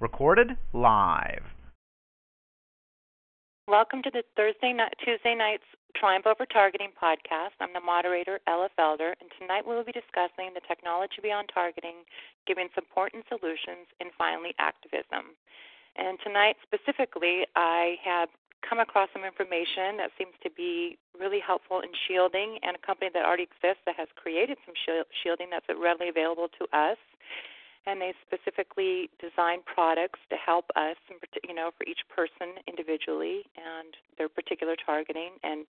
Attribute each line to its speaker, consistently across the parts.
Speaker 1: Recorded live.
Speaker 2: Welcome to the Thursday night, Tuesday night's Triumph Over Targeting podcast. I'm the moderator, Ella Felder, and tonight we will be discussing the technology beyond targeting, giving important solutions, and finally, activism. And tonight, specifically, I have come across some information that seems to be really helpful in shielding, and a company that already exists that has created some shielding that's readily available to us and they specifically design products to help us, you know, for each person individually and their particular targeting. And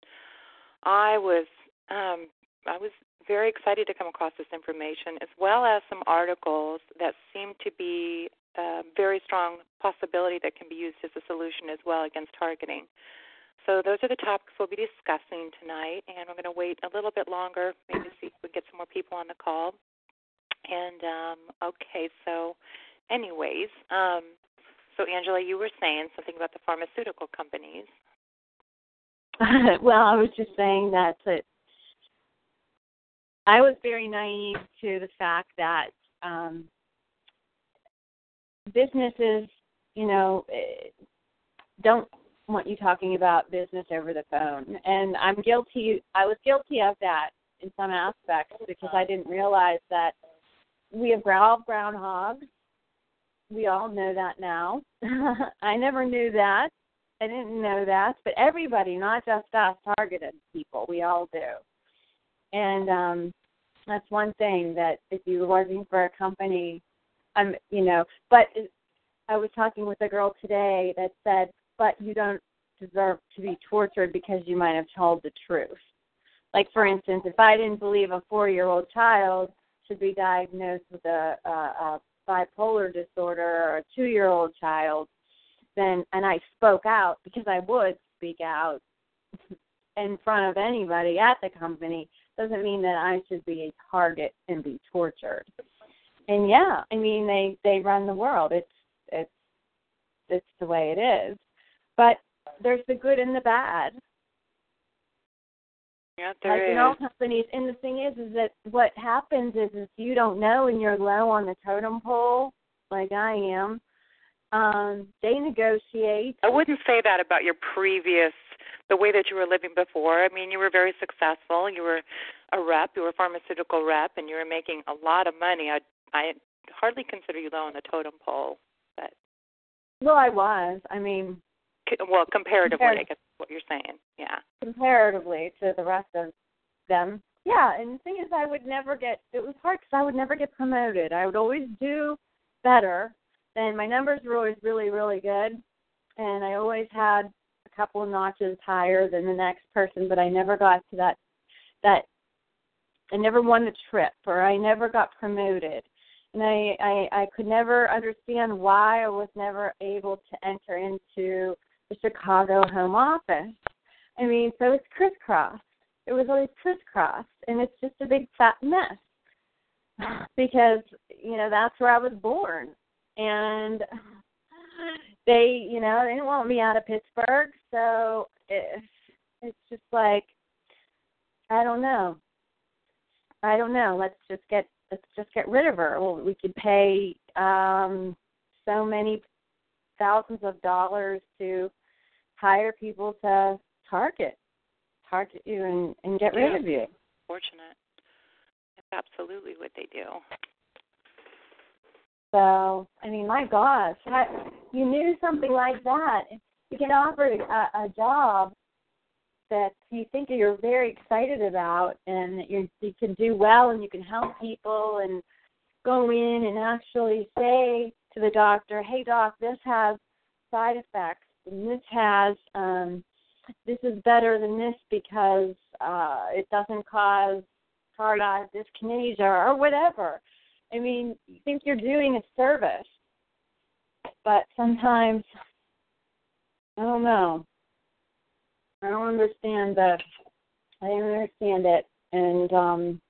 Speaker 2: I was, um, I was very excited to come across this information, as well as some articles that seem to be a very strong possibility that can be used as a solution as well against targeting. So those are the topics we'll be discussing tonight, and we're going to wait a little bit longer, maybe see if we get some more people on the call. And um, okay, so, anyways, um, so Angela, you were saying something about the pharmaceutical companies.
Speaker 3: well, I was just saying that that I was very naive to the fact that um, businesses, you know, eh, don't want you talking about business over the phone, and I'm guilty. I was guilty of that in some aspects because I didn't realize that we have ground groundhogs. We all know that now. I never knew that. I didn't know that, but everybody, not just us, targeted people. We all do. And um that's one thing that if you're working for a company, um, you know, but I was talking with a girl today that said, but you don't deserve to be tortured because you might have told the truth. Like for instance, if I didn't believe a four-year-old child should be diagnosed with a, a, a bipolar disorder or a two year old child, then and I spoke out because I would speak out in front of anybody at the company doesn't mean that I should be a target and be tortured. And yeah, I mean they they run the world. It's it's it's the way it is. But there's the good and the bad.
Speaker 2: Yeah, there
Speaker 3: like in all companies. And the thing is, is that what happens is, is you don't know, and you're low on the totem pole, like I am. Um, they negotiate.
Speaker 2: I wouldn't say that about your previous, the way that you were living before. I mean, you were very successful. You were a rep. You were a pharmaceutical rep, and you were making a lot of money. I, I hardly consider you low on the totem pole, but.
Speaker 3: Well, I was. I mean,
Speaker 2: well, comparatively, I guess what you're saying. Yeah.
Speaker 3: Comparatively to the rest of them. Yeah, and the thing is, I would never get. It was hard because I would never get promoted. I would always do better, and my numbers were always really, really good, and I always had a couple of notches higher than the next person, but I never got to that. That I never won the trip, or I never got promoted and I, I I could never understand why I was never able to enter into the Chicago home office. I mean, so it's crisscrossed. It was always crisscrossed, and it's just a big fat mess because you know that's where I was born, and they, you know, they didn't want me out of Pittsburgh, so it's it's just like I don't know. I don't know. Let's just get let's just get rid of her. Well, we could pay um so many thousands of dollars to hire people to target target you and, and get rid of you.
Speaker 2: Fortunate. That's absolutely what they do.
Speaker 3: So, I mean, my gosh, I, you knew something like that. You get offered a, a job that you think you're very excited about, and that you you can do well, and you can help people, and go in and actually say to the doctor, "Hey, doc, this has side effects this has um, this is better than this because uh, it doesn't cause tardive dyskinesia or whatever. I mean, you think you're doing a service, but sometimes I don't know. I don't understand the. I don't understand it, and um,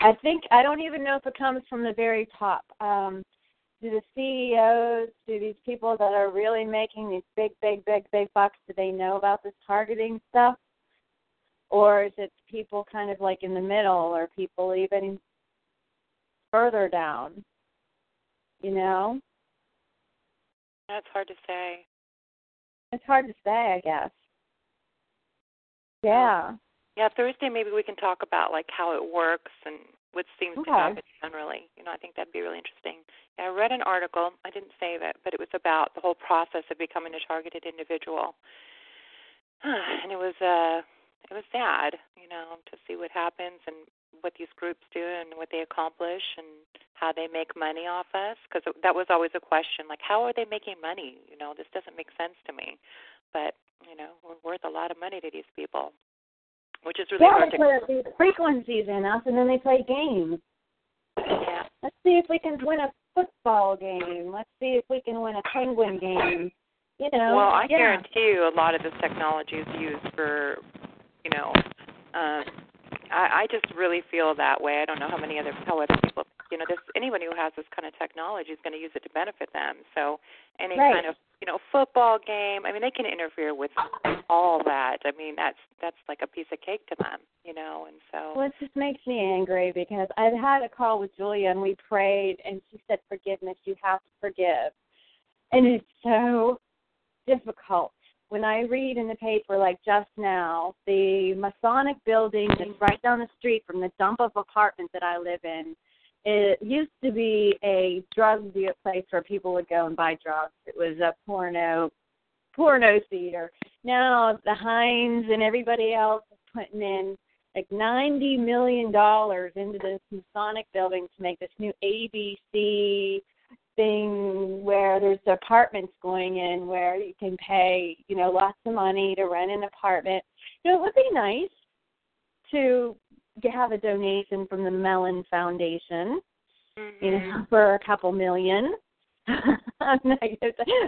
Speaker 3: I think I don't even know if it comes from the very top. Um, do the CEOs, do these people that are really making these big, big, big, big bucks, do they know about this targeting stuff? Or is it people kind of like in the middle or people even further down? You know,
Speaker 2: that's hard to say.
Speaker 3: It's hard to say, I guess. Yeah.
Speaker 2: Yeah, Thursday maybe we can talk about like how it works and what seems
Speaker 3: okay.
Speaker 2: to happen generally. You know, I think that'd be really interesting. Yeah, I read an article. I didn't save it, but it was about the whole process of becoming a targeted individual, and it was uh, it was sad, you know, to see what happens and what these groups do and what they accomplish and how they make money off us because that was always a question like how are they making money you know this doesn't make sense to me but you know we're worth a lot of money to these people which is really
Speaker 3: yeah,
Speaker 2: hard
Speaker 3: they
Speaker 2: to
Speaker 3: put these frequencies in us and then they play games.
Speaker 2: Yeah.
Speaker 3: Let's see if we can win a football game. Let's see if we can win a penguin game. You know
Speaker 2: well i
Speaker 3: yeah.
Speaker 2: guarantee you a lot of this technology is used for you know um I, I just really feel that way. I don't know how many other how other people you know, this anyone who has this kind of technology is going to use it to benefit them. So any
Speaker 3: right.
Speaker 2: kind of you know football game, I mean, they can interfere with all that. I mean, that's that's like a piece of cake to them, you know. And so
Speaker 3: well, it just makes me angry because I've had a call with Julia and we prayed and she said forgiveness. You have to forgive, and it's so difficult when I read in the paper, like just now, the Masonic building that's right down the street from the dump of apartments that I live in, it used to be a drug place where people would go and buy drugs. It was a porno porno theater. Now the Heinz and everybody else is putting in like ninety million dollars into this Masonic building to make this new ABC thing where there's apartments going in where you can pay, you know, lots of money to rent an apartment. You know, it would be nice to have a donation from the Mellon Foundation,
Speaker 2: mm-hmm.
Speaker 3: you know, for a couple million. I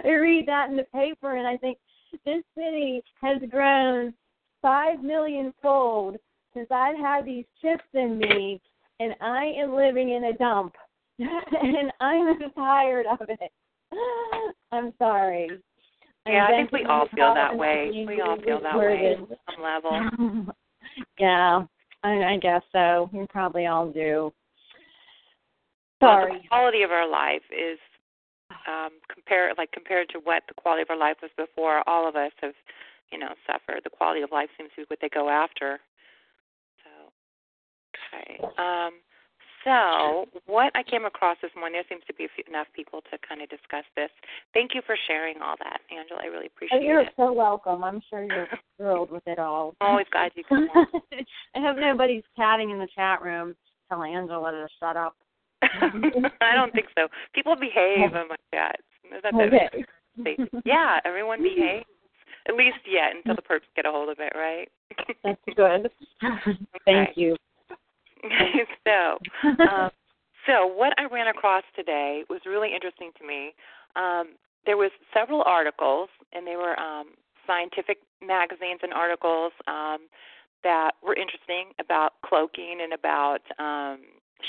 Speaker 3: read that in the paper and I think this city has grown five million fold since I've had these chips in me and I am living in a dump. and I'm tired of it. I'm sorry.
Speaker 2: Yeah, I think we all feel that way. We all feel that way at some level.
Speaker 3: yeah, I, I guess so. We probably all do. Sorry.
Speaker 2: Well, the quality of our life is um compare like compared to what the quality of our life was before. All of us have, you know, suffered. The quality of life seems to be what they go after. So, okay. Um so, what I came across this morning, there seems to be enough people to kind of discuss this. Thank you for sharing all that, Angela. I really oh, appreciate
Speaker 3: oh, you're
Speaker 2: it.
Speaker 3: so welcome. I'm sure you're thrilled with it all.
Speaker 2: Always glad you come on.
Speaker 3: I hope nobody's chatting in the chat room. Tell Angela to shut up.
Speaker 2: I don't think so. People behave in my chats. That's
Speaker 3: okay.
Speaker 2: yeah, everyone behaves. At least yet, until the perps get a hold of it, right?
Speaker 3: That's good. Thank you.
Speaker 2: so, um, so what I ran across today was really interesting to me. Um, there was several articles, and they were um, scientific magazines and articles um, that were interesting about cloaking and about um,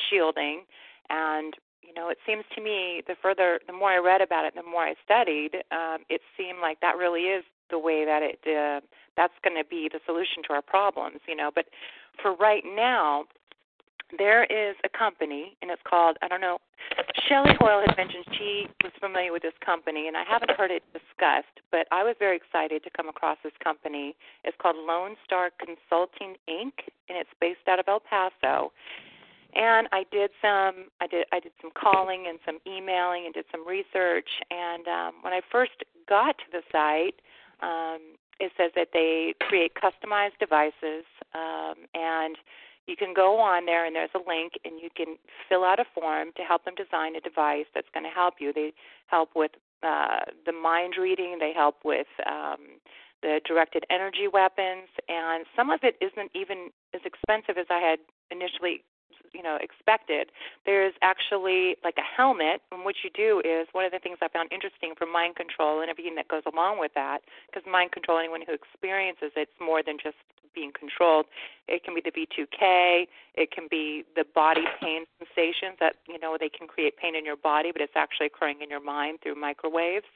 Speaker 2: shielding. And you know, it seems to me the further, the more I read about it, the more I studied, um, it seemed like that really is the way that it uh, that's going to be the solution to our problems. You know, but for right now, there is a company, and it's called, I don't know, Shelly Hoyle had mentioned she was familiar with this company, and I haven't heard it discussed, but I was very excited to come across this company. It's called Lone Star Consulting Inc., and it's based out of El Paso. And I did some, I did, I did some calling and some emailing and did some research. And um, when I first got to the site, um, it says that they create customized devices um, and you can go on there and there's a link and you can fill out a form to help them design a device that's going to help you. They help with uh, the mind reading, they help with um, the directed energy weapons, and some of it isn't even as expensive as I had initially you know expected there's actually like a helmet and what you do is one of the things i found interesting for mind control and everything that goes along with that because mind control anyone who experiences it's more than just being controlled. It can be the v2k it can be the body pain sensations that you know they can create pain in your body but it's actually occurring in your mind through microwaves.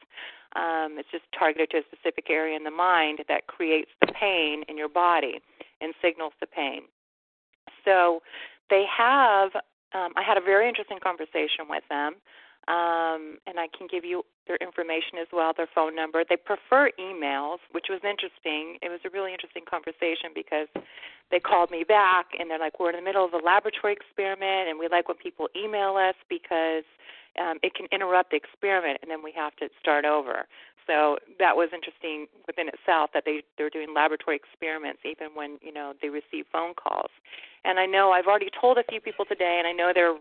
Speaker 2: Um, it's just targeted to a specific area in the mind that creates the pain in your body and signals the pain. So they have um, I had a very interesting conversation with them. um, and I can give you their information as well, their phone number. They prefer emails, which was interesting. It was a really interesting conversation because they called me back and they're like, "We're in the middle of a laboratory experiment, and we like when people email us because um, it can interrupt the experiment, and then we have to start over." So that was interesting within itself that they they're doing laboratory experiments even when you know they receive phone calls. And I know I've already told a few people today, and I know they're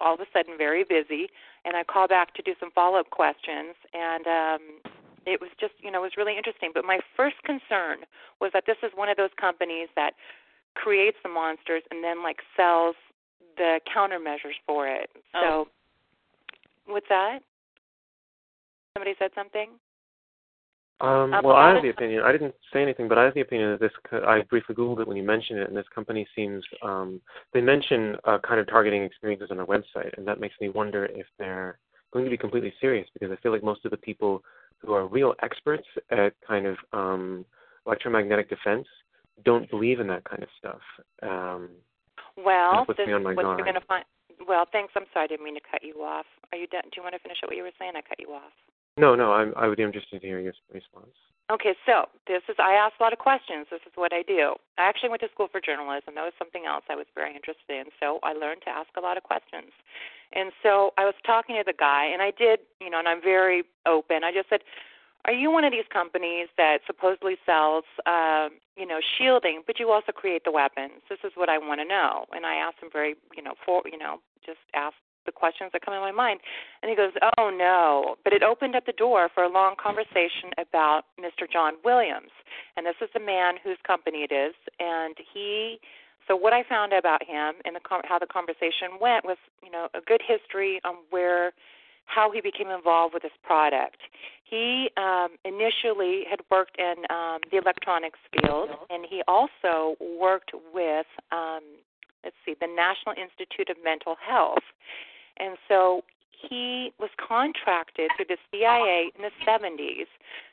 Speaker 2: all of a sudden very busy and I call back to do some follow up questions and um it was just you know it was really interesting but my first concern was that this is one of those companies that creates the monsters and then like sells the countermeasures for it
Speaker 4: oh.
Speaker 2: so what's that somebody said something
Speaker 5: um, well, I have the opinion. I didn't say anything, but I have the opinion that this. co- I briefly googled it when you mentioned it, and this company seems. Um, they mention uh, kind of targeting experiences on their website, and that makes me wonder if they're going to be completely serious because I feel like most of the people who are real experts at kind of um, electromagnetic defense don't believe in that kind of stuff. Um,
Speaker 2: well this is what
Speaker 5: guard.
Speaker 2: you're going to find well thanks i'm sorry i didn't mean to cut you off are you done do you want to finish up what you were saying i cut you off
Speaker 5: no, no, I'm, I would be interested to hear your response.
Speaker 2: Okay, so this is I ask a lot of questions. This is what I do. I actually went to school for journalism. That was something else I was very interested in. So I learned to ask a lot of questions. And so I was talking to the guy and I did, you know, and I'm very open. I just said, "Are you one of these companies that supposedly sells um, you know, shielding, but you also create the weapons?" This is what I want to know. And I asked him very, you know, for, you know, just ask the questions that come in my mind. And he goes, Oh, no. But it opened up the door for a long conversation about Mr. John Williams. And this is the man whose company it is. And he, so what I found about him and the, how the conversation went was, you know, a good history on where, how he became involved with this product. He um, initially had worked in um, the electronics field, and he also worked with, um, let's see, the National Institute of Mental Health. And so he was contracted through the CIA in the 70s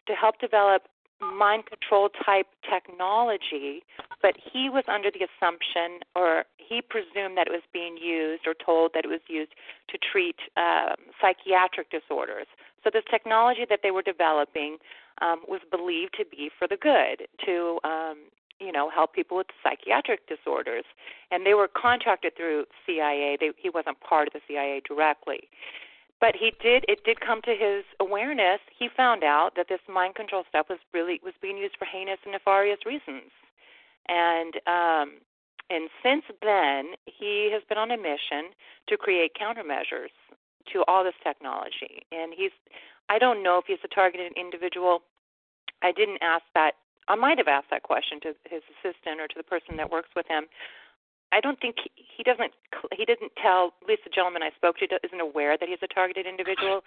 Speaker 2: to help develop mind control type technology, but he was under the assumption or he presumed that it was being used or told that it was used to treat um, psychiatric disorders. So this technology that they were developing um, was believed to be for the good, to um, you know help people with psychiatric disorders, and they were contracted through CIA. They, he wasn't part of the CIA directly. But he did it did come to his awareness. He found out that this mind control stuff was really was being used for heinous and nefarious reasons. And um and since then he has been on a mission to create countermeasures to all this technology. And he's i don't know if he's a targeted individual. I didn't ask that i might have asked that question to his assistant or to the person that works with him I don't think he, he doesn't he didn't tell at least the gentleman I spoke to isn't aware that he's a targeted individual,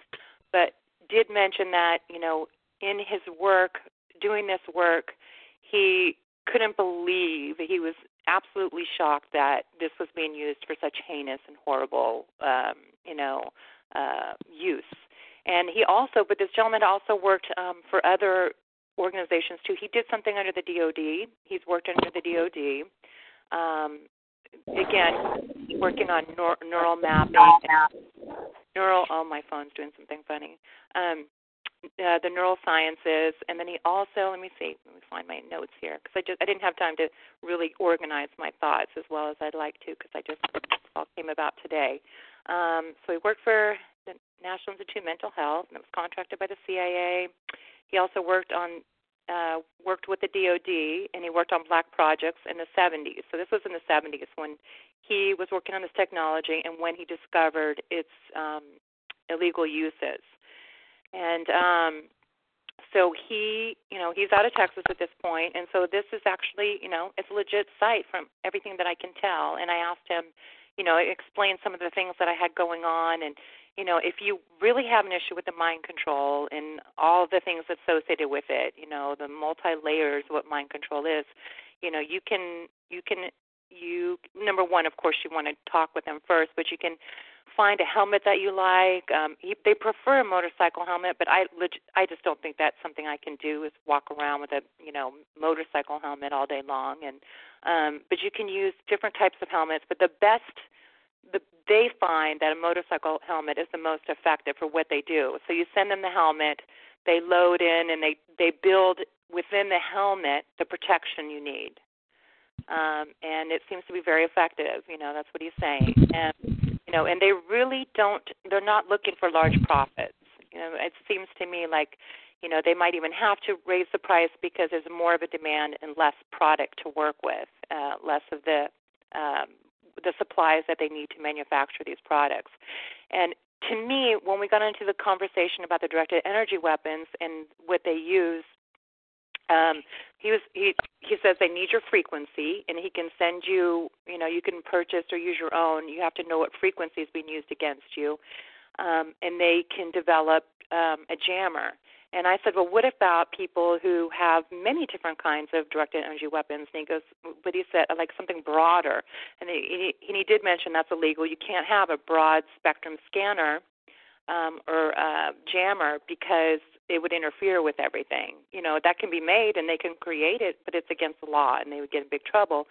Speaker 2: but did mention that you know in his work doing this work he couldn't believe he was absolutely shocked that this was being used for such heinous and horrible um, you know uh, use. And he also, but this gentleman also worked um, for other organizations too. He did something under the DoD. He's worked under the DoD. Um, again, working on neur- neural mapping, neural. Oh, my phone's doing something funny. Um, uh, the neural sciences, and then he also. Let me see. Let me find my notes here because I just I didn't have time to really organize my thoughts as well as I'd like to because I just all came about today. Um, so he worked for the National Institute of Mental Health and it was contracted by the CIA. He also worked on uh, worked with the DoD and he worked on black projects in the 70s. So this was in the 70s when he was working on this technology and when he discovered its um, illegal uses. And um, so he, you know, he's out of Texas at this point, and so this is actually, you know, it's a legit site from everything that I can tell. And I asked him, you know, explain some of the things that I had going on and you know, if you really have an issue with the mind control and all the things associated with it, you know, the multi layers what mind control is, you know, you can you can you number one, of course, you want to talk with them first, but you can find a helmet that you like. Um, he, they prefer a motorcycle helmet, but I leg- I just don't think that's something I can do is walk around with a you know motorcycle helmet all day long. And um, but you can use different types of helmets. But the best the they find that a motorcycle helmet is the most effective for what they do. So you send them the helmet, they load in, and they they build within the helmet the protection you need. Um, and it seems to be very effective. You know, that's what he's saying. And you know, and they really don't. They're not looking for large profits. You know, it seems to me like you know they might even have to raise the price because there's more of a demand and less product to work with, uh, less of the um, the supplies that they need to manufacture these products. And to me, when we got into the conversation about the directed energy weapons and what they use, um, he was he he says they need your frequency, and he can send you. You know, you can purchase or use your own. You have to know what frequency is being used against you, um, and they can develop um, a jammer. And I said, well, what about people who have many different kinds of directed energy weapons? And he goes, but he said, like something broader. And he, he did mention that's illegal. You can't have a broad spectrum scanner um, or uh, jammer because it would interfere with everything. You know, that can be made and they can create it, but it's against the law and they would get in big trouble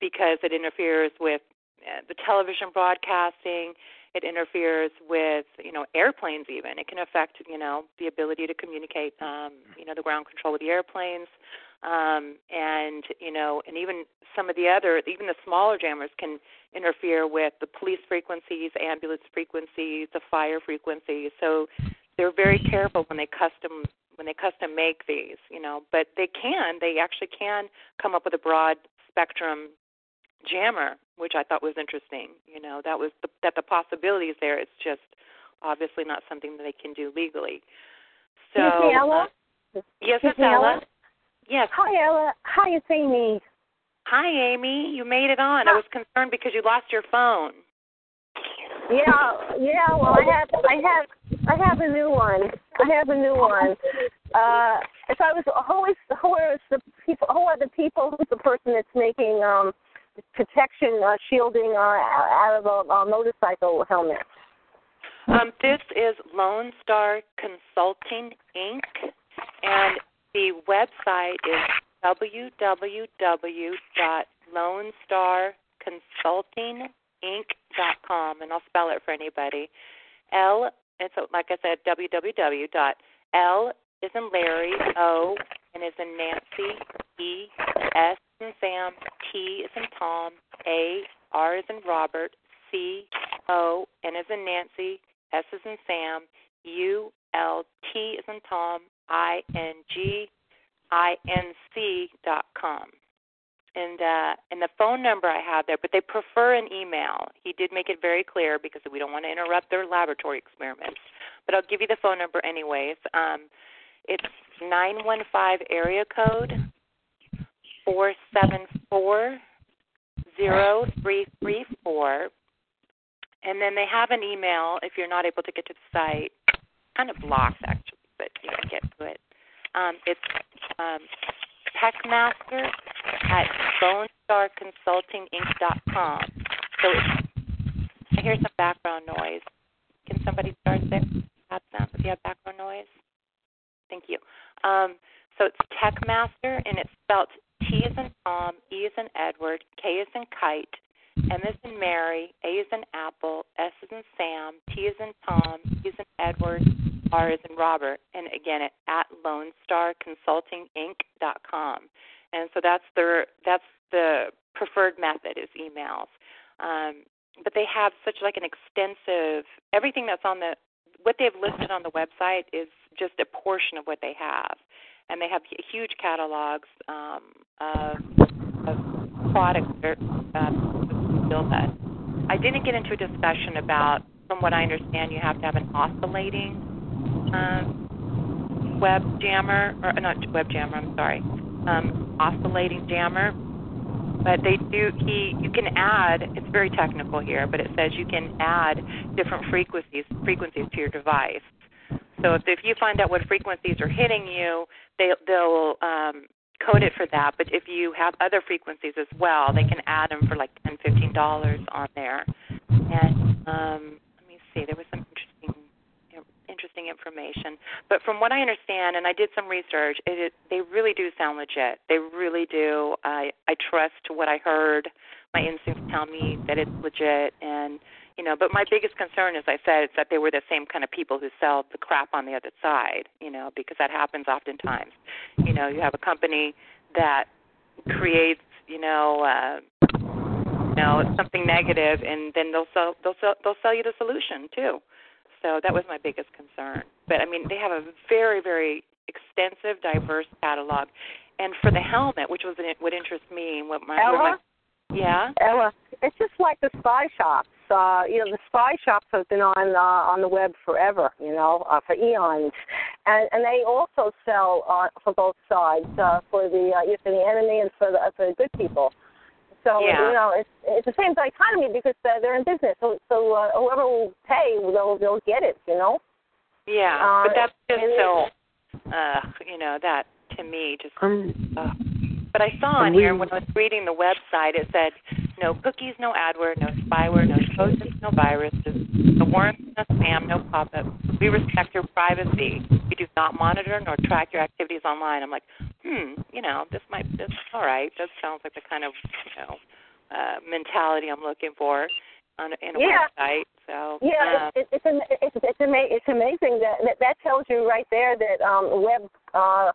Speaker 2: because it interferes with uh, the television broadcasting it interferes with you know airplanes even. It can affect you know the ability to communicate um you know the ground control of the airplanes. Um and you know and even some of the other even the smaller jammers can interfere with the police frequencies ambulance frequencies the fire frequencies. So they're very careful when they custom when they custom make these you know. But they can they actually can come up with a broad spectrum jammer, which I thought was interesting. You know, that was the, that the possibility is there. It's just obviously not something that they can do legally. So,
Speaker 4: yes, Ella.
Speaker 2: Uh, yes, it's Ella. Yes.
Speaker 4: Hi, Ella. Hi, it's Amy.
Speaker 2: Hi, Amy. You made it on. I was concerned because you lost your phone.
Speaker 4: Yeah, yeah. Well, I have, I have, I have a new one. I have a new one. Uh, if I was who is who is the people? Who are the people? Who's the person that's making um protection uh, shielding uh, out of a, a motorcycle helmet?
Speaker 2: Um, this is Lone Star Consulting Inc. and the website is www.lonestarconsultinginc.com, and I'll spell it for anybody. L, it's like I said, www. L is in Larry, O, and is in Nancy, E, S in Sam, T is in Tom, A, R is in Robert, C, O, N is in Nancy, S is in Sam, U, L, T is in Tom, I, N, G, I, N, C dot com. And uh, and the phone number I have there, but they prefer an email. He did make it very clear because we don't want to interrupt their laboratory experiments. But I'll give you the phone number anyways. Um, it's nine one five area code four seven four zero three three four. And then they have an email if you're not able to get to the site. Kind of blocked actually, but you can get to it. Um, it's um, techmaster at lonestarconsultinginc.com. So I hear some background noise. Can somebody start there? Have some if you have background noise. Thank you. Um, so it's Techmaster, and it's spelled T is in Tom, E is in Edward, K is in Kite, M is in Mary, A is in Apple, S is in Sam, T is in Tom, E is in Edward, R is in Robert, and again at, at LoneStarConsultingInc.com. And so that's the that's the preferred method is emails. Um, but they have such like an extensive everything that's on the what they've listed on the website is just a portion of what they have and they have huge catalogs um, of, of products that uh, that. I didn't get into a discussion about, from what I understand, you have to have an oscillating um, web jammer, or not web jammer, I'm sorry, um, oscillating jammer. But they do. He, you can add. It's very technical here, but it says you can add different frequencies frequencies to your device. So if, if you find out what frequencies are hitting you, they, they'll um, code it for that. But if you have other frequencies as well, they can add them for like ten, fifteen dollars on there. And um, let me see, there was some interesting interesting information. But from what I understand, and I did some research, it, it, they really do sound legit. They really do. I I trust what I heard. My instincts tell me that it's legit, and you know, but my biggest concern, as I said, is that they were the same kind of people who sell the crap on the other side, you know, because that happens oftentimes. You know, you have a company that creates, you know, uh, you know, something negative, and then they'll sell they'll sell they'll sell you the solution too. So that was my biggest concern. But I mean, they have a very very extensive, diverse catalog. And for the helmet, which was what interests me, and what my,
Speaker 4: Ella?
Speaker 2: my yeah,
Speaker 4: Ella, it's just like the spy shops. Uh, you know, the spy shops have been on uh, on the web forever. You know, uh, for eons, and and they also sell uh, for both sides, uh, for the uh, for the enemy and for the uh, for the good people. So
Speaker 2: Yeah.
Speaker 4: you know, it's it's the same dichotomy because they're, they're in business. So so uh, whoever will pay, they'll they'll get it. You know.
Speaker 2: yeah.
Speaker 4: Uh,
Speaker 2: but that's just so, uh, you know, that to me just
Speaker 5: Um,
Speaker 2: Uh, but I saw on here when I was reading the website, it said no cookies, no adware, no spyware, no trojan's, no viruses, no worms, no spam, no pop-up. We respect your privacy. We do not monitor nor track your activities online. I'm like, hmm, you know, this might, this all right. That sounds like the kind of, you know, uh, mentality I'm looking for on a, in a
Speaker 4: Yeah.
Speaker 2: website. So
Speaker 4: Yeah,
Speaker 2: uh,
Speaker 4: it, it's it's it's it's, ama- it's amazing that, that that tells you right there that um web uh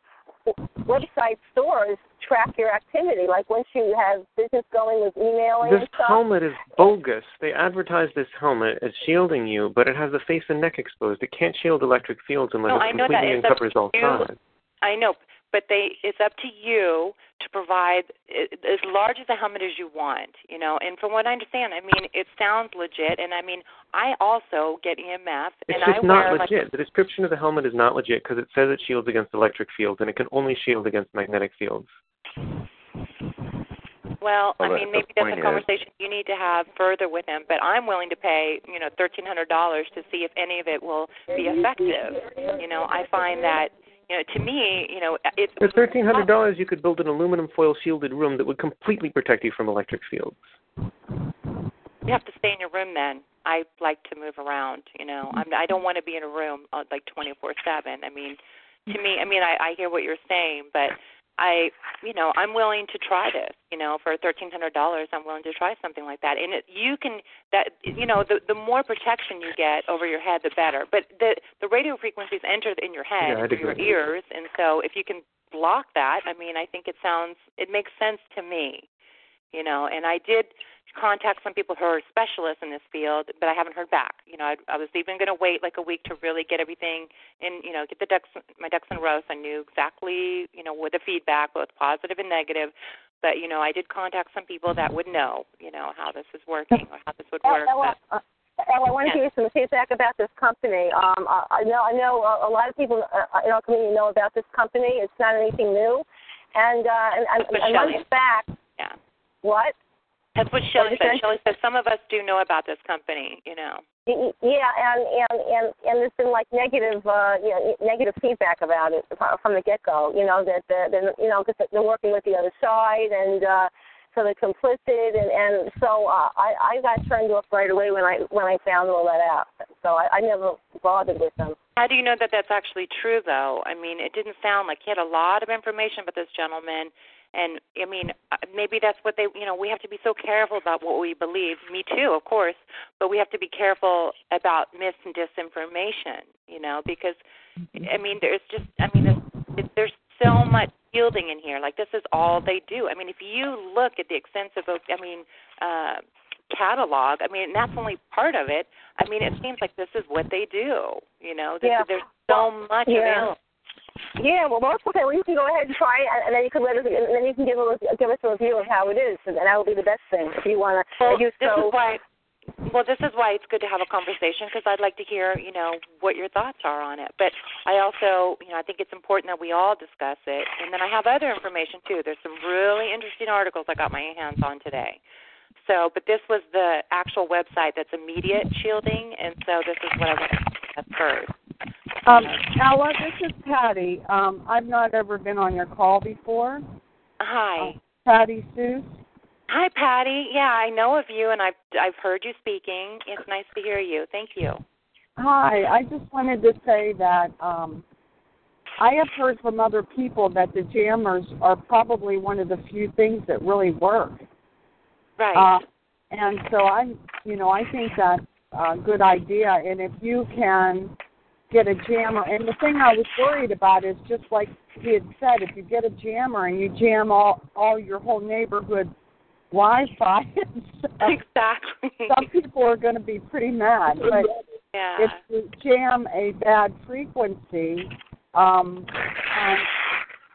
Speaker 4: website stores track your activity. Like once you have business going with emailing
Speaker 5: this
Speaker 4: and stuff.
Speaker 5: helmet is bogus. They advertise this helmet as shielding you, but it has the face and neck exposed. It can't shield electric fields unless
Speaker 2: No,
Speaker 5: it
Speaker 2: I know that.
Speaker 5: completely
Speaker 2: It's
Speaker 5: uncovers all sides.
Speaker 2: I know, but they it's up to you to provide as large as a helmet as you want, you know. And from what I understand, I mean, it sounds legit. And I mean, I also get EMF,
Speaker 5: It's
Speaker 2: and
Speaker 5: just
Speaker 2: I
Speaker 5: not
Speaker 2: wear
Speaker 5: legit. the description of the helmet is not legit because it says it shields against electric fields, and it can only shield against magnetic fields.
Speaker 2: Like, well, I mean, maybe that's
Speaker 6: point
Speaker 2: a
Speaker 6: is-
Speaker 2: conversation you need to have further with him. But I'm willing to pay, you know, thirteen hundred dollars to see if any of it will be effective. You know, I find that, you know, to me, you know, it's
Speaker 5: For thirteen hundred dollars, you could build an aluminum foil shielded room that would completely protect you from electric fields.
Speaker 2: You have to stay in your room then. I like to move around, you know. I'm I don't want to be in a room uh, like 24/7. I mean, to me, I mean I I hear what you're saying, but I, you know, I'm willing to try this, you know, for $1300. I'm willing to try something like that. And it, you can that you know, the the more protection you get over your head the better. But the the radio frequencies enter in your head
Speaker 5: Yeah,
Speaker 2: through your ears, and so if you can block that, I mean, I think it sounds it makes sense to me. You know, and I did contact some people who are specialists in this field, but I haven't heard back. You know, I, I was even going to wait like a week to really get everything in, you know, get the ducks, my ducks in a row. So I knew exactly, you know, with the feedback, both positive and negative. But you know, I did contact some people that would know, you know, how this is working or how this would work.
Speaker 4: Ella,
Speaker 2: But,
Speaker 4: uh, Ella, I want to give you some feedback about this company. Um, I I know I know a, a lot of people uh, in our community know about this company. It's not anything new, and uh, and, and,
Speaker 2: But
Speaker 4: and months back,
Speaker 2: yeah,
Speaker 4: what?
Speaker 2: That's what
Speaker 4: What
Speaker 2: Shelley
Speaker 4: did you
Speaker 2: said. Shelly said some of us do know about this company, you know.
Speaker 4: Yeah, and and and and there's been like negative, uh, you know, negative feedback about it from the get go. You know that they're, they're you know because they're working with the other side, and uh, so they're complicit, and and so uh, I I got turned off right away when I when I found all that out. So I, I never bothered with them.
Speaker 2: How do you know that that's actually true, though? I mean, it didn't sound like he had a lot of information about this gentleman, and I mean, uh, maybe that's what they, you know, we have to be so careful about what we believe. Me too, of course, but we have to be careful about mis and disinformation, you know, because I mean, there's just, I mean, there's, there's so much shielding in here. Like this is all they do. I mean, if you look at the extensive, I mean, uh, catalog. I mean, and that's only part of it. I mean, it seems like this is what they do. You know, this,
Speaker 4: Yeah.
Speaker 2: there's so much
Speaker 4: Yeah.
Speaker 2: available.
Speaker 4: Yeah, well, that's okay. Well, you can go ahead and try it, and then you can let us, and then you can give us give us a review of how it is, and that will be the best thing if you want to.
Speaker 2: Well,
Speaker 4: if you
Speaker 2: this
Speaker 4: so,
Speaker 2: is why. Well, this is why it's good to have a conversation because I'd like to hear, you know, what your thoughts are on it. But I also, you know, I think it's important that we all discuss it. And then I have other information too. There's some really interesting articles I got my hands on today. So, but this was the actual website that's immediate shielding, and so this is what I want to discuss first.
Speaker 7: Um, Ella, this is Patty. Um, I've not ever been on your call before.
Speaker 2: Hi.
Speaker 7: Patty Seuss.
Speaker 2: Hi, Patty. Yeah, I know of you, and I've I've heard you speaking. It's nice to hear you. Thank you.
Speaker 7: Hi. I just wanted to say that um, I have heard from other people that the jammers are probably one of the few things that really work.
Speaker 2: Right.
Speaker 7: Uh, And so I'm, you know, I think that's a good idea. And if you can get a jammer, and the thing I was worried about is just like he had said, if you get a jammer and you jam all all your whole neighborhood Wi-Fi,
Speaker 2: Exactly.
Speaker 7: some people are going to be pretty mad. But
Speaker 2: yeah.
Speaker 7: if you jam a bad frequency, um,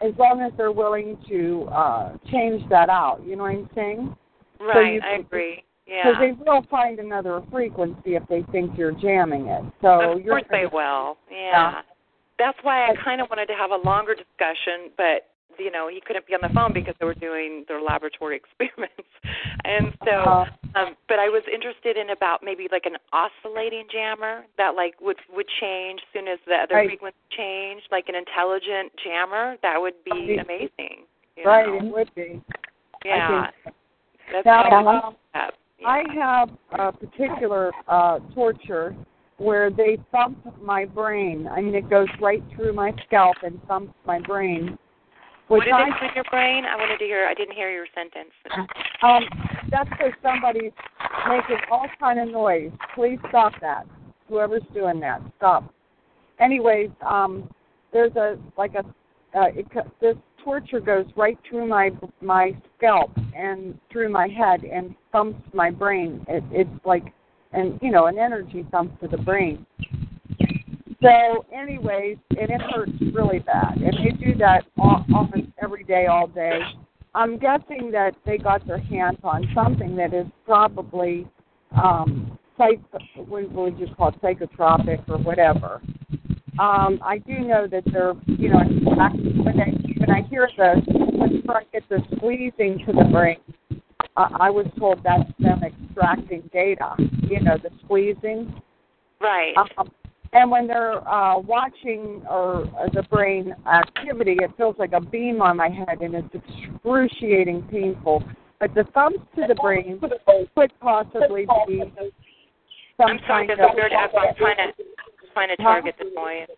Speaker 7: as long as they're willing to uh, change that out, you know what I'm saying?
Speaker 2: right,
Speaker 7: you
Speaker 2: I agree.
Speaker 7: Because
Speaker 2: Yeah.
Speaker 7: they will find another frequency if they think you're jamming it. So
Speaker 2: of course they will. Yeah. That's why I kind of wanted to have a longer discussion, but you know he couldn't be on the phone because they were doing their laboratory experiments, and so.
Speaker 7: Uh,
Speaker 2: Um, but I was interested in about maybe like an oscillating jammer that like would would change as soon as the other
Speaker 7: Right.
Speaker 2: frequency changed, like an intelligent jammer. That would be amazing.
Speaker 7: right,
Speaker 2: know?
Speaker 7: it would be.
Speaker 2: Yeah.
Speaker 7: I.
Speaker 2: That's
Speaker 7: Now,
Speaker 2: kind of a
Speaker 7: um,
Speaker 2: step. Yeah.
Speaker 7: I have a particular uh, torture where they thump my brain. I mean, it goes right through my scalp and thumps my brain.
Speaker 2: what
Speaker 7: Which
Speaker 2: did
Speaker 7: I,
Speaker 2: your brain? I wanted to hear. I didn't hear your sentence.
Speaker 7: um, that's because somebody's making all kind of noise. Please stop that. Whoever's doing that, stop. Anyways, um, there's a like a uh, it, this torture goes right through my my scalp and through my head and thumps my brain. It, it's like and you know an energy thump to the brain. So, anyways, and it hurts really bad, and they do that al- almost every day, all day. I'm guessing that they got their hands on something that is probably um, psych. What would you call it? Psychotropic or whatever. Um, I do know that they're, you know, when I when I hear the when I get the squeezing to the brain, uh, I was told that's them extracting data. You know, the squeezing.
Speaker 2: Right.
Speaker 7: Um, and when they're uh, watching or uh, the brain activity, it feels like a beam on my head, and it's excruciating painful. But the thumbs to the brain could possibly be some
Speaker 2: I'm sorry,
Speaker 7: kind
Speaker 2: there's
Speaker 7: of.
Speaker 2: a weird echo. I'm trying to trying to target the noise.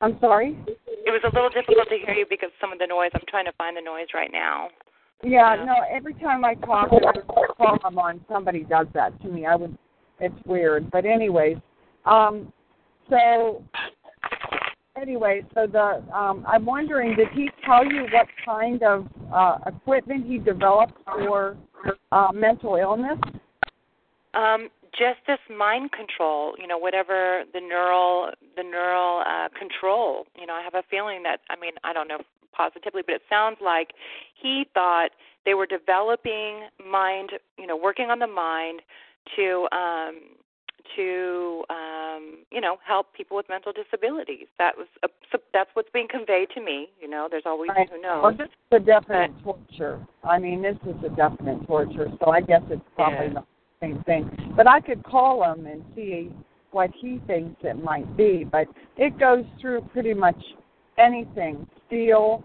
Speaker 7: I'm sorry.
Speaker 2: It was a little difficult to hear you because some of the noise. I'm trying to find the noise right now.
Speaker 7: Yeah,
Speaker 2: Yeah.
Speaker 7: no. Every time I talk call I'm on, somebody does that to me. I would. It's weird, but anyways. Um. So. Anyway, so the um, I'm wondering, did he tell you what kind of uh, equipment he developed for uh, mental illness?
Speaker 2: Um, just this mind control, you know, whatever the neural the neural uh, control. You know, I have a feeling that I mean, I don't know positively, but it sounds like he thought they were developing mind, you know, working on the mind to um to um you know help people with mental disabilities that was a, so that's what's being conveyed to me you know there's always
Speaker 7: Right.
Speaker 2: who knows
Speaker 7: Well, this is a definite torture. I mean, this is a definite torture. So I guess it's probably
Speaker 2: Yeah.
Speaker 7: not the same thing. But I could call him and see what he thinks it might be. But it goes through pretty much anything. Steel.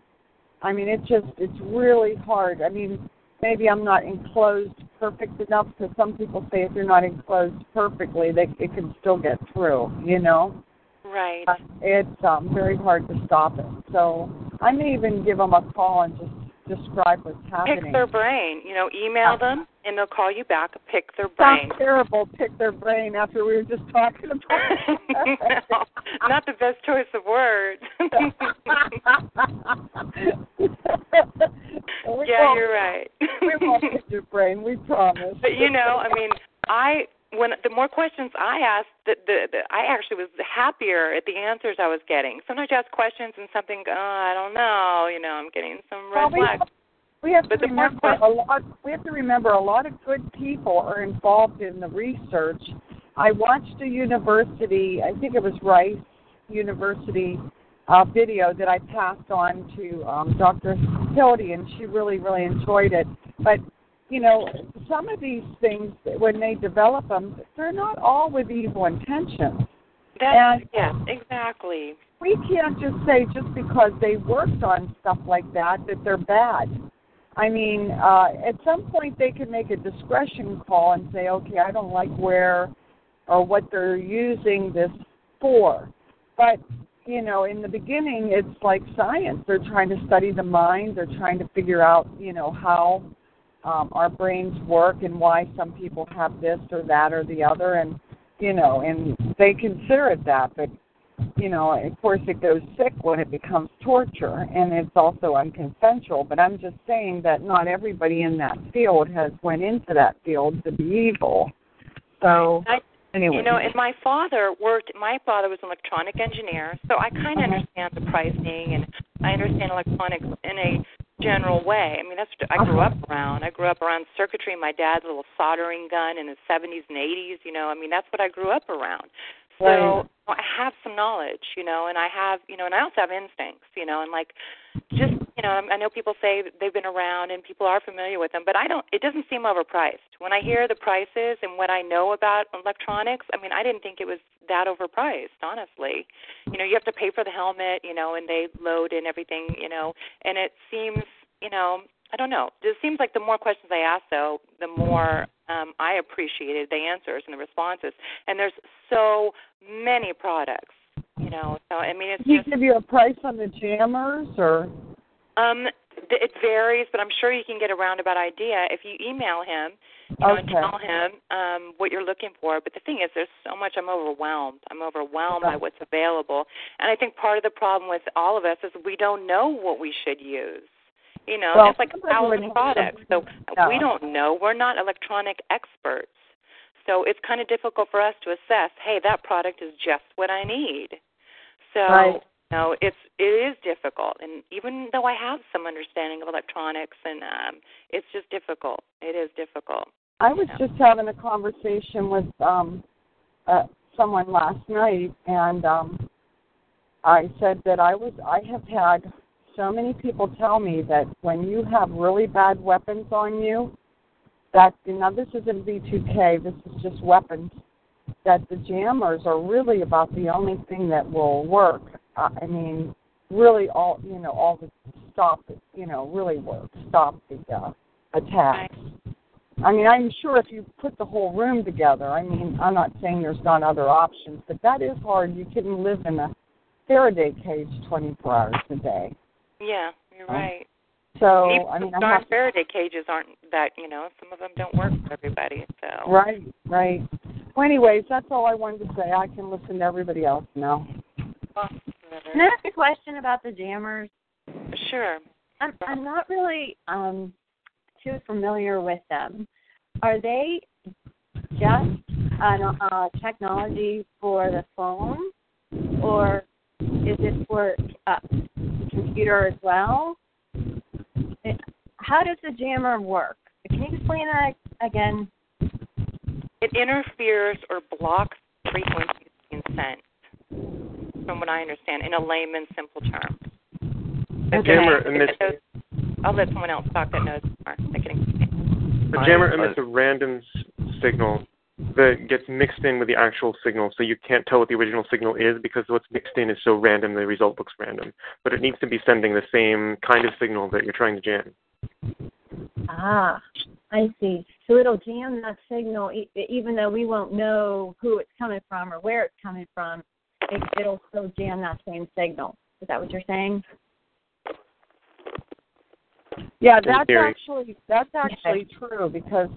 Speaker 7: I mean, it just it's really hard. I mean, maybe I'm not enclosed perfect enough because some people say if you're not enclosed perfectly, they it can still get through. You know
Speaker 2: right
Speaker 7: uh, it's um, very hard to stop it. So I may even give them a call and just describe what's happening.
Speaker 2: pick their brain you know email them and they'll call you back pick their brain
Speaker 7: terrible. Pick their brain after we were just talking about.
Speaker 2: no, not the best choice of words. yeah, you're right.
Speaker 7: we won't pick your brain. We promise.
Speaker 2: but you know, I mean, I when the more questions I asked, the, the, the I actually was happier at the answers I was getting. Sometimes you ask questions and something, oh, I don't know, you know, I'm getting some red
Speaker 7: Well, we
Speaker 2: flags.
Speaker 7: have, we have
Speaker 2: But
Speaker 7: to remember a lot. We have to remember a lot of good people are involved in the research. I watched a university. I think it was Rice University uh, video that I passed on to um, Dr. Hildy, and she really, really enjoyed it. But you know, some of these things when they develop them, they're not all with evil intentions.
Speaker 2: That's,
Speaker 7: and-
Speaker 2: yeah, exactly.
Speaker 7: we can't just say just because they worked on stuff like that that they're bad. I mean, uh, at some point they can make a discretion call and say, okay, I don't like where or what they're using this for. But you know, in the beginning, it's like science. They're trying to study the mind. They're trying to figure out, you know, how um, our brains work and why some people have this or that or the other, and you know, and they consider it that, but you know, of course, it goes sick when it becomes torture, and it's also unconsensual. But I'm just saying that not everybody in that field has went into that field to be evil. So
Speaker 2: I,
Speaker 7: anyway,
Speaker 2: you know, and my father worked. My father was an electronic engineer, so I kind of
Speaker 7: Uh-huh.
Speaker 2: understand the pricing, and I understand electronics in a general way. I mean, that's what I grew uh-huh. up around. I grew up around circuitry. My dad's little soldering gun in the 70s and 80s. You know, I mean, that's what I grew up around. So
Speaker 7: Right.
Speaker 2: I have some knowledge, you know, and I have, you know, and I also have instincts, you know, and like just, you know, I know people say they've been around and people are familiar with them, but I don't. It doesn't seem overpriced. When I hear the prices and what I know about electronics, I mean, I didn't think it was that overpriced, honestly. You know, you have to pay for the helmet, you know, and they load and everything, you know, and it seems, you know, I don't know. It seems like the more questions I ask, though, the more um, I appreciated the answers and the responses. And there's so many products, you know. So I mean, it's
Speaker 7: Did he give you a price on the jammers or?
Speaker 2: um, it varies, but I'm sure you can get a roundabout idea if you email him. You know, and tell him um, what you're looking for. But the thing is, there's so much. I'm overwhelmed. I'm overwhelmed by what's available, and I think part of the problem with all of us is we don't know what we should use. You know,
Speaker 7: Well,
Speaker 2: it's like a thousand products, so
Speaker 7: Yeah.
Speaker 2: we don't know. We're not electronic experts, so it's kind of difficult for us to assess. Hey, that product is just what I need. So
Speaker 7: Right.
Speaker 2: no, it's it is difficult, and even though I have some understanding of electronics, and um, it's just difficult. It is difficult.
Speaker 7: I was just having a conversation with um uh, someone last night, and um I said that I was I have had so many people tell me that when you have really bad weapons on you, that now this isn't V2K, this is just weapons. That the jammers are really about the only thing that will work. Uh, I mean, really all you know all the stop you know really work stop the uh, attacks. I mean, I'm sure if you put the whole room together, I mean, I'm not saying there's not other options, but that is hard. You couldn't live in a Faraday cage 24 hours a day.
Speaker 2: Yeah, you're
Speaker 7: Oh.
Speaker 2: right.
Speaker 7: So,
Speaker 2: Even
Speaker 7: I mean,
Speaker 2: the
Speaker 7: I
Speaker 2: darn
Speaker 7: have
Speaker 2: Faraday cages aren't that. You know, some of them don't work for everybody. So
Speaker 7: right, right. Well, anyways, that's all I wanted to say. I can listen to everybody else now.
Speaker 2: Well,
Speaker 3: Can I ask a question about the jammers?
Speaker 2: sure.
Speaker 3: I'm I'm not really um too familiar with them. Are they just an uh, technology for the phone, or is it for uh, computer as well? It, how does the jammer work? Can you explain that again?
Speaker 2: It interferes or blocks frequencies being sent, from what I understand, in a layman's simple term.
Speaker 5: The jammer emits
Speaker 2: I'll let someone else talk that knows more. I can explain.
Speaker 5: the jammer emits a random signal that gets mixed in with the actual signal, so you can't tell what the original signal is because what's mixed in is so random the result looks random. But it needs to be sending the same kind of signal that you're trying to jam.
Speaker 3: Ah, I see. So it'll jam that signal, e- even though we won't know who it's coming from or where it's coming from. It, it'll still jam that same signal. Is that what you're saying?
Speaker 7: Yeah, that's actually that's actually true because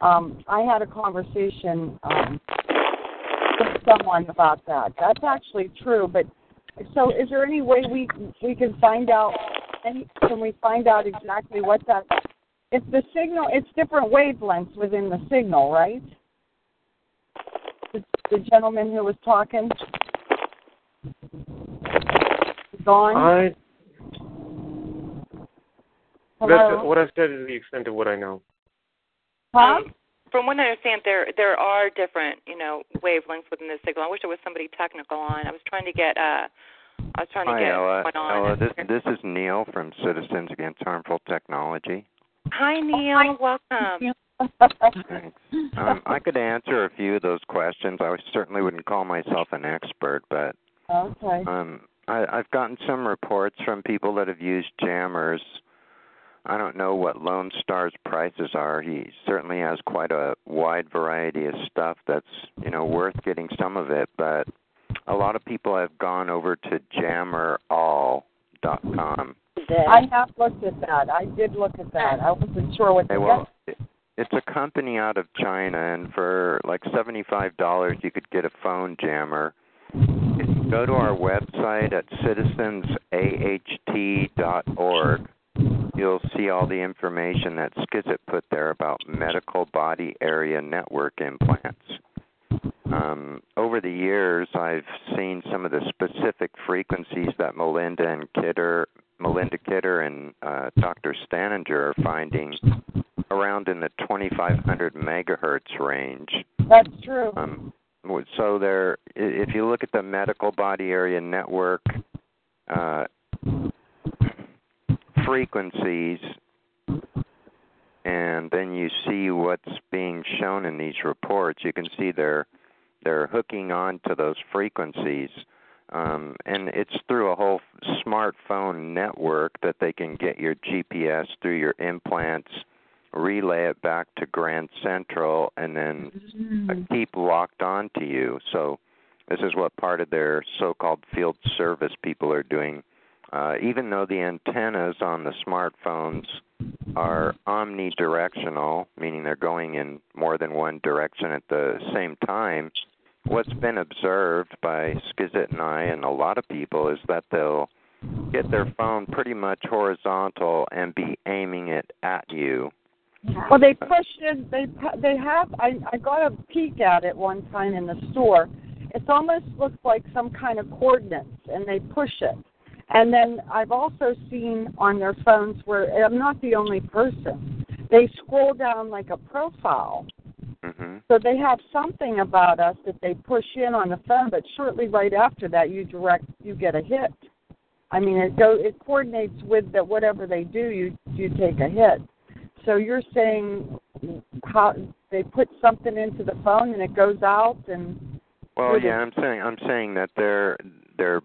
Speaker 7: um I had a conversation um with someone about that. That's actually true, but so is there any way we we can find out any can we find out exactly what that It's the signal it's different wavelengths within the signal, right? The, the gentleman who was talking gone.
Speaker 5: I
Speaker 7: Hello.
Speaker 5: that's, what I've said is the extent of what I know.
Speaker 7: Huh?
Speaker 2: Um, from what I understand, there there are different you know wavelengths within the signal. I wish there was somebody technical on. I was trying to get uh, I was trying to
Speaker 6: Hi,
Speaker 2: get
Speaker 6: Ella.
Speaker 2: one on.
Speaker 6: Ella, this this is Neil from Citizens Against Harmful Technology.
Speaker 2: Hi Neil, welcome.
Speaker 6: Thanks. Um, I could answer a few of those questions. I certainly wouldn't call myself an expert, but
Speaker 7: okay.
Speaker 6: um, I, I've gotten some reports from people that have used jammers. I don't know what Lone Star's prices are. He certainly has quite a wide variety of stuff that's you know worth getting some of it, but a lot of people have gone over to jammerall.com
Speaker 3: it.
Speaker 7: I have looked at that. I did look at that. I wasn't sure what
Speaker 6: Hey,
Speaker 7: the
Speaker 6: well, it's a company out of China, and for like seventy-five dollars, you could get a phone jammer. If you go to our website at citizensaht.org, you'll see all the information that Skizit put there about medical body area network implants. Um, over the years, I've seen some of the specific frequencies that Melinda and Kidder, Melinda Kidder and uh, Dr. Staninger are finding around in the 2500 megahertz range.
Speaker 7: That's true.
Speaker 6: Um, so there, if you look at the medical body area network uh, frequencies, and then you see what's being shown in these reports, you can see they're they're hooking on to those frequencies. Um, and it's through a whole smartphone network that they can get your GPS through your implants, relay it back to Grand Central, and then uh, keep locked on to you. So this is what part of their so-called field service people are doing. Uh, even though the antennas on the smartphones are omnidirectional, meaning they're going in more than one direction at the same time, what's been observed by Skizit and I and a lot of people is that they'll get their phone pretty much horizontal and be aiming it at you.
Speaker 7: Well, they push it. They they have. I I got a peek at it one time in the store. It almost looks like some kind of coordinates, and they push it. And then I've also seen on their phones where I'm not the only person. They scroll down like a profile,
Speaker 6: hmm
Speaker 7: so they have something about us that they push in on the phone. But shortly right after that, you direct you get a hit. I mean, it go it coordinates with that whatever they do. You you take a hit. So you're saying how they put something into the phone and it goes out and
Speaker 6: Well, yeah, I'm saying I'm saying that they're they're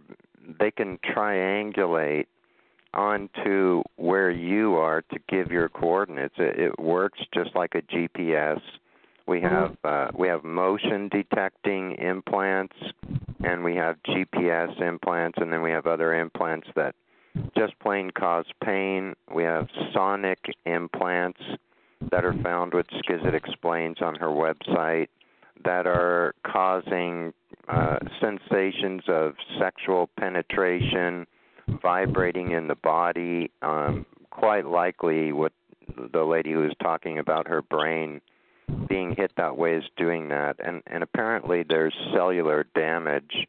Speaker 6: they can triangulate onto where you are to give your coordinates. It, it works just like a GPS. We have uh, we have motion detecting implants, and we have GPS implants, and then we have other implants that just plain cause pain. We have sonic implants that are found, which Skizit explains on her website, that are causing uh, sensations of sexual penetration, vibrating in the body. Um, quite likely, what the lady who was talking about her brain being hit that way is doing that, and and apparently there's cellular damage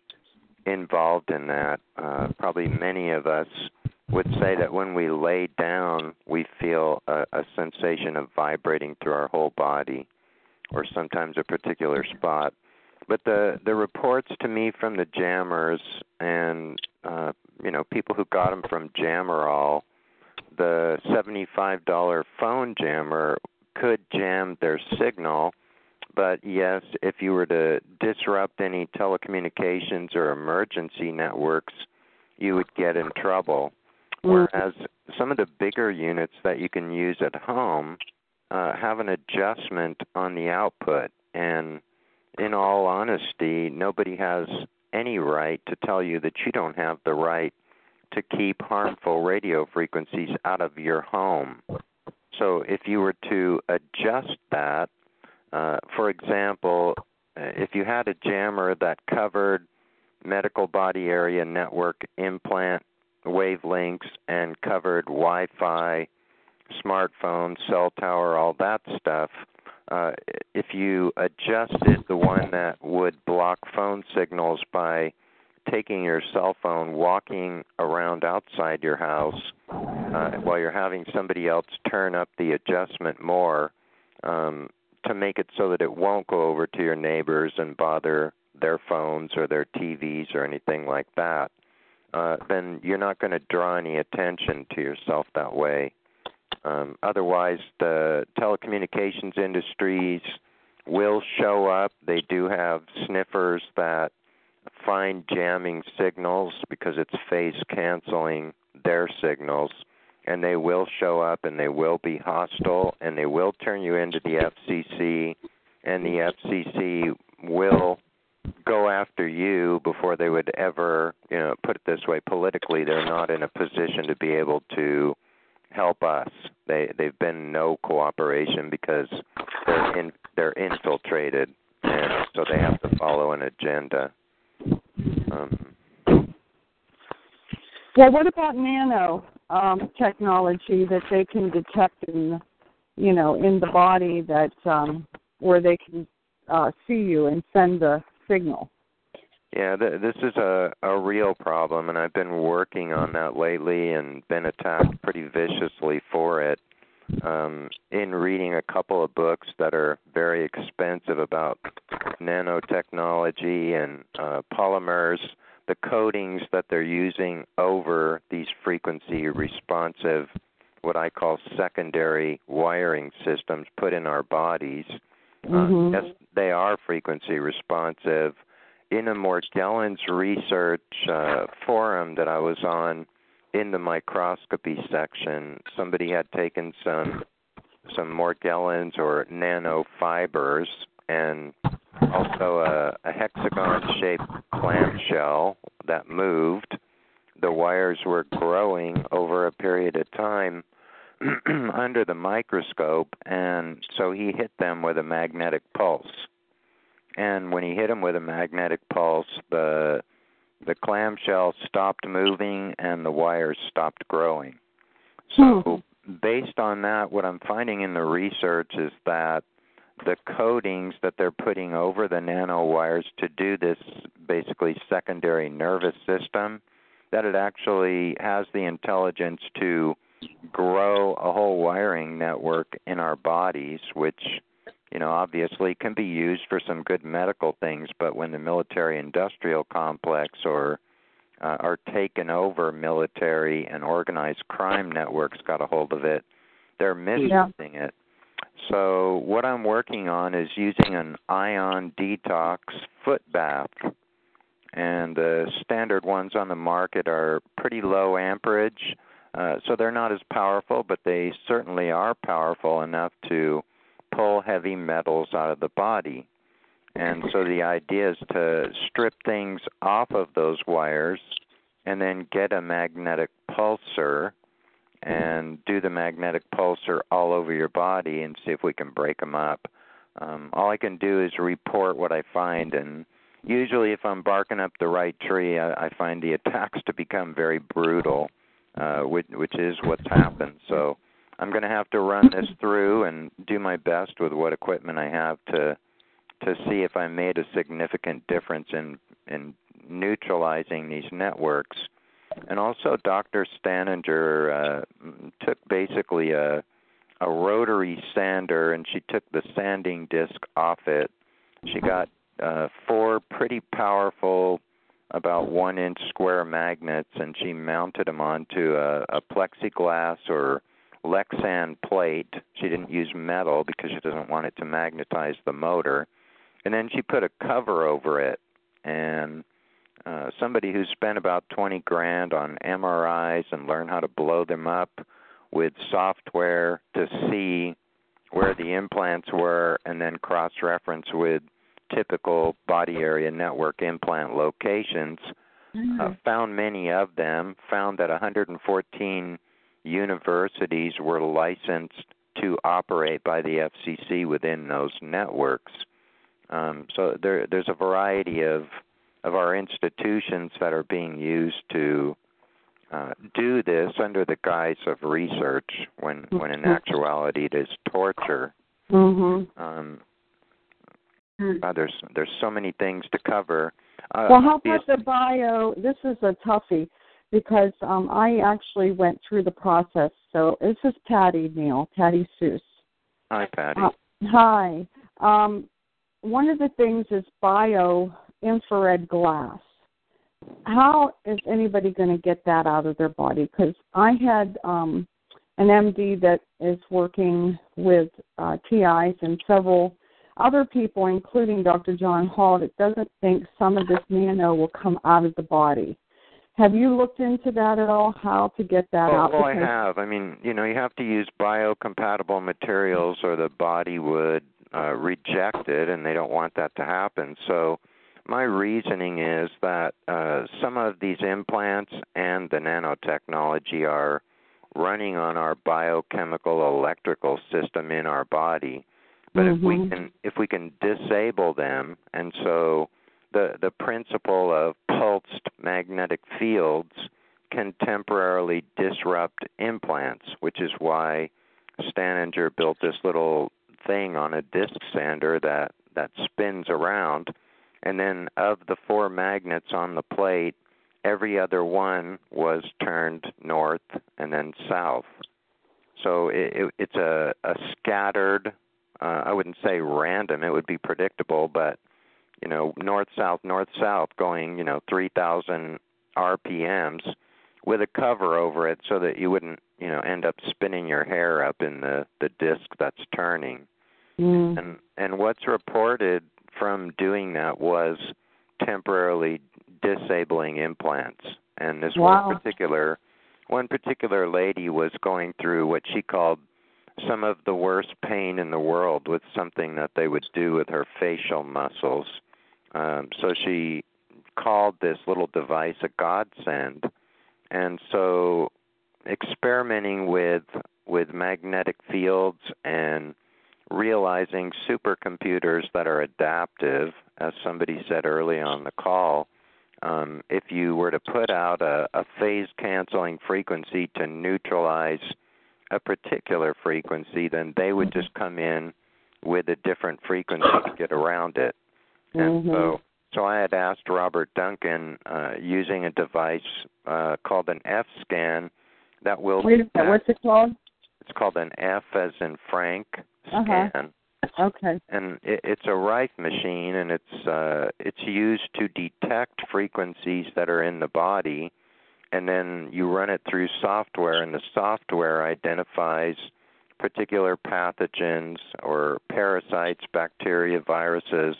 Speaker 6: involved in that. Uh, probably many of us would say that when we lay down, we feel a, a sensation of vibrating through our whole body, or sometimes a particular spot. But the the reports to me from the jammers and uh, you know people who got them from Jammerall, the seventy-five dollar phone jammer could jam their signal. But yes, if you were to disrupt any telecommunications or emergency networks, you would get in trouble. Whereas some of the bigger units that you can use at home uh, have an adjustment on the output. And in all honesty, nobody has any right to tell you that you don't have the right to keep harmful radio frequencies out of your home. So if you were to adjust that, uh, for example, uh, if you had a jammer that covered medical body area network implant wavelengths and covered Wi Fi, smartphone, cell tower, all that stuff, uh, if you adjusted the one that would block phone signals by taking your cell phone, walking around outside your house uh, while you're having somebody else turn up the adjustment more um, to make it so that it won't go over to your neighbors and bother their phones or their TVs or anything like that, uh, then you're not going to draw any attention to yourself that way. Um, otherwise, the telecommunications industries will show up. They do have sniffers that find jamming signals because it's phase canceling their signals, and they will show up and they will be hostile and they will turn you into the FCC, and the FCC will go after you before they would ever, you know, put it this this way politically they're not in a position to be able to help us. They they've been no cooperation because they're in they're infiltrated and so they have to follow an agenda. Um,
Speaker 7: well, what about nano um, technology that they can detect in, you know, in the body that um, where they can uh, see you and send the signal?
Speaker 6: Yeah, th- this is a a real problem, and I've been working on that lately and been attacked pretty viciously for it. Um, in reading a couple of books that are very expensive about nanotechnology and uh, polymers, the coatings that they're using over these frequency responsive, what I call secondary wiring systems put in our bodies.
Speaker 7: Mm-hmm.
Speaker 6: Uh, yes, they are frequency responsive in a Morgellons research uh, forum that I was on in the microscopy section, somebody had taken some some Morgellons or nanofibers and also a, a hexagon-shaped clamshell that moved. The wires were growing over a period of time under the microscope, and so he hit them with a magnetic pulse and when he hit him with a magnetic pulse, the the clamshell stopped moving and the wires stopped growing. So hmm. based on that, what I'm finding in the research is that the coatings that they're putting over the nanowires to do this basically secondary nervous system, that it actually has the intelligence to grow a whole wiring network in our bodies, which you know, obviously can be used for some good medical things, but when the military industrial complex or uh, are taken over military and organized crime networks got a hold of it, they're misusing yeah. it. So what I'm working on is using an ion detox foot bath. And the standard ones on the market are pretty low amperage, uh, so they're not as powerful, but they certainly are powerful enough to pull heavy metals out of the body. And so the idea is to strip things off of those wires and then get a magnetic pulsar and do the magnetic pulsar all over your body and see if we can break them up. Um, all I can do is report what I find, and usually, if I'm barking up the right tree, I, I find the attacks to become very brutal, uh, which, which is what's happened. So I'm going to have to run this through and do my best with what equipment I have to to see if I made a significant difference in in neutralizing these networks. And also, Dr. Staninger uh, took basically a a rotary sander and she took the sanding disc off it. She got uh, four pretty powerful, about one inch square magnets, and she mounted them onto a, a plexiglass or Lexan plate. She didn't use metal because she doesn't want it to magnetize the motor. And then she put a cover over it. And uh, somebody who spent about 20 grand on MRIs and learned how to blow them up with software to see where the implants were and then cross reference with typical body area network implant locations. Mm-hmm. Uh, found many of them, found that 114 universities were licensed to operate by the FCC within those networks. Um, so there, there's a variety of of our institutions that are being used to uh, do this under the guise of research, when when in mm-hmm. actuality it is torture.
Speaker 7: Mm-hmm.
Speaker 6: Um, uh, there's there's so many things to cover.
Speaker 7: Uh, well, how about the bio? This is a toughie because um, I actually went through the process. So this is Patty Neal, Patty Seuss.
Speaker 6: Hi, Patty.
Speaker 7: Uh, hi. Um, one of the things is bio infrared glass. How is anybody going to get that out of their body? Because I had um, an MD that is working with uh, TIs and several other people, including Dr. John Hall, that doesn't think some of this nano will come out of the body. Have you looked into that at all? How to get that
Speaker 6: well,
Speaker 7: out?
Speaker 6: Well, I have. I mean, you know, you have to use biocompatible materials, or the body would uh, reject it, and they don't want that to happen. So, my reasoning is that uh, some of these implants and the nanotechnology are running on our biochemical electrical system in our body. But
Speaker 7: mm-hmm.
Speaker 6: if we can if we can disable them, and so the the principle of pulsed magnetic fields can temporarily disrupt implants, which is why Staninger built this little thing on a disc sander that that spins around. And then of the four magnets on the plate every other one was turned north and then south. So it, it, it's a, a scattered uh, i wouldn't say random it would be predictable but you know north south north south going you know 3000 rpms with a cover over it so that you wouldn't you know end up spinning your hair up in the the disc that's turning
Speaker 7: mm.
Speaker 6: and and what's reported from doing that was temporarily disabling implants and this
Speaker 7: wow.
Speaker 6: one particular one particular lady was going through what she called some of the worst pain in the world with something that they would do with her facial muscles um so she called this little device a godsend and so experimenting with with magnetic fields and realizing supercomputers that are adaptive, as somebody said early on the call. Um, if you were to put out a, a phase canceling frequency to neutralize a particular frequency, then they would just come in with a different frequency to get around it. And
Speaker 7: mm-hmm.
Speaker 6: so so I had asked Robert Duncan uh, using a device uh, called an F scan that will.
Speaker 7: Wait a minute, what's it called?
Speaker 6: It's called an F as in Frank
Speaker 7: Uh-huh.
Speaker 6: scan.
Speaker 7: Okay.
Speaker 6: And it, it's a Rife machine, and it's uh, it's used to detect frequencies that are in the body, and then you run it through software, and the software identifies particular pathogens or parasites, bacteria, viruses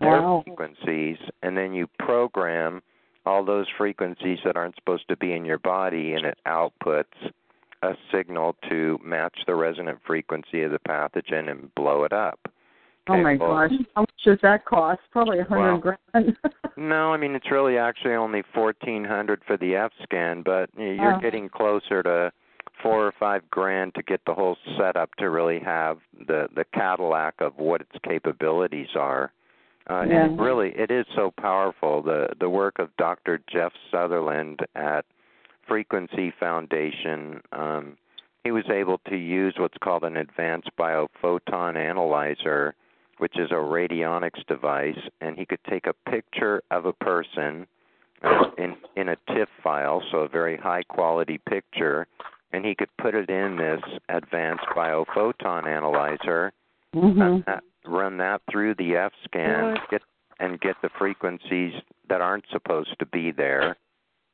Speaker 6: their
Speaker 7: Wow.
Speaker 6: frequencies, and then you program all those frequencies that aren't supposed to be in your body, and it outputs a signal to match the resonant frequency of the pathogen and blow it up.
Speaker 7: oh my
Speaker 6: well,
Speaker 7: gosh. How much does that cost? Probably a hundred
Speaker 6: Well,
Speaker 7: grand.
Speaker 6: No, I mean it's really actually only fourteen hundred for the F scan, but you're
Speaker 7: Oh.
Speaker 6: getting closer to four or five grand to get the whole setup to really have the the Cadillac of what its capabilities are. Uh,
Speaker 7: Yeah.
Speaker 6: And really, it is so powerful. The the work of Dr. Jeff Sutherland at Frequency Foundation, um, he was able to use what's called an advanced biophoton analyzer, which is a radionics device, and he could take a picture of a person uh, in in a TIFF file, so a very high quality picture, and he could put it in this advanced biophoton analyzer
Speaker 7: hmm
Speaker 6: run that, run that through the F scan, get and get the frequencies that aren't supposed to be there,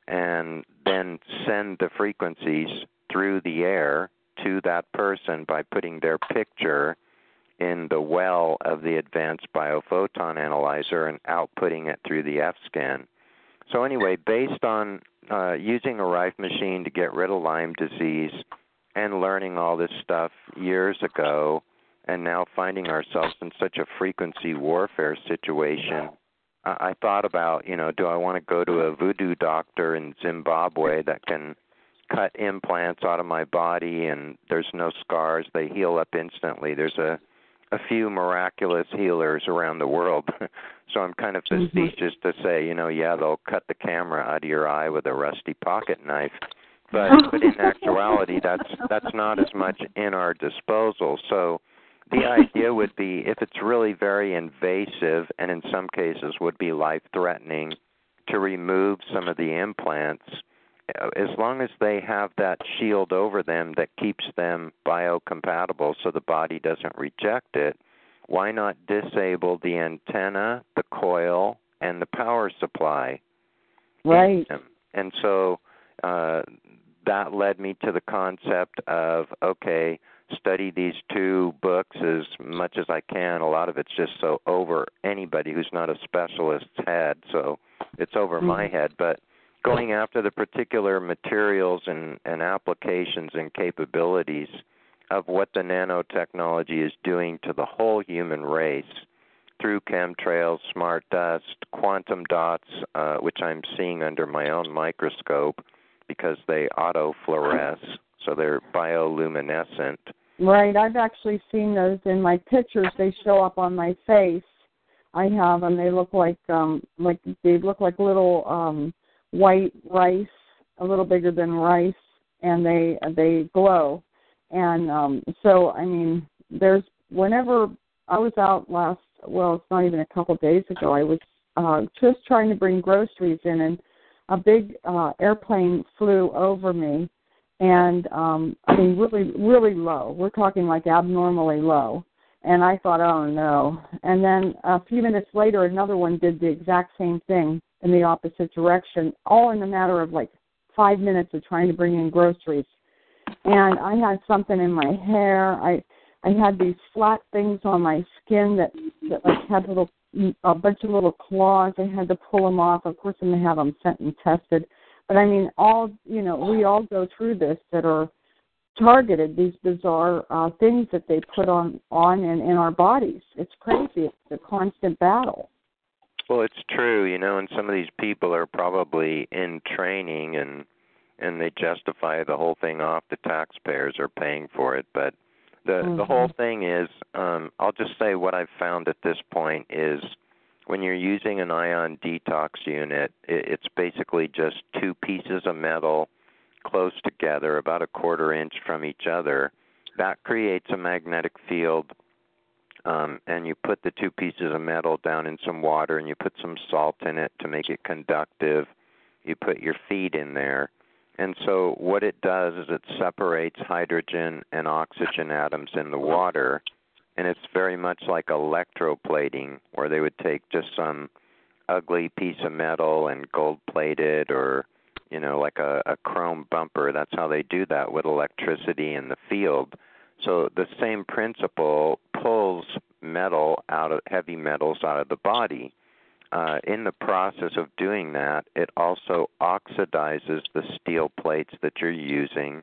Speaker 6: and then send the frequencies through the air to that person by putting their picture in the well of the advanced biophoton analyzer and outputting it through the F scan. So anyway, based on uh, using a Rife machine to get rid of Lyme disease and learning all this stuff years ago, and now finding ourselves in such a frequency warfare situation, I, I thought about, you know, do I want to go to a voodoo doctor in Zimbabwe that can cut implants out of my body and there's no scars, they heal up instantly. There's a a few miraculous healers around the world. so I'm kind of
Speaker 7: Mhm.
Speaker 6: to say, you know, yeah, they'll cut the camera out of your eye with a rusty pocket knife. But but in actuality that's that's not as much in our disposal. So the idea would be if it's really very invasive and in some cases would be life threatening to remove some of the implants as long as they have that shield over them that keeps them biocompatible so the body doesn't reject it why not disable the antenna the coil and the power supply
Speaker 7: Right.
Speaker 6: and, and so uh, that led me to the concept of okay, study these two books as much as I can. A lot of it's just so over anybody who's not a specialist's head, so it's over my
Speaker 7: Mhm.
Speaker 6: head. But going after the particular materials and, and applications and capabilities of what the nanotechnology is doing to the whole human race through chemtrails, smart dust, quantum dots, uh, which I'm seeing under my own microscope because they autofluoresce, so they're bioluminescent.
Speaker 7: Right. I've actually seen those in my pictures. They show up on my face. I have them. They look like um like they look like little um white rice, a little bigger than rice, and they they glow. And um so I mean, there's whenever I was out last well, it's not even a couple days ago. I was uh just trying to bring groceries in and a big uh airplane flew over me and um I mean really really low. We're talking like abnormally low. And I thought, oh no. And then a few minutes later another one did the exact same thing in the opposite direction, all in a matter of like five minutes of trying to bring in groceries. And I had something in my hair. I I had these flat things on my skin that that like had little a bunch of little claws. I had to pull them off. Of course, I'm gonna have them sent and tested. But I mean, all you know, we all go through this that are targeted. These bizarre uh, things that they put on on in in our bodies. It's crazy. It's a constant battle.
Speaker 6: Well, it's true, you know, and some of these people are probably in training and and they justify the whole thing off the taxpayers are paying for it, but the
Speaker 7: mm-hmm.
Speaker 6: the whole thing is um I'll just say what I've found at this point is when you're using an ion detox unit, it, it's basically just two pieces of metal close together, about a quarter inch from each other. That creates a magnetic field, um, and you put the two pieces of metal down in some water, and you put some salt in it to make it conductive. You put your feet in there. And so, what it does is it separates hydrogen and oxygen atoms in the water and it's very much like electroplating, where they would take just some ugly piece of metal and gold plate it, or you know, like a, a chrome bumper. That's how they do that with electricity in the field. So the same principle pulls metal out of heavy metals out of the body. Uh, in the process of doing that, it also oxidizes the steel plates that you're using,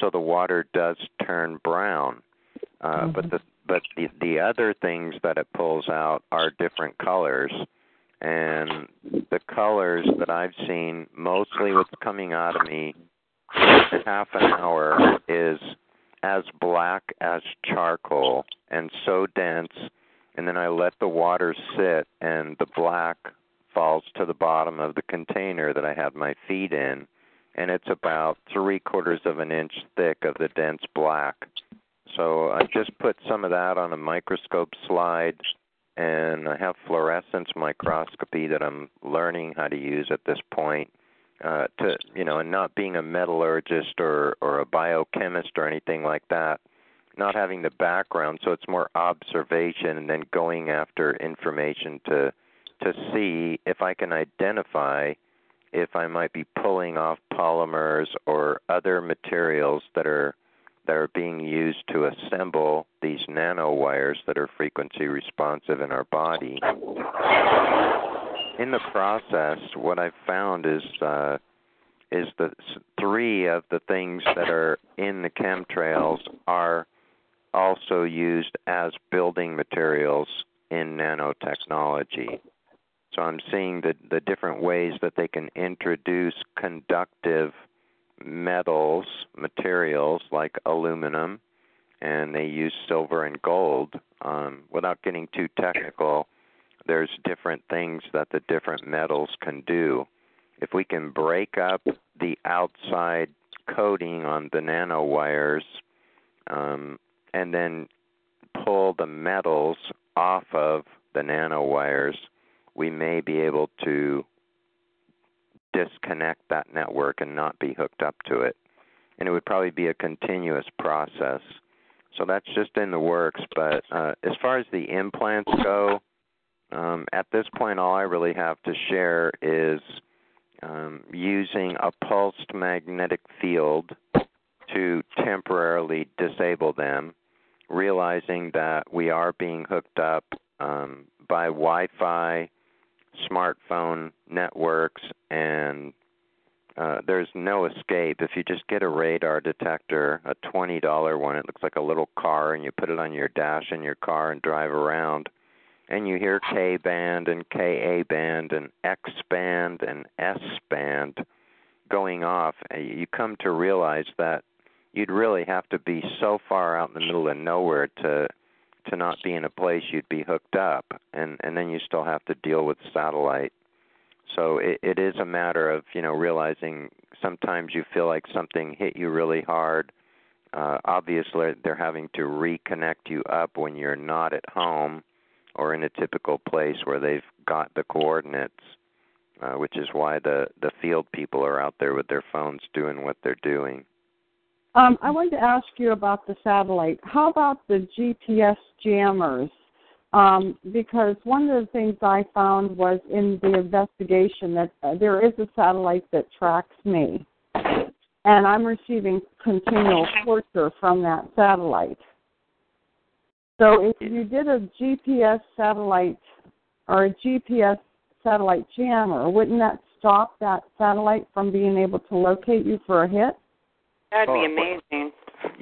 Speaker 6: so the water does turn brown. Uh, mm-hmm. But the but the the other things that it pulls out are different colors. And the colors that I've seen mostly what's coming out of me in half an hour is as black as charcoal and so dense. And then I let the water sit and the black falls to the bottom of the container that I had my feet in. And it's about three quarters of an inch thick of the dense black so I just put some of that on a microscope slide, and I have fluorescence microscopy that I'm learning how to use at this point. Uh, to you know, and not being a metallurgist or or a biochemist or anything like that, not having the background, so it's more observation and then going after information to to see if I can identify if I might be pulling off polymers or other materials that are that are being used to assemble these nanowires that are frequency responsive in our body. In the process, what I've found is uh, is that three of the things that are in the chemtrails are also used as building materials in nanotechnology. So I'm seeing the, the different ways that they can introduce conductive metals, materials like aluminum, and they use silver and gold. Um, without getting too technical, there's different things that the different metals can do. If we can break up the outside coating on the nanowires um, and then pull the metals off of the nanowires, we may be able to disconnect that network and not be hooked up to it. And it would probably be a continuous process. So that's just in the works. But uh, as far as the implants go, um, at this point, all I really have to share is um, using a pulsed magnetic field to temporarily disable them, realizing that we are being hooked up um, by Wi Fi smartphone networks, and uh, there's no escape. If you just get a radar detector, a $20 one, it looks like a little car, and you put it on your dash in your car and drive around. and you hear K band and KA band and X band and S band going off, you come to realize that you'd really have to be so far out in the middle of nowhere to to not be in a place you'd be hooked up and and then you still have to deal with satellite. So it, it is a matter of you know realizing sometimes you feel like something hit you really hard. Uh obviously they're having to reconnect you up when you're not at home or in a typical place where they've got the coordinates uh, which is why the the field people are out there with their phones doing what they're doing
Speaker 7: um, I wanted to ask you about the satellite. How about the GPS jammers? Um, because one of the things I found was in the investigation that uh, there is a satellite that tracks me, and I'm receiving continual torture from that satellite. So if you did a GPS satellite or a GPS satellite jammer, wouldn't that stop that satellite from being able to locate you for a hit?
Speaker 2: That'd be
Speaker 6: Oh,
Speaker 2: amazing.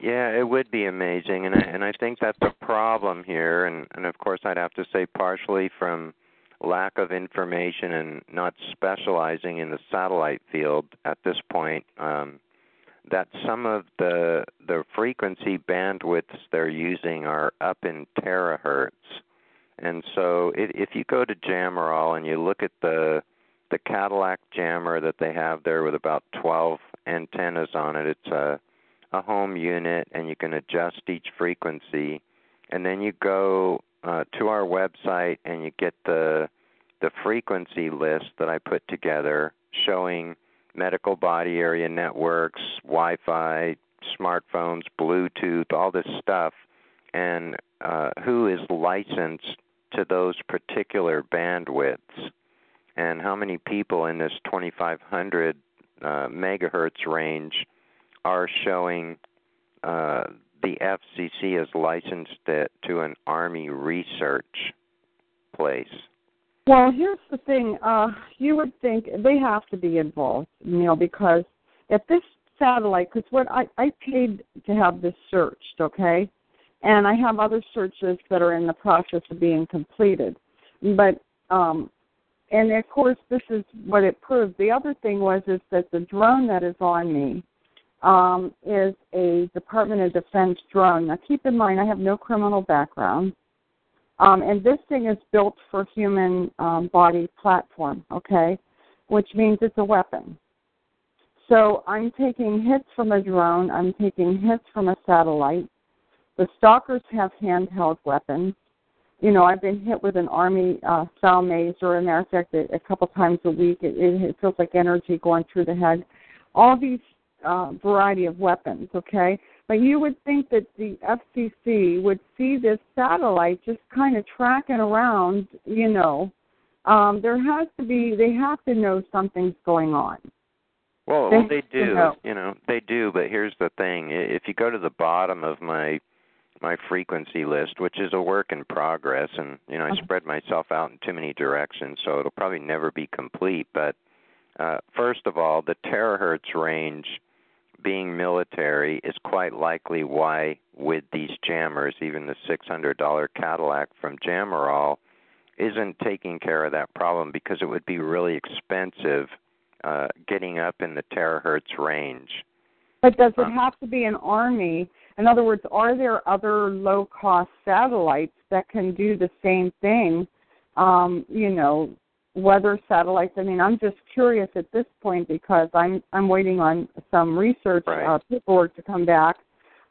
Speaker 6: Yeah, it would be amazing, and I, and I think that's a problem here, and and of course I'd have to say partially from lack of information and not specializing in the satellite field at this point. Um, that some of the the frequency bandwidths they're using are up in terahertz, and so if, if you go to Jammerall and you look at the the Cadillac jammer that they have there with about 12 antennas on it. It's a a home unit, and you can adjust each frequency. And then you go uh, to our website and you get the the frequency list that I put together, showing medical body area networks, Wi-Fi, smartphones, Bluetooth, all this stuff, and uh, who is licensed to those particular bandwidths and how many people in this 2500 uh, megahertz range are showing uh, the FCC has licensed it to an Army research place.
Speaker 7: Well, here's the thing. Uh, you would think they have to be involved, Neil, because if this satellite, because what I, I paid to have this searched, okay, and I have other searches that are in the process of being completed, but um, and of course this is what it proved. The other thing was is that the drone that is on me um, is a Department of Defense drone. Now keep in mind I have no criminal background. Um, and this thing is built for human um, body platform, okay, which means it's a weapon. So I'm taking hits from a drone, I'm taking hits from a satellite. The stalkers have handheld weapons. You know, I've been hit with an army uh, style maser, and matter of fact, a, a couple times a week. It, it, it feels like energy going through the head. All these uh, variety of weapons, okay? But you would think that the FCC would see this satellite just kind of tracking around, you know. Um, there has to be, they have to know something's going on.
Speaker 6: Well,
Speaker 7: They
Speaker 6: well, they do,
Speaker 7: know.
Speaker 6: you know, they do. But here's the thing: if you go to the bottom of my my frequency list, which is a work in progress, and you know, I
Speaker 7: Okay.
Speaker 6: spread myself out in too many directions, so it'll probably never be complete. But uh, first of all, the terahertz range, being military, is quite likely why with these jammers, even the $600 Cadillac from Jammerall, isn't taking care of that problem because it would be really expensive uh, getting up in the terahertz range.
Speaker 7: But does it
Speaker 6: Um,
Speaker 7: have to be an army? In other words, are there other low cost satellites that can do the same thing? Um, you know, weather satellites. I mean, I'm just curious at this point because I'm I'm waiting on some research
Speaker 6: Right.
Speaker 7: uh, paperwork to come back.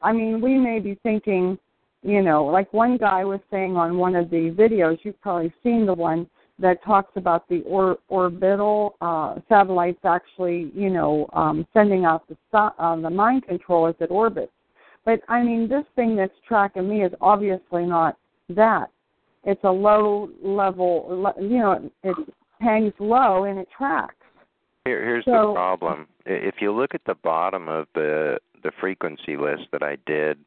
Speaker 7: I mean, we may be thinking, you know, like one guy was saying on one of the videos. You've probably seen the one that talks about the or, orbital uh, satellites actually, you know, um, sending out the uh, the mind control as it orbits. But I mean, this thing that's tracking me is obviously not that. It's a low level, you know, it hangs low and it tracks.
Speaker 6: Here, here's
Speaker 7: So-
Speaker 6: the problem. If you look at the bottom of the the frequency list that I did,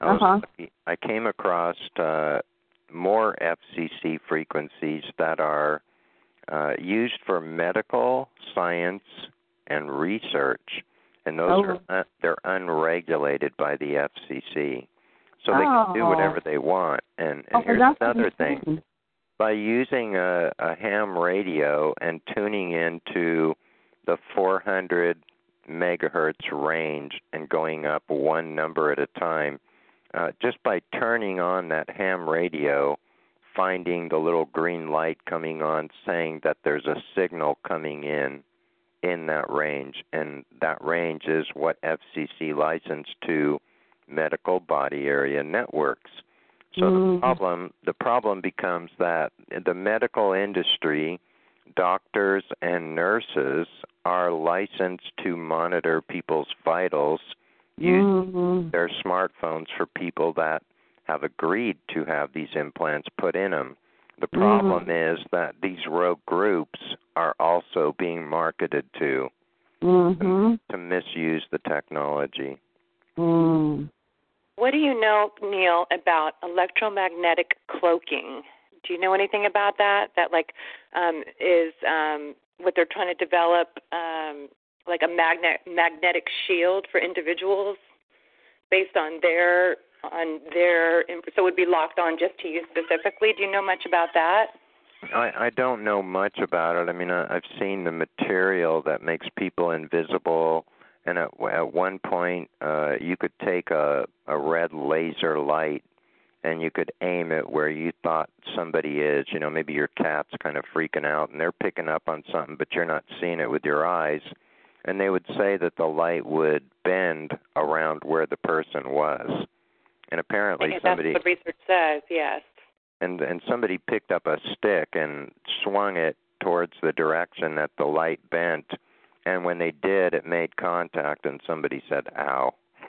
Speaker 6: I, was,
Speaker 7: Uh-huh.
Speaker 6: I came across uh, more FCC frequencies that are uh, used for medical science and research, and those
Speaker 7: Oh.
Speaker 6: are un- they're unregulated by the FCC, so they can do
Speaker 7: Oh.
Speaker 6: whatever they want. And and
Speaker 7: Oh,
Speaker 6: here's another thing. by using a, a ham radio and tuning into the 400 megahertz range and going up one number at a time, uh, just by turning on that ham radio, finding the little green light coming on saying that there's a signal coming in in that range, and that range is what FCC licensed to medical body area networks. So
Speaker 3: Mm.
Speaker 6: the problem the problem becomes that the medical industry, doctors and nurses are licensed to monitor people's vitals using
Speaker 3: Mhm.
Speaker 6: their smartphones for people that have agreed to have these implants put in them. The problem is that these rogue groups are also being marketed to
Speaker 3: Mhm.
Speaker 6: to misuse the technology.
Speaker 3: Mm.
Speaker 2: What do you know, Neil, about electromagnetic cloaking? Do you know anything about that? That like um, is um, what they're trying to develop, um, like a magnet magnetic shield for individuals based on their on their so it would be locked on just to you specifically. Do you know much about that?
Speaker 6: I, I don't know much about it. I mean, I, I've seen the material that makes people invisible, and at, at one point, uh, you could take a, a red laser light and you could aim it where you thought somebody is. You know, maybe your cat's kind of freaking out and they're picking up on something, but you're not seeing it with your eyes. And they would say that the light would bend around where the person was. And apparently,
Speaker 2: That's
Speaker 6: somebody
Speaker 2: what research says. Yes.
Speaker 6: and and somebody picked up a stick and swung it towards the direction that the light bent and when they did it made contact and somebody said ow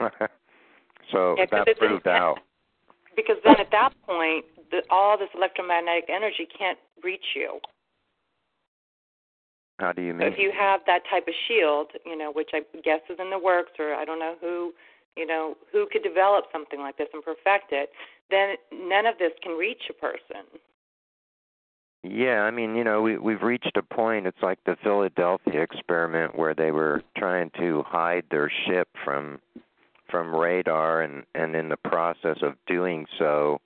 Speaker 6: so
Speaker 2: Yeah,
Speaker 6: that proved out
Speaker 2: Because then at that point, the, all this electromagnetic energy can't reach you.
Speaker 6: how do you
Speaker 2: So
Speaker 6: mean
Speaker 2: if you have that type of shield, you know, which I guess is in the works, or I don't know who, you know, who could develop something like this and perfect it, then none of this can reach a person.
Speaker 6: yeah i mean you know we we've reached a point it's like the philadelphia experiment where they were trying to hide their ship from from radar and and in the process of doing so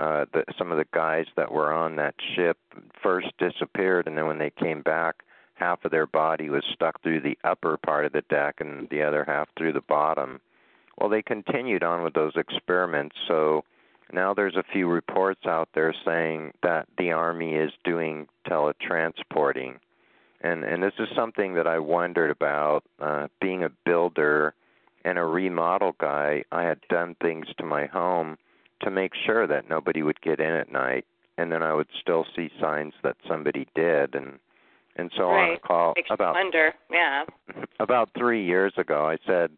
Speaker 6: uh the some of the guys that were on that ship first disappeared and then when they came back half of their body was stuck through the upper part of the deck and the other half through the bottom well they continued on with those experiments so now there's a few reports out there saying that the army is doing teletransporting and and this is something that I wondered about uh being a builder and a remodel guy I had done things to my home to make sure that nobody would get in at night and then I would still see signs that somebody did and and so on a call
Speaker 2: Makes
Speaker 6: about
Speaker 2: wonder. Yeah.
Speaker 6: about 3 years ago I said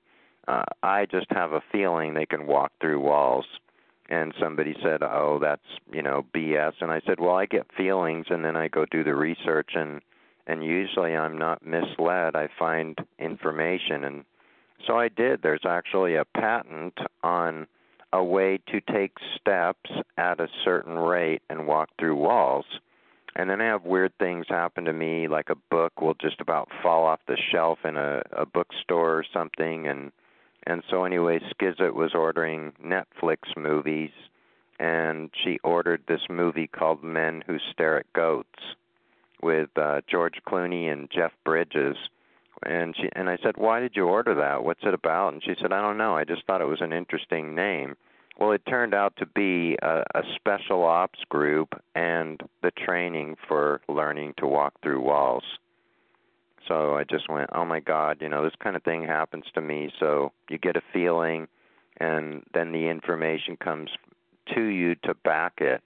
Speaker 6: uh, I just have a feeling they can walk through walls. And somebody said oh that's you know bs and i said well i get feelings and then i go do the research and and usually i'm not misled. I find information. And so i did. There's actually a patent on a way to take steps at a certain rate and walk through walls. And then I have weird things happen to me, like a book will just about fall off the shelf in a, a bookstore or something, and and so anyway, Skizit was ordering Netflix movies, and she ordered this movie called Men Who Stare at Goats, with uh, George Clooney and Jeff Bridges. And she and I said, "Why did you order that? What's it about?" And she said, "I don't know. I just thought it was an interesting name." Well, it turned out to be a, a special ops group and the training for learning to walk through walls. So I just went, oh my God, you know, this kind of thing happens to me. So you get a feeling, and then the information comes to you to back it.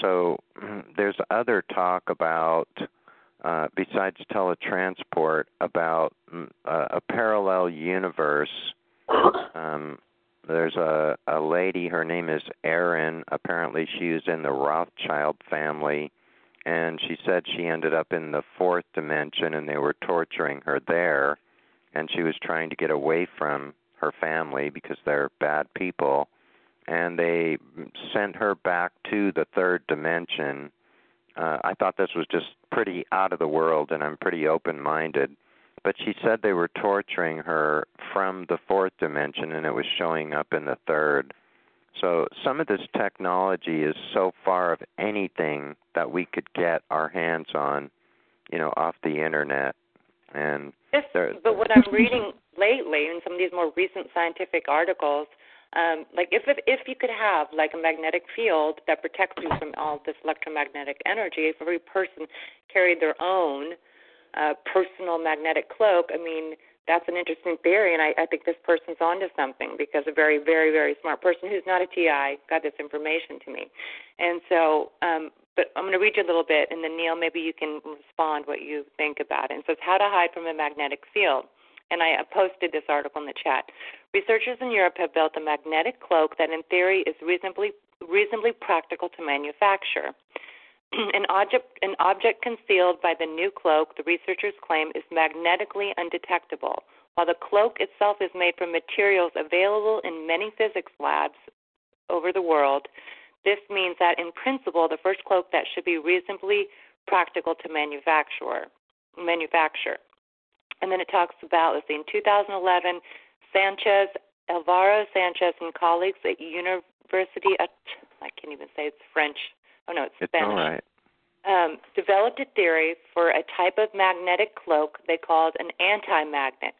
Speaker 6: So there's other talk about, uh, besides teletransport, about mm, a, parallel universe. Um, there's a a lady her name is Erin apparently she was in the Rothschild family and she said she ended up in the fourth dimension and they were torturing her there and she was trying to get away from her family because they're bad people and they sent her back to the third dimension. Uh I thought this was just pretty out of the world and I'm pretty open minded but she said they were torturing her from the fourth dimension and it was showing up in the third So some of this technology is so far of anything that we could get our hands on, you know, off the internet. And
Speaker 2: yes, but what I'm reading lately in some of these more recent scientific articles, um, like if, if if you could have like a magnetic field that protects you from all this electromagnetic energy, if every person carried their own uh, personal magnetic cloak, I mean that's an interesting theory, and I, I think this person's onto something because a very, very, very smart person who's not a TI got this information to me. And so, um, but I'm going to read you a little bit, and then Neil, maybe you can respond what you think about it. And so it's how to hide from a magnetic field. And I posted this article in the chat. Researchers in Europe have built a magnetic cloak that, in theory, is reasonably reasonably practical to manufacture. an object an object concealed by the new cloak, the researchers claim, is magnetically undetectable. While the cloak itself is made from materials available in many physics labs over the world, this means that in principle the first cloak that should be reasonably practical to manufacture manufacture. And then it talks about let's see, in 2011, Sanchez, Alvaro Sanchez and colleagues at University I can't even say it's French oh no, it's,
Speaker 6: it's
Speaker 2: Spanish.
Speaker 6: All right.
Speaker 2: Um, developed a theory for a type of magnetic cloak they called an anti-magnet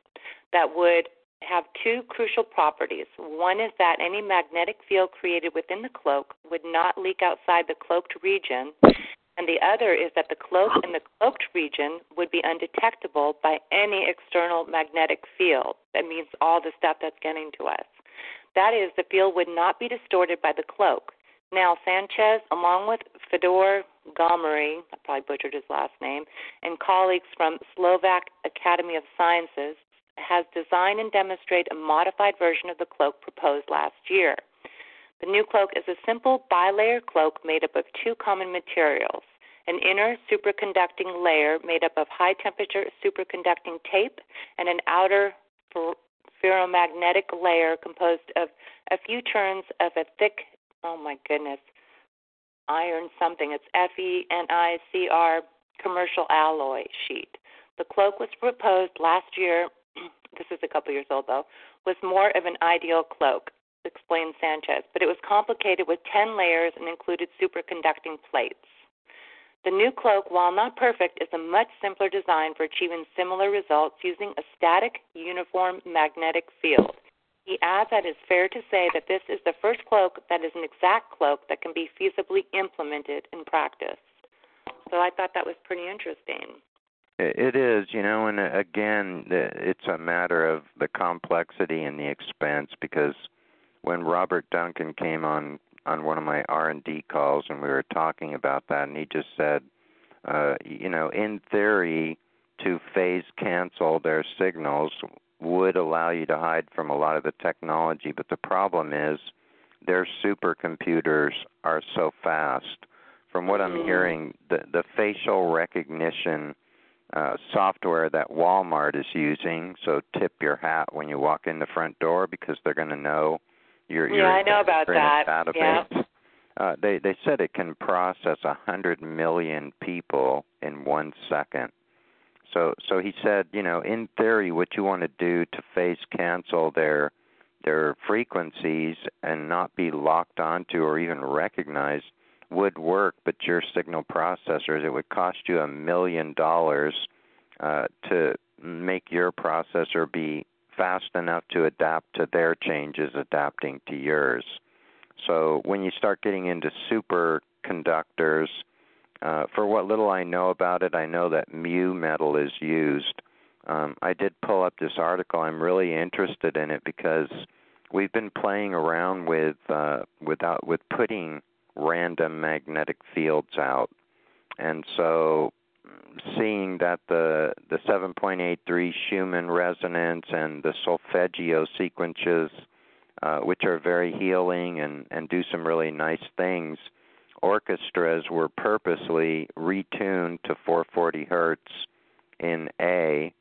Speaker 2: that would have two crucial properties. One is that any magnetic field created within the cloak would not leak outside the cloaked region, and the other is that the cloak in the cloaked region would be undetectable by any external magnetic field. That means all the stuff that's getting to us. That is, the field would not be distorted by the cloak. Now, Sanchez, along with Fedor Gomery, I probably butchered his last name, and colleagues from Slovak Academy of Sciences, has designed and demonstrated a modified version of the cloak proposed last year. The new cloak is a simple bilayer cloak made up of two common materials an inner superconducting layer made up of high temperature superconducting tape and an outer ferromagnetic layer composed of a few turns of a thick oh my goodness, iron something. It's F E N I C R commercial alloy sheet. The cloak was proposed last year. this is a couple years old though. Was more of an ideal cloak, explained Sanchez, but it was complicated with 10 layers and included superconducting plates. The new cloak, while not perfect, is a much simpler design for achieving similar results using a static, uniform magnetic field. He adds that it's fair to say that this is the first cloak that is an exact cloak that can be feasibly implemented in practice. So I thought that was pretty interesting.
Speaker 6: It is, you know, and uh, again, it's a matter of the complexity and the expense because when Robert Duncan came on on one of my R&D calls and we were talking about that and he just said, uh, you know, in theory to phase cancel their signals would allow you to hide from a lot of the technology, but the problem is their supercomputers are so fast. From what I'm mm. hearing, the the facial recognition uh, software that Walmart is using, so tip your hat when you walk in the front door because they're going to know you're.
Speaker 2: Yeah,
Speaker 6: you're
Speaker 2: I know about that.
Speaker 6: Database.
Speaker 2: Yeah.
Speaker 6: Uh, they they said it can process a hundred million people in one second. So so he said, you know, in theory, what you want to do to phase cancel their their frequencies and not be locked onto or even recognized would work, but your signal processors, it would cost you a million dollars uh, to make your processor be fast enough to adapt to their changes, adapting to yours. So when you start getting into superconductors, uh, for what little I know about it, I know that mu metal is used. Um, I did pull up this article. I'm really interested in it because we've been playing around with uh, without with putting random magnetic fields out, and so seeing that the the 7.83 Schumann resonance and the solfeggio sequences, uh, which are very healing and and do some really nice things orchestras were purposely retuned to 440 hertz in A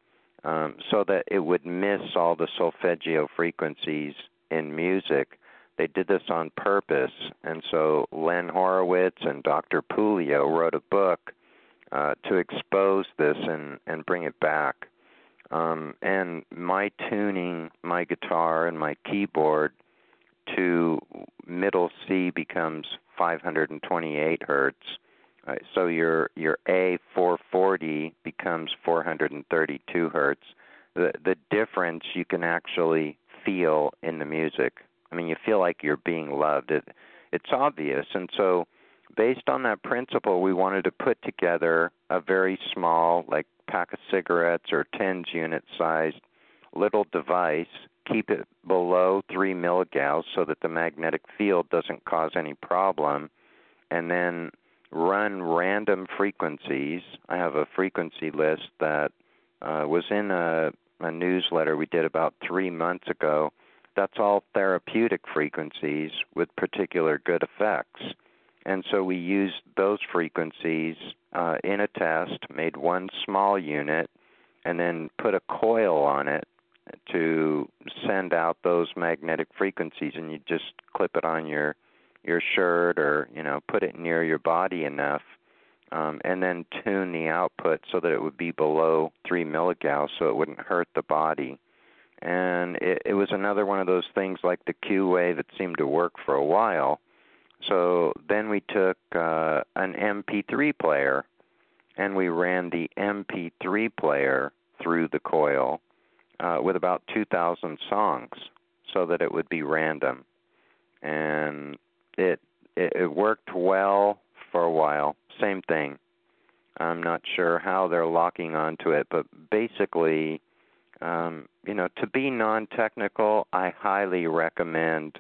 Speaker 6: um, so that it would miss all the solfeggio frequencies in music. They did this on purpose, and so Len Horowitz and Dr. Puleo wrote a book uh, to expose this and, and bring it back. Um, and my tuning my guitar and my keyboard to middle C becomes 528 hertz. Uh, so your your A440 becomes 432 hertz. The the difference you can actually feel in the music. I mean, you feel like you're being loved. It it's obvious, and so based on that principle, we wanted to put together a very small, like pack of cigarettes or tens unit sized little device, keep it below 3 milligauss so that the magnetic field doesn't cause any problem, and then run random frequencies. I have a frequency list that uh, was in a, a newsletter we did about three months ago. That's all therapeutic frequencies with particular good effects. And so we used those frequencies uh, in a test, made one small unit, and then put a coil on it to send out those magnetic frequencies. And you just clip it on your your shirt or you know put it near your body enough, um, and then tune the output so that it would be below three milligauss, so it wouldn't hurt the body. And it, it was another one of those things like the Q wave. It seemed to work for a while so then we took uh, an MP3 player and we ran the MP3 player through the coil uh, with about 2,000 songs so that it would be random. And it, it, it worked well for a while. Same thing. I'm not sure how they're locking onto it, but basically, um, you know, to be non-technical, I highly recommend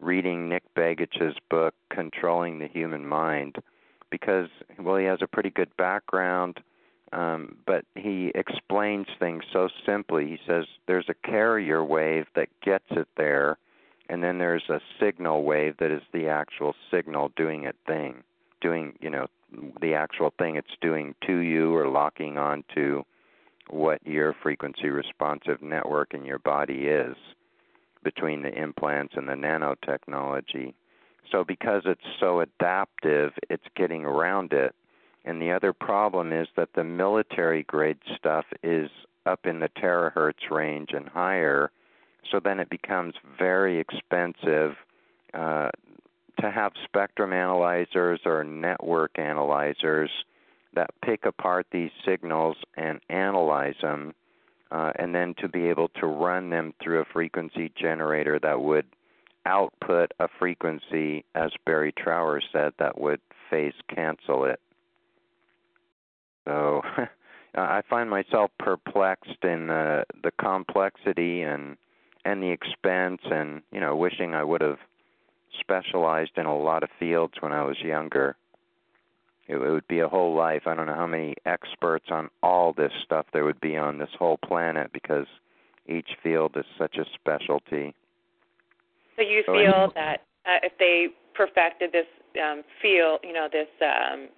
Speaker 6: reading Nick Begich's book, Controlling the Human Mind, because, well, he has a pretty good background, um, but he explains things so simply. He says there's a carrier wave that gets it there, and then there's a signal wave that is the actual signal doing its thing, doing, you know, the actual thing it's doing to you or locking on to what your frequency responsive network in your body is between the implants and the nanotechnology. So, because it's so adaptive, it's getting around it. And the other problem is that the military grade stuff is up in the terahertz range and higher. So then it becomes very expensive uh, to have spectrum analyzers or network analyzers that pick apart these signals and analyze them uh, and then to be able to run them through a frequency generator that would output a frequency, as Barry Trower said, that would phase cancel it. So I find myself perplexed in the the complexity and and the expense, and you know, wishing I would have specialized in a lot of fields when I was younger it, it would be a whole life. I don't know how many experts on all this stuff there would be on this whole planet because each field is such a specialty.
Speaker 2: So you so feel that uh, if they perfected this um, field, you know, this um,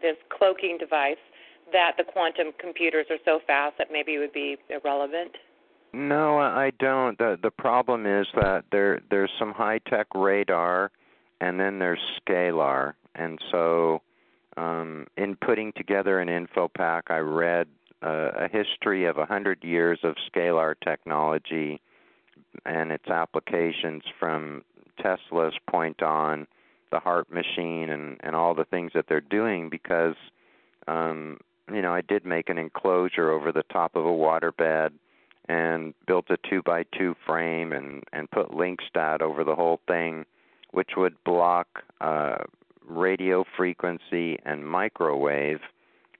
Speaker 2: this cloaking device, that the quantum computers are so fast that maybe it would be irrelevant?
Speaker 6: No, I don't. the The problem is that there there's some high tech radar, and then there's scalar, and so um, in putting together an info pack, I read uh, a history of a 100 years of scalar technology and its applications from Tesla's point on, the heart machine, and, and all the things that they're doing because, um, you know, I did make an enclosure over the top of a waterbed and built a two by two frame and, and put Linqstat over the whole thing, which would block uh, radio frequency and microwave.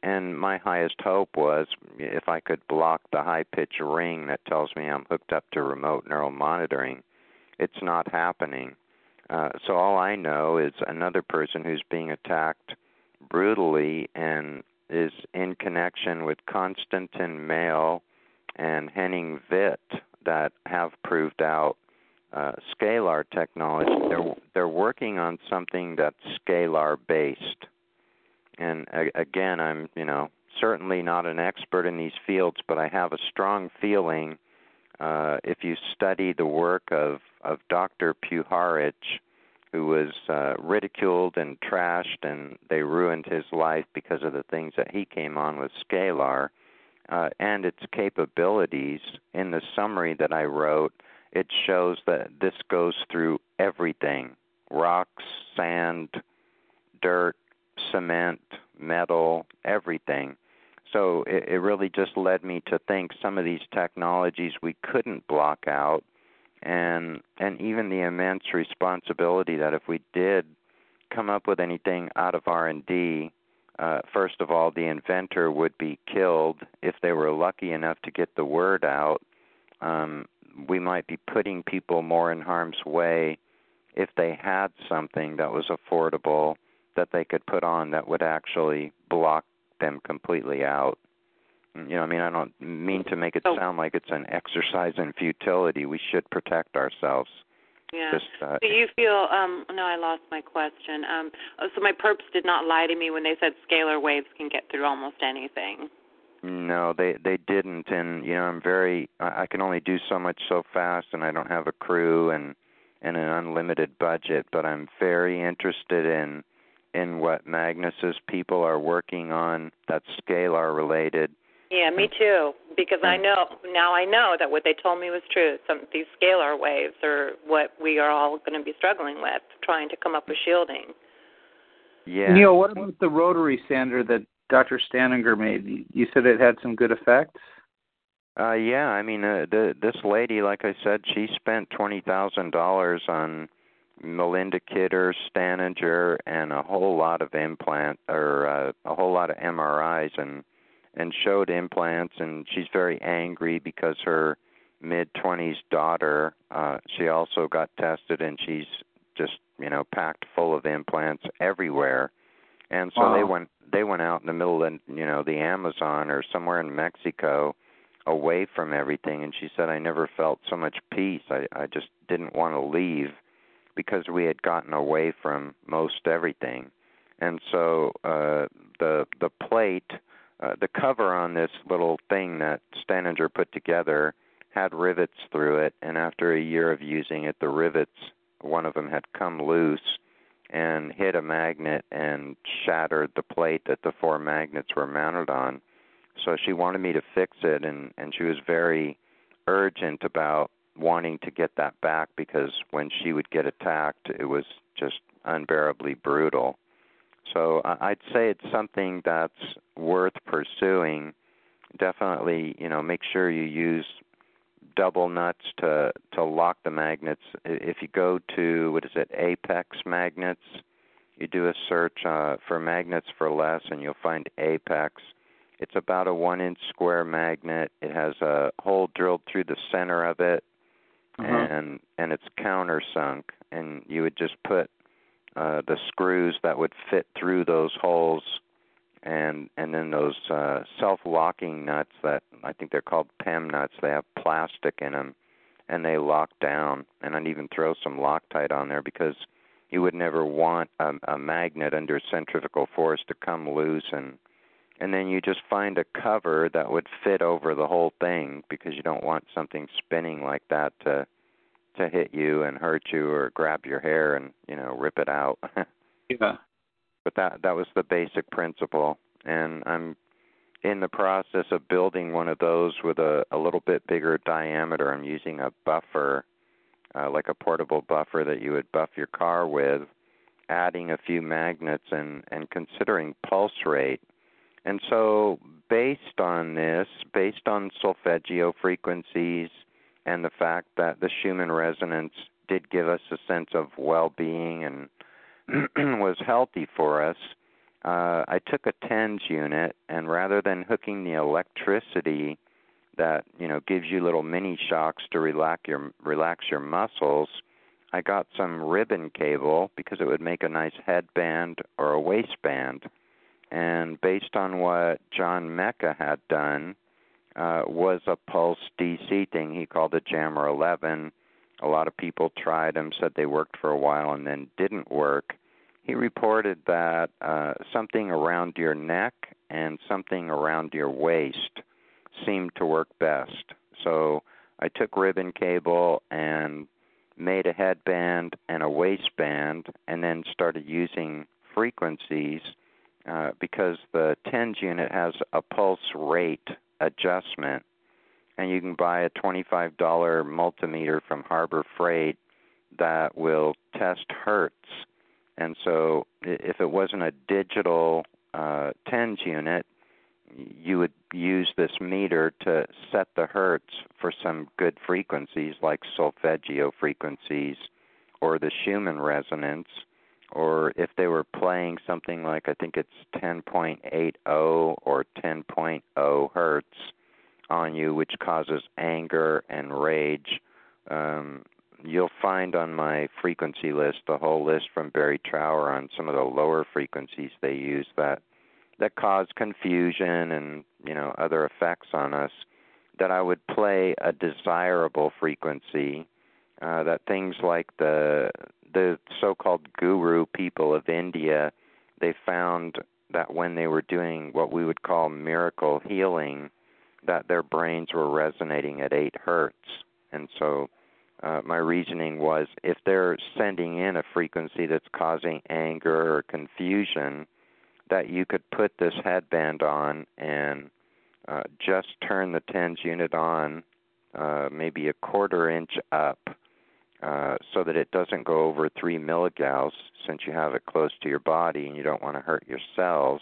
Speaker 6: And my highest hope was if I could block the high pitch ring that tells me I'm hooked up to remote neural monitoring. It's not happening. Uh, so all I know is another person who's being attacked brutally and is in connection with Konstantin Meyl and Henning Witte that have proved out uh, scalar technology. They're they're working on something that's scalar based. And uh, again, I'm you know certainly not an expert in these fields, but I have a strong feeling. Uh, if you study the work of of Dr. Puharich, who was uh, ridiculed and trashed, and they ruined his life because of the things that he came on with Scalar uh, and its capabilities. In the summary that I wrote, it shows that this goes through everything rocks, sand, dirt, cement, metal, everything. So it, it really just led me to think some of these technologies we couldn't block out, and and even the immense responsibility that if we did come up with anything out of R and D, uh, first of all, the inventor would be killed if they were lucky enough to get the word out. Um, we might be putting people more in harm's way if they had something that was affordable that they could put on that would actually block them completely out. You know, I mean, I don't mean to make it
Speaker 2: Oh.
Speaker 6: sound like it's an exercise in futility. We should protect ourselves.
Speaker 2: Yeah.
Speaker 6: Just, uh,
Speaker 2: Do you feel? Um, no, I lost my question. Um, oh, so my perps did not lie to me when they said scalar waves can get through almost anything.
Speaker 6: No, they they didn't, and you know I'm very I I can only do so much so fast, and I don't have a crew and and an unlimited budget. But I'm very interested in in what Magnus's people are working on that's scalar related.
Speaker 2: Yeah, me too. Because I know now I know that what they told me was true. Some these scalar waves are what we are all going to be struggling with, trying to come up with shielding.
Speaker 6: Yeah.
Speaker 1: Neil, what about the rotary sander that Dr. Staninger made? You- You said it had some good effects.
Speaker 6: Uh yeah, I mean uh, the this lady like I said, she spent $20,000 on Melinda Kidder, Staninger and a whole lot of implant or uh, a whole lot of MRIs and and showed implants and she's very angry because her mid 20s daughter uh she also got tested and she's just, you know, packed full of implants everywhere. And so
Speaker 1: Wow.
Speaker 6: they went they went out in the middle of you know the Amazon or somewhere in Mexico away from everything and she said I never felt so much peace. I I just didn't want to leave because we had gotten away from most everything. And so uh the the plate uh, the cover on this little thing that Staninger put together had rivets through it and after a year of using it the rivets one of them had come loose and hit a magnet and shattered the plate that the four magnets were mounted on. So she wanted me to fix it and and she was very urgent about wanting to get that back because when she would get attacked it was just unbearably brutal so i'd say it's something that's worth pursuing definitely you know make sure you use double nuts to to lock the magnets if you go to what is it apex magnets you do a search uh, for magnets for less and you'll find apex it's about a one inch square magnet. It has a hole drilled through the center of it,
Speaker 1: Uh-huh.
Speaker 6: and and it's countersunk. And you would just put uh, the screws that would fit through those holes, and and then those uh, self-locking nuts that I think they're called PEM nuts. They have plastic in them, and they lock down. And I'd even throw some Loctite on there because you would never want a, a magnet under centrifugal force to come loose and and then you just find a cover that would fit over the whole thing because you don't want something spinning like that to to hit you and hurt you or grab your hair and you know rip it out.
Speaker 1: Yeah.
Speaker 6: but that that was the basic principle. And i'm in the process of building one of those with a a little bit bigger diameter. I'm using a buffer uh, like a portable buffer that you would buff your car with adding a few magnets and and considering pulse rate. And so, based on this, based on solfeggio frequencies and the fact that the Schumann resonance did give us a sense of well being and was healthy for us, uh, I took a TENS unit and rather than hooking the electricity that you know gives you little mini shocks to relax your relax your muscles, I got some ribbon cable because it would make a nice headband or a waistband. And based on what John Mecca had done, uh, was a pulse DC thing. He called it Jammer 11. A lot of people tried them, said they worked for a while and then didn't work. He reported that uh, something around your neck and something around your waist seemed to work best. So I took ribbon cable and made a headband and a waistband, and then started using frequencies uh, because the TENS unit has a pulse rate adjustment, and you can buy a $25 multimeter from Harbor Freight that will test hertz. And so if it wasn't a digital uh, TENS unit, you would use this meter to set the hertz for some good frequencies like solfeggio frequencies or the Schumann resonance or if they were playing something like I think it's 10.80 or 10.0 hertz on you, which causes anger and rage. Um, you'll find on my frequency list the whole list from Barry Trower on some of the lower frequencies they use that that cause confusion and you know other effects on us. That I would play a desirable frequency. Uh, that things like the the so-called guru people of India, they found that when they were doing what we would call miracle healing, that their brains were resonating at eight hertz, and so uh, my reasoning was if they're sending in a frequency that's causing anger or confusion, that you could put this headband on and uh, just turn the TENS unit on uh, maybe a quarter inch up uh, so that it doesn't go over 3 milligauss since you have it close to your body and you don't want to hurt your cells.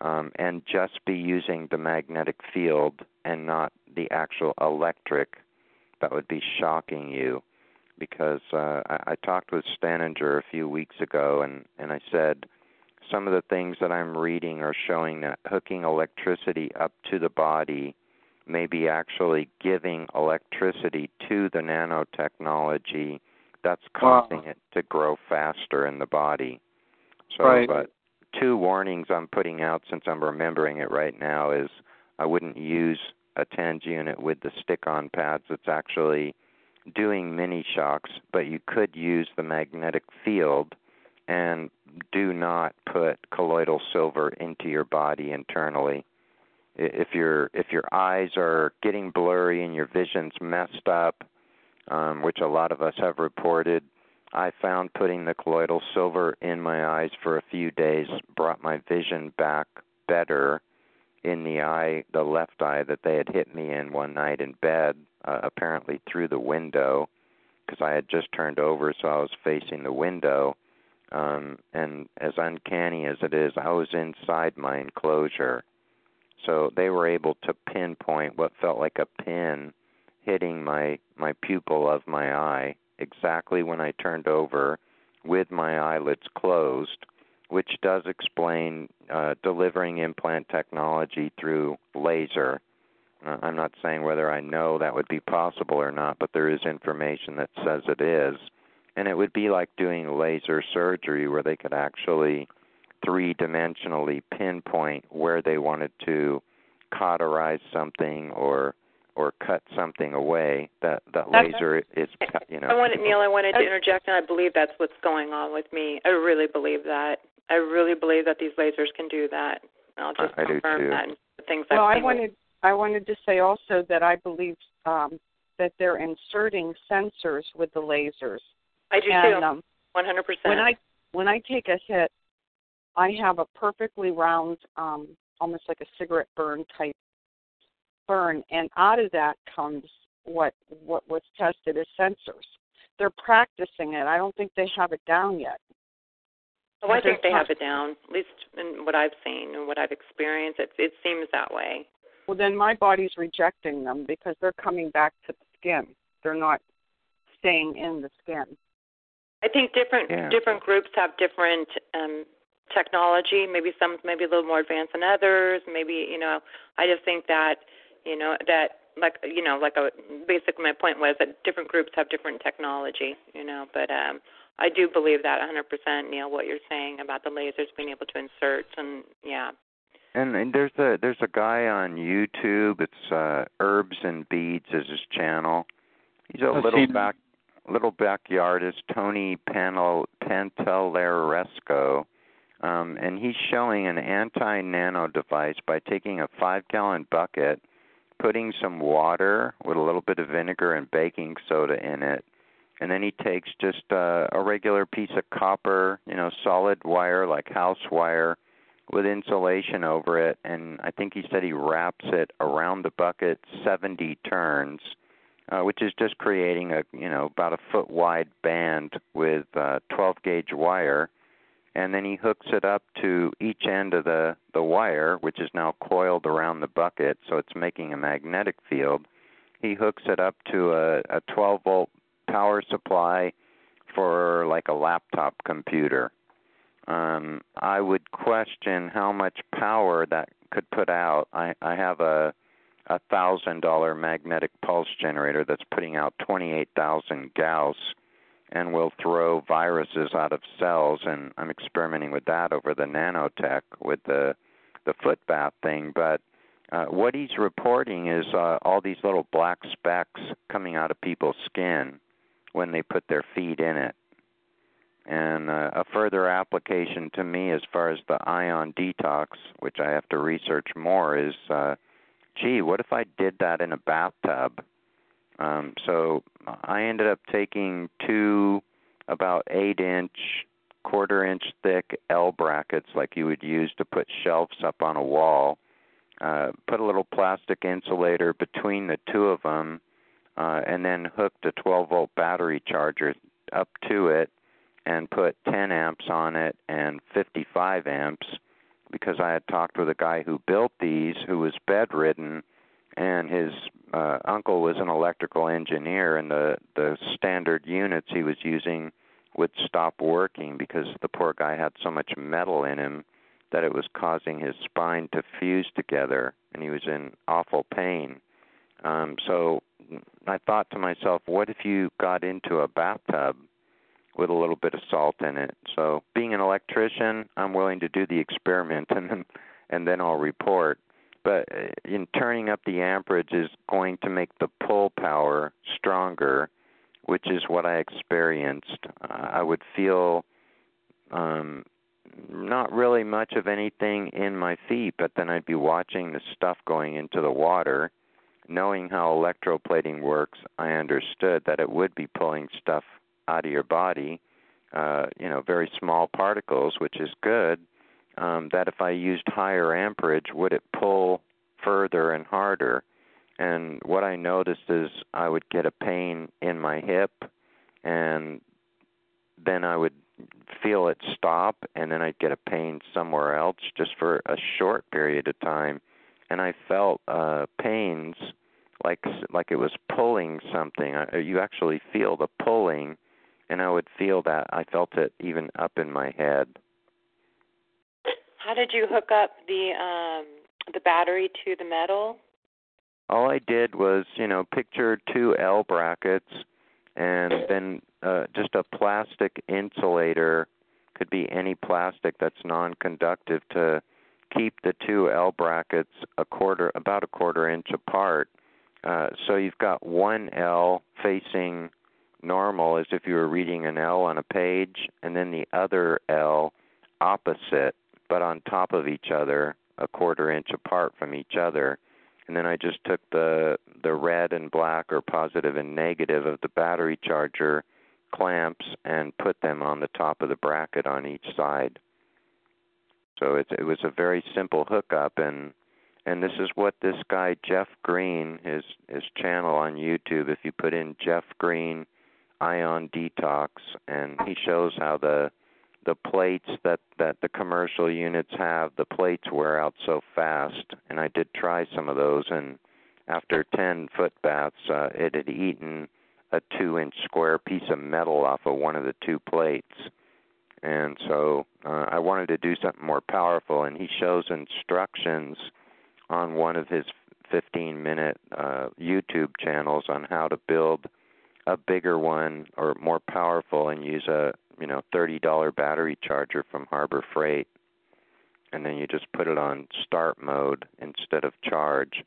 Speaker 6: Um, and just be using the magnetic field and not the actual electric that would be shocking you because uh, I, I talked with Staninger a few weeks ago and, and I said some of the things that I'm reading are showing that hooking electricity up to the body may be actually giving electricity to the nanotechnology that's causing wow. it to grow faster in the body. So,
Speaker 1: right.
Speaker 6: but two warnings I'm putting out since I'm remembering it right now is I wouldn't use a TENS unit with the stick-on pads. It's actually doing mini shocks, but you could use the magnetic field and do not put colloidal silver into your body internally if your if your eyes are getting blurry and your vision's messed up, um, which a lot of us have reported, I found putting the colloidal silver in my eyes for a few days brought my vision back better in the eye, the left eye that they had hit me in one night in bed, uh, apparently through the window, because I had just turned over, so I was facing the window. Um, and as uncanny as it is, I was inside my enclosure so they were able to pinpoint what felt like a pin hitting my my pupil of my eye exactly when I turned over with my eyelids closed, which does explain uh, delivering implant technology through laser. Uh, I'm not saying whether I know that would be possible or not, but there is information that says it is. And it would be like doing laser surgery where they could actually three dimensionally pinpoint where they wanted to cauterize something or or cut something away that that laser is you know.
Speaker 2: I wanted Neil I wanted to interject and I believe that's what's going on with me. I really believe that. I really believe that these lasers can do that. I'll just
Speaker 6: I
Speaker 2: confirm that things
Speaker 7: well
Speaker 2: I've
Speaker 7: I wanted I wanted to say also that I believe um that they're inserting sensors with the lasers.
Speaker 2: I do
Speaker 7: and,
Speaker 2: too.
Speaker 7: um,
Speaker 2: 100%
Speaker 7: when I when I take a hit I have a perfectly round, um, almost like a cigarette burn type burn, and out of that comes what what was tested as sensors. They're practicing it. I don't think they have it down yet.
Speaker 2: Oh, I think they have it down. At least in what I've seen and what I've experienced, it it seems that way.
Speaker 7: Well, then my body's rejecting them because they're coming back to the skin. They're not staying in the skin.
Speaker 2: I think different
Speaker 6: yeah.
Speaker 2: different groups have different um technology. Maybe some maybe a little more advanced than others. Maybe you know, I just think that you know that like you know like a basically my point was that different groups have different technology. You know, but um I do believe that 100%, Neil, what you're saying about the lasers being able to insert and yeah.
Speaker 6: And, and there's a there's a guy on YouTube. It's uh Herbs and Beads is his channel. He's a
Speaker 1: I've
Speaker 6: little
Speaker 1: seen-
Speaker 6: back little backyardist, Tony Panel Pantalleresco um, and he's showing an anti nano device by taking a five gallon bucket, putting some water with a little bit of vinegar and baking soda in it, and then he takes just uh, a regular piece of copper, you know, solid wire like house wire with insulation over it, and I think he said he wraps it around the bucket 70 turns, uh, which is just creating a you know about a foot wide band with uh, 12 gauge wire, and then he hooks it up to each end of the the wire, which is now coiled around the bucket, so it's making a magnetic field. He hooks it up to a, a 12 volt power supply for like a laptop computer. Um, I would question how much power that could put out. I, I have a a thousand dollar magnetic pulse generator that's putting out 28,000 Gauss and will throw viruses out of cells. And I'm experimenting with that over the nanotech with the the foot bath thing. But uh, what he's reporting is uh, all these little black specks coming out of people's skin when they put their feet in it. And uh, a further application to me, as far as the ion detox, which I have to research more, is uh, gee, what if I did that in a bathtub? Um, so I ended up taking two about eight inch, quarter inch thick L brackets like you would use to put shelves up on a wall. Uh, put a little plastic insulator between the two of them, uh, and then hooked a 12 volt battery charger up to it, and put 10 amps on it and 55 amps because I had talked with a guy who built these who was bedridden and his uh, uncle was an electrical engineer and the the standard units he was using would stop working because the poor guy had so much metal in him that it was causing his spine to fuse together and he was in awful pain um so i thought to myself what if you got into a bathtub with a little bit of salt in it. So, being an electrician, I'm willing to do the experiment and then and then I'll report. But uh, in turning up the amperage is going to make the pull power stronger, which is what I experienced. Uh, I would feel um not really much of anything in my feet, but then I'd be watching the stuff going into the water. Knowing how electroplating works, I understood that it would be pulling stuff out of your body, uh, you know, very small particles, which is good. Um, that if I used higher amperage, would it pull further and harder? And what I noticed is I would get a pain in my hip, and then I would feel it stop, and then I'd get a pain somewhere else just for a short period of time. And I felt uh, pains like like it was pulling something. I, you actually feel the pulling and I would feel that I felt it even up in my head.
Speaker 2: How did you hook up the um the battery to the metal?
Speaker 6: All I did was, you know, picture two L brackets and then uh just a plastic insulator could be any plastic that's non-conductive to keep the two L brackets a quarter about a quarter inch apart. Uh, so you've got one L facing normal as if you were reading an L on a page, and then the other L opposite, but on top of each other, a quarter inch apart from each other. And then I just took the the red and black or positive and negative of the battery charger clamps and put them on the top of the bracket on each side. So it it was a very simple hookup and and this is what this guy Jeff Green his his channel on YouTube if you put in Jeff Green ion detox and he shows how the the plates that that the commercial units have the plates wear out so fast and I did try some of those and after 10 foot baths uh, it had eaten a 2 inch square piece of metal off of one of the two plates. And so uh, I wanted to do something more powerful and he shows instructions on one of his 15 minute uh, YouTube channels on how to build a bigger one or more powerful and use a you know thirty dollar battery charger from Harbor Freight, and then you just put it on start mode instead of charge,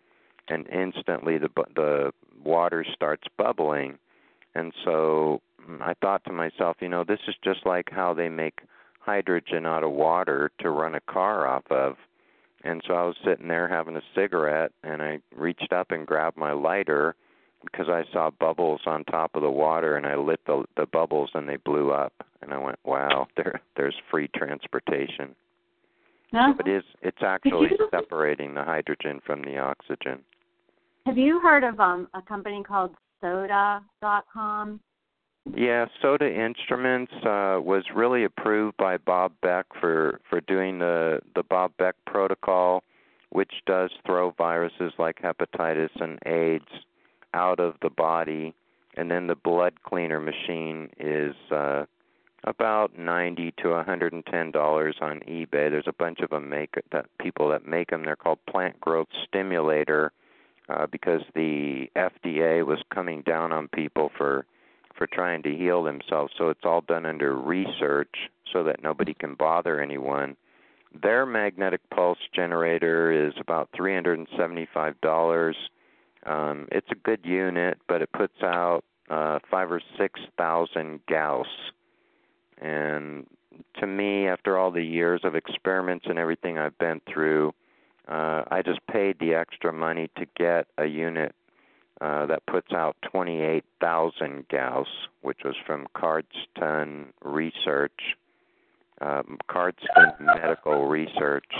Speaker 6: and instantly the the water starts bubbling, and so mm, I thought to myself, you know, this is just like how they make hydrogen out of water to run a car off of. And so I was sitting there having a cigarette, and I reached up and grabbed my lighter because I saw bubbles on top of the water and I lit the the bubbles and they blew up and I went, wow, there there's free transportation.
Speaker 3: No.
Speaker 6: But it is it's actually separating the hydrogen from the oxygen.
Speaker 3: Have you heard of um a company called sota.com.
Speaker 6: Yeah, Sota Instruments uh, was really approved by Bob Beck for for doing the the Bob Beck protocol, which does throw viruses like hepatitis and AIDS out of the body, and then the blood cleaner machine is uh, about ninety to a hundred and ten dollars on eBay. There's a bunch of them make that people that make them. They're called Plant Growth Stimulator uh, because the FDA was coming down on people for for trying to heal themselves. So it's all done under research so that nobody can bother anyone. Their magnetic pulse generator is about $375. Um, it's a good unit, but it puts out uh, five or six thousand Gauss. And to me, after all the years of experiments and everything I've been through, uh, I just paid the extra money to get a unit uh, that puts out 28,000 Gauss, which was from Cardston Research, um, Cardston Medical Research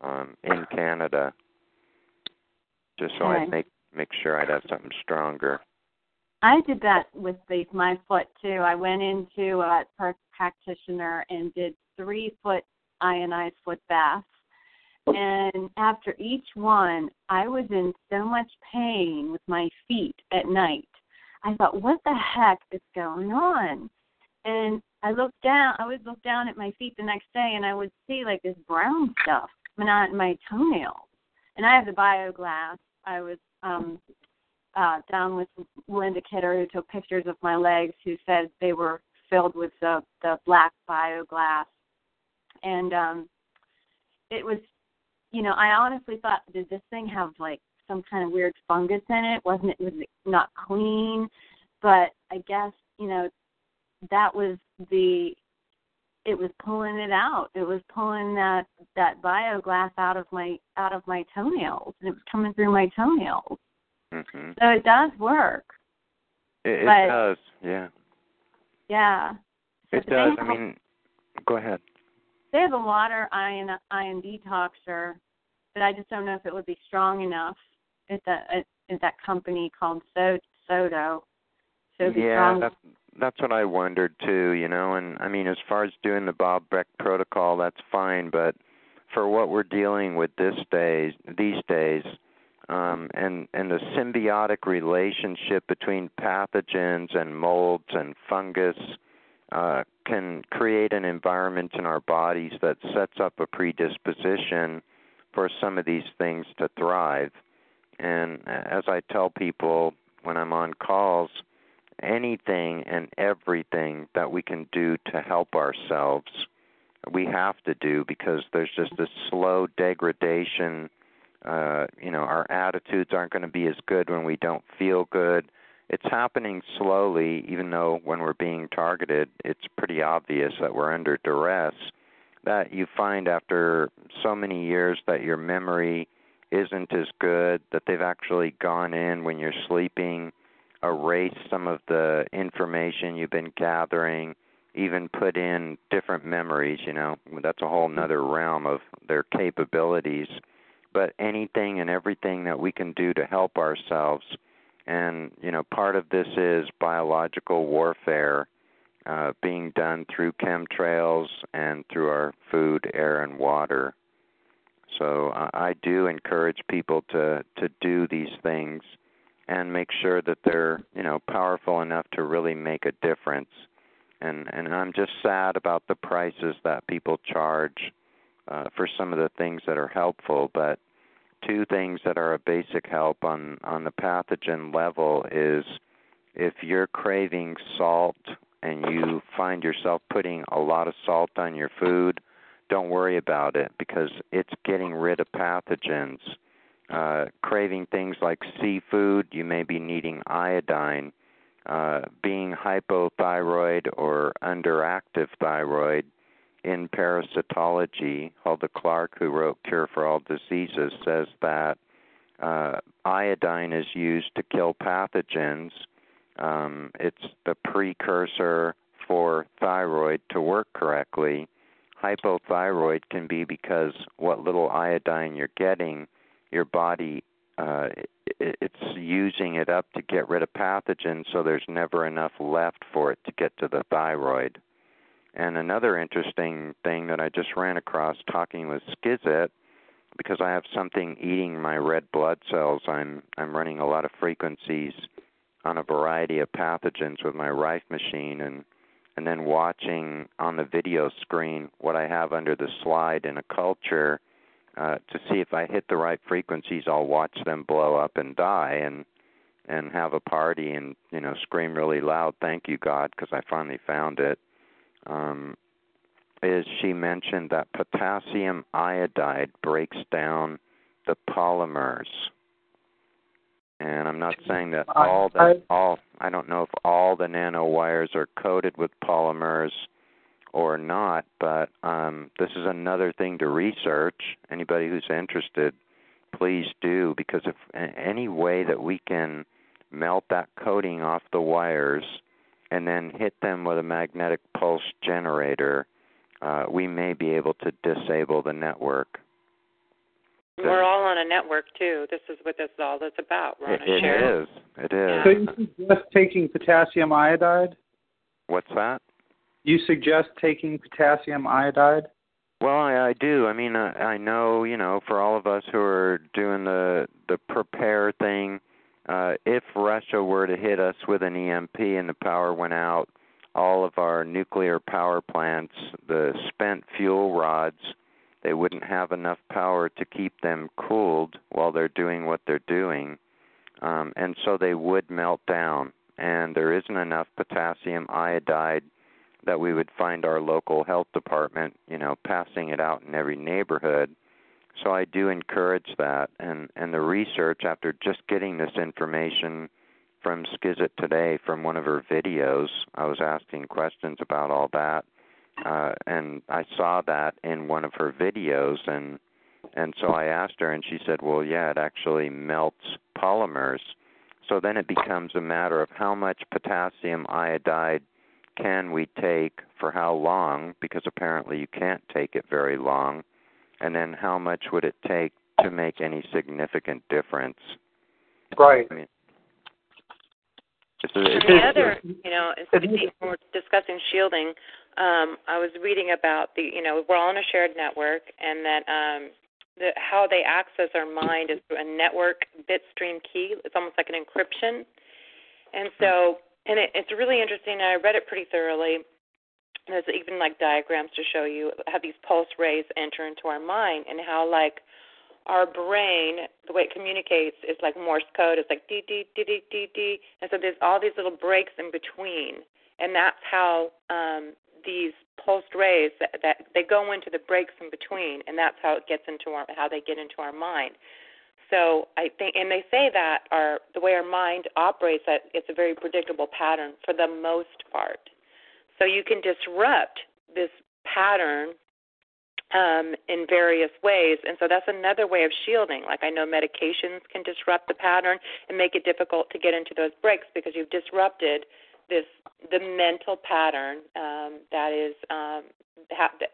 Speaker 6: um, in Canada, just so. I'd make make sure I'd have something stronger.
Speaker 3: I did that with the, my foot too. I went into a practitioner and did three foot ionized foot baths. And after each one, I was in so much pain with my feet at night. I thought, what the heck is going on? And I looked down, I would look down at my feet the next day and I would see like this brown stuff out my toenails. And I have the bioglass. I was um uh, down with Linda Kidder, who took pictures of my legs, who said they were filled with the the black bioglass, and um, it was, you know, I honestly thought, did this thing have like some kind of weird fungus in it? Wasn't it was it not clean? But I guess you know, that was the it was pulling it out. It was pulling that that bioglass out of my out of my toenails, and it was coming through my toenails.
Speaker 6: hmm
Speaker 3: So it does work.
Speaker 6: It, it
Speaker 3: But-
Speaker 6: does, yeah.
Speaker 3: Yeah.
Speaker 6: It does. I mean, go ahead.
Speaker 3: they have a water ion ion detoxer, but I just don't know if it would be strong enough at that at, at that company called so Sota. So
Speaker 6: yeah, that's that's what I wondered too, you know. And I mean, as far as doing the Bob Beck protocol, that's fine. But for what we're dealing with this days, these days, um, and and the symbiotic relationship between pathogens and molds and fungus uh, can create an environment in our bodies that sets up a predisposition for some of these things to thrive. And as I tell people when I'm on calls, anything and everything that we can do to help ourselves, we have to do because there's just this slow degradation. Uh, you know, our attitudes aren't going to be as good when we don't feel good. It's happening slowly, even though when we're being targeted, it's pretty obvious that we're under duress. That you find after so many years that your memory isn't as good, that they've actually gone in when you're sleeping erase some of the information you've been gathering, even put in different memories, you know. That's a whole nother realm of their capabilities. But anything and everything that we can do to help ourselves and, you know, part of this is biological warfare uh, being done through chemtrails and through our food, air, and water. So I, I do encourage people to to do these things and make sure that they're you know powerful enough to really make a difference. And and I'm just sad about the prices that people charge uh, for some of the things that are helpful. But two things that are a basic help on on the pathogen level is if you're craving salt and you find yourself putting a lot of salt on your food, don't worry about it because it's getting rid of pathogens uh, craving things like seafood, you may be needing iodine. Uh, being hypothyroid or underactive thyroid in parasitology, Hulda Clark, who wrote Cure for All Diseases, says that uh, iodine is used to kill pathogens. Um, it's the precursor for thyroid to work correctly. Hypothyroid can be because what little iodine you're getting your body uh, it's using it up to get rid of pathogens so there's never enough left for it to get to the thyroid. And another interesting thing that I just ran across talking with Skizit, because I have something eating my red blood cells, I'm I'm running a lot of frequencies on a variety of pathogens with my Rife machine and and then watching on the video screen what I have under the slide in a culture uh, to see if I hit the right frequencies, I'll watch them blow up and die and and have a party and you know scream really loud, "Thank you God," because I finally found it. Um, is she mentioned that potassium iodide breaks down the polymers. And I'm not saying that all the all I don't know if all the nanowires are coated with polymers or not, but um, this is another thing to research. Anybody who's interested, please do, because if any way that we can melt that coating off the wires and then hit them with a magnetic pulse generator, uh, we may be able to disable the network.
Speaker 2: We're all on a network too. This is what this is all is about. We're on
Speaker 6: a
Speaker 2: it,
Speaker 6: it is. It is.
Speaker 1: So you suggest taking potassium iodide?
Speaker 6: What's that?
Speaker 1: You suggest taking potassium iodide?
Speaker 6: Well, I, I do. I mean, I, I know, you know, for all of us who are doing the the prepare thing, uh, if Russia were to hit us with an EMP and the power went out, all of our nuclear power plants, the spent fuel rods, they wouldn't have enough power to keep them cooled while they're doing what they're doing. Um, and so they would melt down, and there isn't enough potassium iodide that we would find our local health department, you know, passing it out in every neighborhood. So I do encourage that, and and the research after just getting this information from Skizit today from one of her videos, I was asking questions about all that, uh, and I saw that in one of her videos, and and so I asked her, and she said, well, yeah, it actually melts polymers. So then it becomes a matter of how much potassium iodide can we take for how long, because apparently you can't take it very long, and then how much would it take to make any significant difference?
Speaker 1: Right.
Speaker 6: I mean,
Speaker 2: it's, it's, the other, you know, we're discussing shielding. Um, I was reading about the, you know, we're all on a shared network, and that um, the, how they access our mind is through a network bitstream key. It's almost like an encryption. And so and it, it's really interesting. And I read it pretty thoroughly. There's even like diagrams to show you how these pulse rays enter into our mind and how like our brain, the way it communicates is like Morse code. It's like dee dee dee dee dee dee, and so there's all these little breaks in between, and that's how um, these pulsed rays that, that they go into the breaks in between, and that's how it gets into our how they get into our mind. So I think, and they say that our the way our mind operates, that it's a very predictable pattern for the most part. So you can disrupt this pattern um, in various ways, and so that's another way of shielding. Like I know medications can disrupt the pattern and make it difficult to get into those breaks because you've disrupted this the mental pattern um, that is um,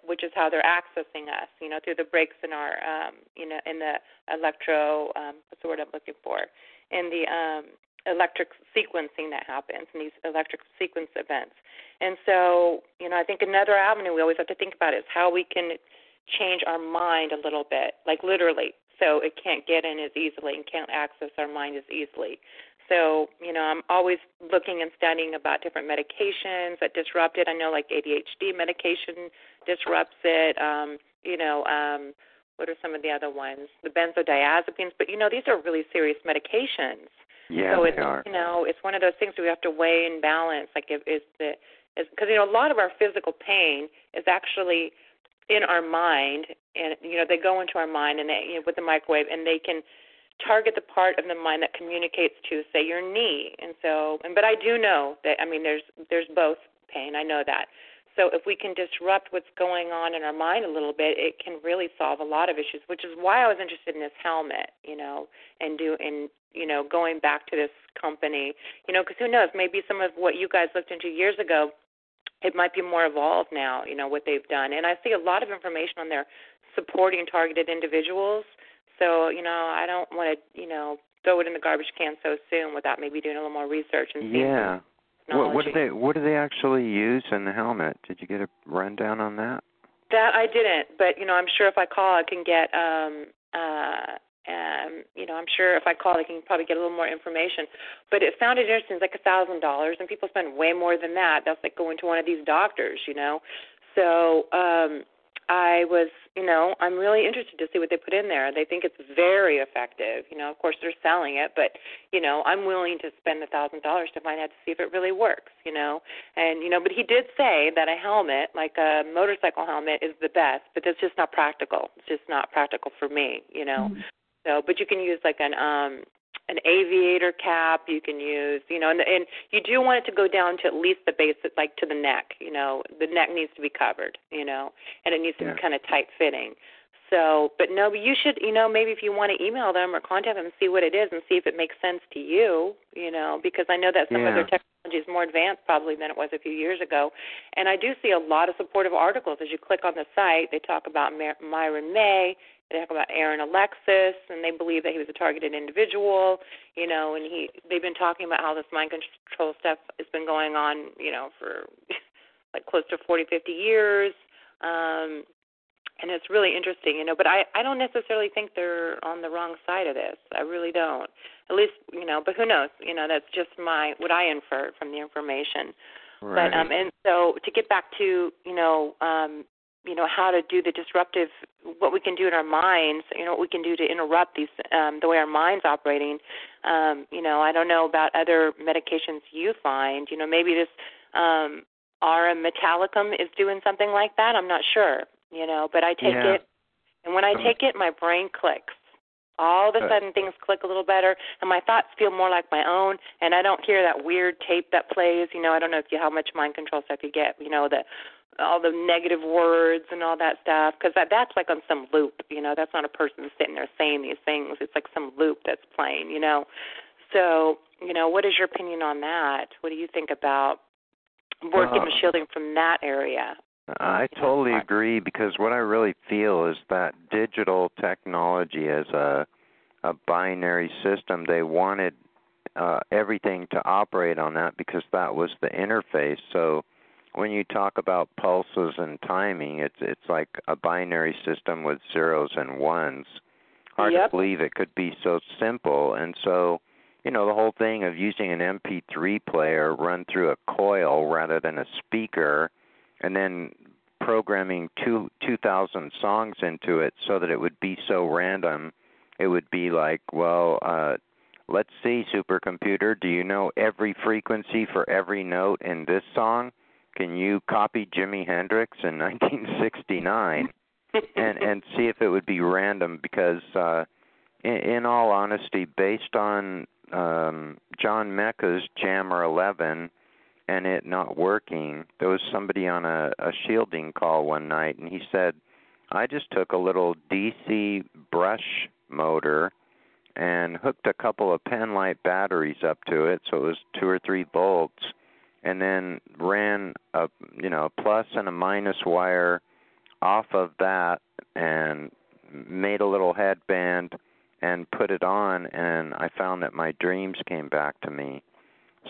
Speaker 2: which is how they're accessing us, you know, through the breaks in our, um, you know, in the electro, um, what's the word I'm looking for, in the um, electric sequencing that happens in these electric sequence events. And so, you know, I think another avenue we always have to think about is how we can change our mind a little bit, like literally, so it can't get in as easily and can't access our mind as easily. So, you know, I'm always looking and studying about different medications that disrupt it. I know like ADHD medication disrupts it. Um, you know, um, what are some of the other ones? The benzodiazepines, but you know, these are really serious medications.
Speaker 6: Yeah,
Speaker 2: so it's
Speaker 6: they are.
Speaker 2: you know, it's one of those things we have to weigh and balance. Like, if is the is because you know a lot of our physical pain is actually in our mind, and you know they go into our mind and they you know, with the microwave, and they can target the part of the mind that communicates to say your knee. And so and but i do know that i mean there's there's both pain i know that. So if we can disrupt what's going on in our mind a little bit it can really solve a lot of issues which is why i was interested in this helmet you know and do and you know going back to this company. You know because who knows maybe some of what you guys looked into years ago it might be more evolved now you know what they've done. And i see a lot of information on there supporting targeted individuals so, you know, I don't want to, you know, throw it in the garbage can so soon without maybe doing a little more research and seeing
Speaker 6: Yeah. What, what do they What do they actually use in the helmet? Did you get a rundown on that?
Speaker 2: That I didn't, but you know, I'm sure if I call, I can get um uh um you know, I'm sure if I call, I can probably get a little more information. But it sounded interesting. It's like a thousand dollars, and people spend way more than that. That's like going to one of these doctors, you know. So um I was, you know, I'm really interested to see what they put in there. They think it's very effective. You know, of course they're selling it, but you know, I'm willing to spend a thousand dollars to find out to see if it really works. You know, and you know, but he did say that a helmet, like a motorcycle helmet, is the best, but that's just not practical. It's just not practical for me. You know,
Speaker 3: Mm-hmm.
Speaker 2: so but you can use like an um an aviator cap you can use you know and and you do want it to go down to at least the base like to the neck you know the neck needs to be covered you know and it needs to
Speaker 6: Yeah.
Speaker 2: be kind of tight fitting. So but no but you should you know maybe if you want to email them or contact them and see what it is and see if it makes sense to you you know because i know that some of their technology is more advanced probably than it was a few years ago. And i do see a lot of supportive articles. As you click on the site they talk about myron may they talk about Aaron Alexis, and they believe that he was a targeted individual, you know, and he they've been talking about how this mind control stuff has been going on, you know, for like close to 40, 50 years. Um and it's really interesting, you know, but I I don't necessarily think they're on the wrong side of this. I really don't. At least, you know, but who knows? You know, that's just my what I inferred from the information.
Speaker 6: Right.
Speaker 2: But um, and so to get back to you know um, you know how to do the disruptive, what we can do in our minds, you know what we can do to interrupt these um, the way our minds operating. Um, you know, I don't know about other medications you find. You know, maybe this um, Aurum Metallicum is doing something like that. I'm not sure. You know, but I take
Speaker 6: Yeah.
Speaker 2: it, and when I take it, my brain clicks. All of a sudden, things click a little better, and my thoughts feel more like my own. And I don't hear that weird tape that plays. You know, I don't know if you how much mind control stuff you get. You know, the all the negative words and all that stuff, because that that's like on some loop. You know, that's not a person sitting there saying these things. It's like some loop that's playing. You know, so you know, what is your opinion on that? What do you think about working with shielding from that area?
Speaker 6: I totally agree because what I really feel is that digital technology as a a binary system, they wanted uh, everything to operate on that because that was the interface. So when you talk about pulses and timing, it's it's like a binary system with zeros and ones. Hard
Speaker 2: Yep.
Speaker 6: to believe it could be so simple. And so, you know, the whole thing of using an MP3 player run through a coil rather than a speaker and then programming two two thousand songs into it so that it would be so random it would be like well uh let's see supercomputer do you know every frequency for every note in this song can you copy jimi hendrix in 1969 and and see if it would be random? Because uh in, in all honesty based on um john mecca's jammer 11 and it not working, there was somebody on a, a shielding call one night, and he said, I just took a little DC brush motor and hooked a couple of penlight batteries up to it, so it was two or three volts, and then ran a you know a plus and a minus wire off of that, and made a little headband and put it on, and I found that my dreams came back to me.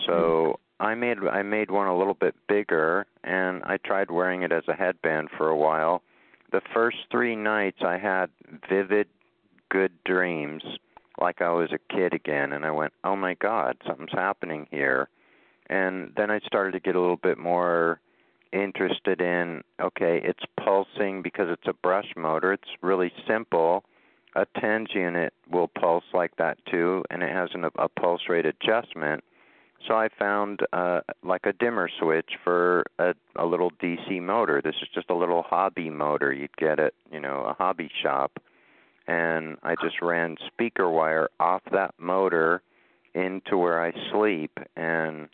Speaker 6: So I made I made one a little bit bigger and I tried wearing it as a headband for a while. The first 3 nights I had vivid good dreams like I was a kid again and I went, "Oh my god, something's happening here." And then I started to get a little bit more interested in okay, it's pulsing because it's a brush motor. It's really simple. A TENS unit will pulse like that too and it has an, a pulse rate adjustment so I found uh, like a dimmer switch for a, a little DC motor. This is just a little hobby motor you'd get at you know a hobby shop, and I just ran speaker wire off that motor into where I sleep. And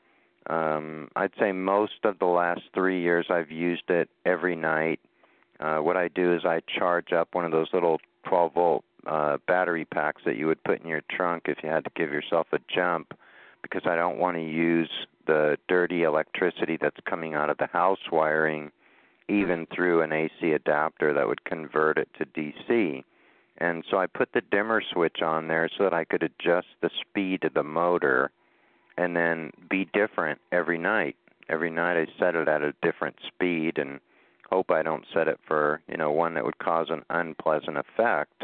Speaker 6: um, I'd say most of the last three years I've used it every night. Uh, what I do is I charge up one of those little 12 volt uh, battery packs that you would put in your trunk if you had to give yourself a jump because I don't want to use the dirty electricity that's coming out of the house wiring even through an AC adapter that would convert it to DC. And so I put the dimmer switch on there so that I could adjust the speed of the motor and then be different every night. Every night I set it at a different speed and hope I don't set it for, you know, one that would cause an unpleasant effect,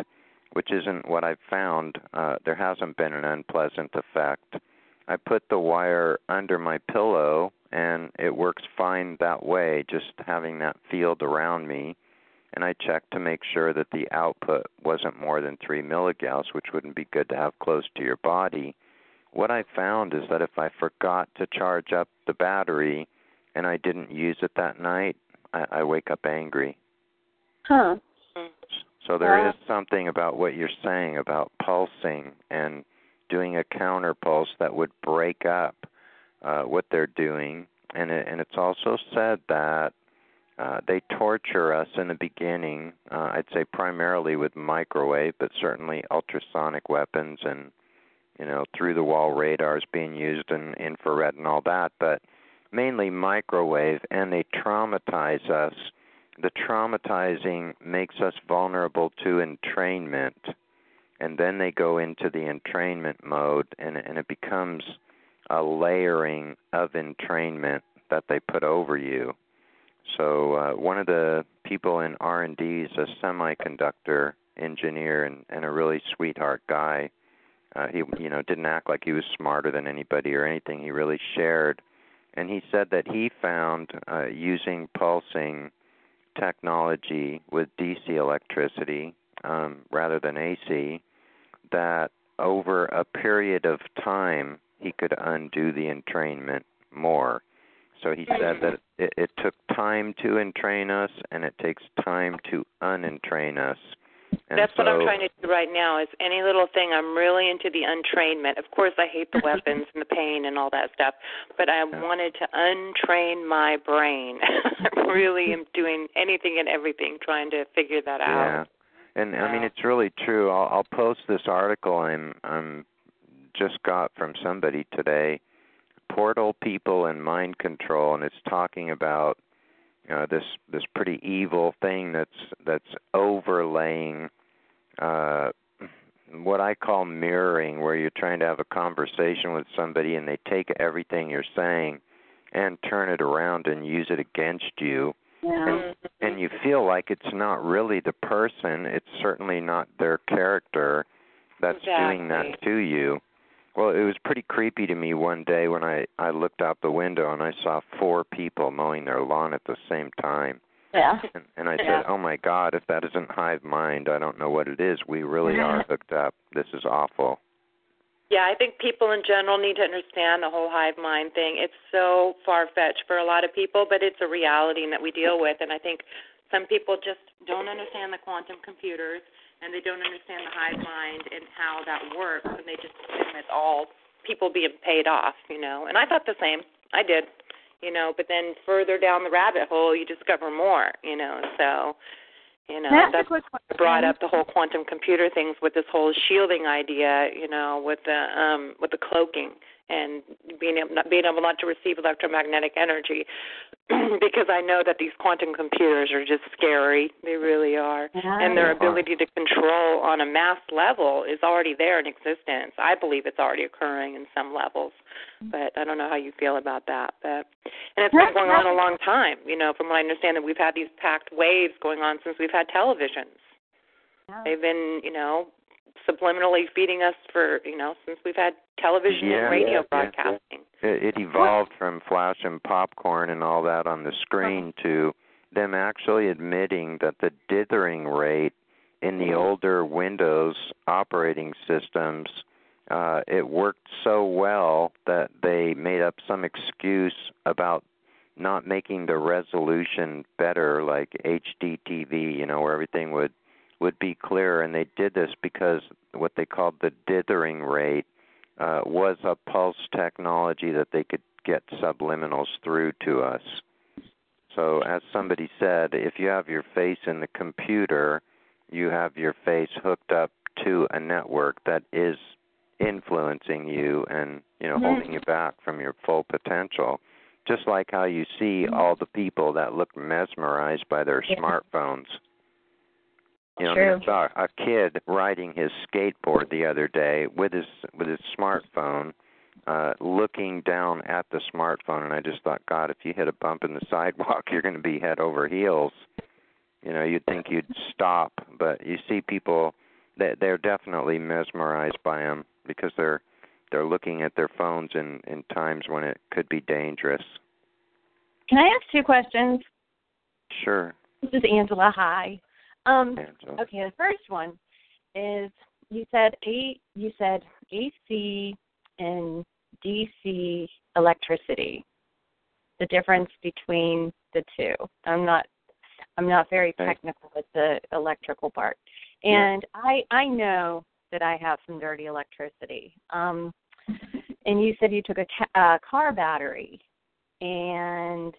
Speaker 6: which isn't what I've found. Uh, there hasn't been an unpleasant effect. I put the wire under my pillow and it works fine that way, just having that field around me. And I checked to make sure that the output wasn't more than 3 milligauss, which wouldn't be good to have close to your body. What I found is that if I forgot to charge up the battery and I didn't use it that night, I, I wake up angry.
Speaker 3: Huh.
Speaker 6: So there
Speaker 3: Wow.
Speaker 6: is something about what you're saying about pulsing and doing a counter pulse that would break up uh, what they're doing, and it, and it's also said that uh, they torture us in the beginning. Uh, I'd say primarily with microwave, but certainly ultrasonic weapons and you know through the wall radars being used and infrared and all that, but mainly microwave, and they traumatize us. The traumatizing makes us vulnerable to entrainment and then they go into the entrainment mode and and it becomes a layering of entrainment that they put over you so uh, one of the people in r&d is a semiconductor engineer and, and a really sweetheart guy uh, he you know didn't act like he was smarter than anybody or anything he really shared and he said that he found uh, using pulsing technology with dc electricity um, rather than ac that over a period of time he could undo the entrainment more. So he said that it, it took time to entrain us and it takes time to unentrain us. And
Speaker 2: That's
Speaker 6: so,
Speaker 2: what I'm trying to do right now. Is any little thing I'm really into the untrainment. Of course, I hate the weapons and the pain and all that stuff, but I wanted to untrain my brain. I really am doing anything and everything trying to figure that out. Yeah.
Speaker 6: And I mean it's really true. I'll I'll post this article I'm I'm just got from somebody today. Portal people and mind control and it's talking about you know this this pretty evil thing that's that's overlaying uh what I call mirroring where you're trying to have a conversation with somebody and they take everything you're saying and turn it around and use it against you.
Speaker 3: Yeah.
Speaker 6: and you feel like it's not really the person it's certainly not their character that's doing that to you. Well it was pretty creepy to me one day when i i looked out the window and i saw four people mowing their lawn at the same time
Speaker 3: Yeah.
Speaker 6: and, and i
Speaker 3: Yeah.
Speaker 6: said oh my god if that isn't hive mind i don't know what it is we really mm-hmm. are hooked up this is awful
Speaker 2: Yeah, I think people in general need to understand the whole hive mind thing. It's so far fetched for a lot of people, but it's a reality that we deal with. And I think some people just don't understand the quantum computers and they don't understand the hive mind and how that works, and they just assume it's all people being paid off, you know. And I thought the same. I did, you know. But then further down the rabbit hole, you discover more, you know. So, you know,
Speaker 3: That's
Speaker 2: that's brought up the whole quantum computer things with this whole shielding idea, you know, with the um with the cloaking and being able not being able not to receive electromagnetic energy because I know that these quantum computers are just scary. They really are.
Speaker 3: Yeah.
Speaker 2: And their ability to control on a mass level is already there in existence. I believe it's already occurring in some levels. Mm-hmm. But I don't know how you feel about that. But and it's been going on a long time, you know, from what I understand that we've had these packed waves going on since we've had televisions. They've been, you know, subliminally feeding us for, you know, since we've had television
Speaker 6: Yeah,
Speaker 2: and radio
Speaker 6: yeah, yeah, yeah.
Speaker 2: broadcasting.
Speaker 6: it, it evolved from flash and popcorn and all that on the screen to them actually admitting that the dithering rate in the older Windows operating systems uh, it worked so well that they made up some excuse about not making the resolution better like HDTV, you know, where everything would would be clearer and they did this because what they called the dithering rate uh, was a pulse technology that they could get subliminals through to us. So, as somebody said, if you have your face in the computer, you have your face hooked up to a network that is influencing you and you know holding you back from your full potential. Just like how you see all the people that look mesmerized by their
Speaker 3: Yeah.
Speaker 6: smartphones. You know,
Speaker 3: True.
Speaker 6: I, mean, I saw a kid riding his skateboard the other day with his with his smartphone, uh, looking down at the smartphone, and I just thought, God, if you hit a bump in the sidewalk, you're going to be head over heels. You know, you'd think you'd stop, but you see people that they're definitely mesmerized by them because they're they're looking at their phones in in times when it could be dangerous.
Speaker 3: Can I ask two questions?
Speaker 6: Sure.
Speaker 3: This is Angela. Hi. Um, okay, the first one is you said A. You said AC and DC electricity. The difference between the two. I'm not. I'm not very technical with the electrical part,
Speaker 6: Yeah.
Speaker 3: and I I know that I have some dirty electricity. Um, and you said you took a ca- uh, car battery and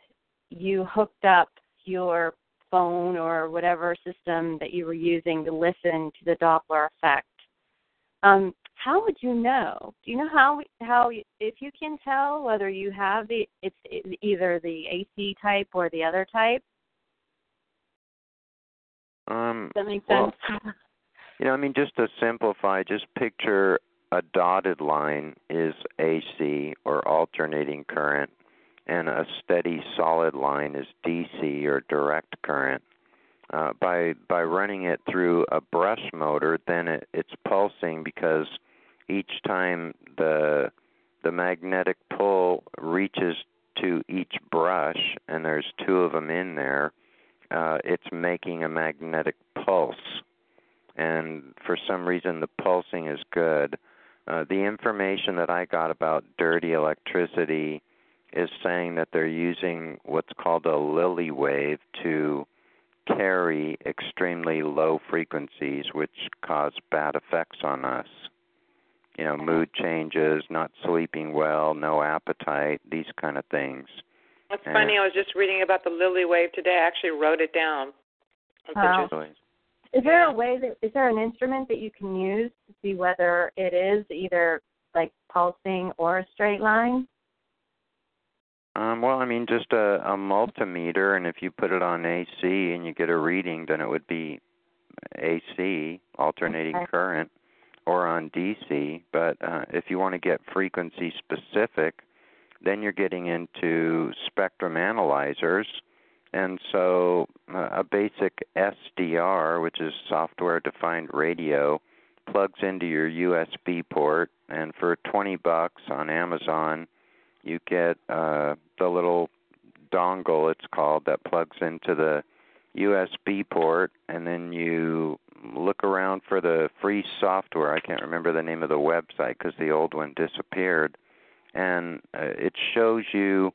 Speaker 3: you hooked up your phone or whatever system that you were using to listen to the Doppler effect. Um, how would you know? Do you know how how if you can tell whether you have the it's either the AC type or the other type?
Speaker 6: Um,
Speaker 3: Does that make
Speaker 6: Well,
Speaker 3: sense?
Speaker 6: You know, I mean, just to simplify, just picture a dotted line is AC or alternating current, and a steady solid line is DC or direct current. Uh, by by running it through a brush motor, then it, it's pulsing because each time the the magnetic pull reaches to each brush, and there's two of them in there, uh, it's making a magnetic pulse and for some reason the pulsing is good. Uh, the information that I got about dirty electricity is saying that they're using what's called a Lilly wave to carry extremely low frequencies, which cause bad effects on us. You know, mood changes, not sleeping well, no appetite, these kind of things.
Speaker 2: It's
Speaker 6: Yeah.
Speaker 2: funny. I was just reading about the Lilly Wave today. I actually wrote it down.
Speaker 3: Wow. Is there a way that is there an instrument that you can use to see whether it is either like pulsing or a straight line?
Speaker 6: Um, well, I mean, just a, a multimeter, and if you put it on AC and you get a reading, then it would be AC, alternating
Speaker 3: Okay.
Speaker 6: current, or on DC. But uh, if you want to get frequency specific, then you're getting into spectrum analyzers. And so uh, a basic SDR, which is software defined radio, plugs into your USB port, and for 20 bucks on Amazon, you get uh, the little dongle it's called that plugs into the USB port and then you look around for the free software. I can't remember the name of the website cuz the old one disappeared. And uh, it shows you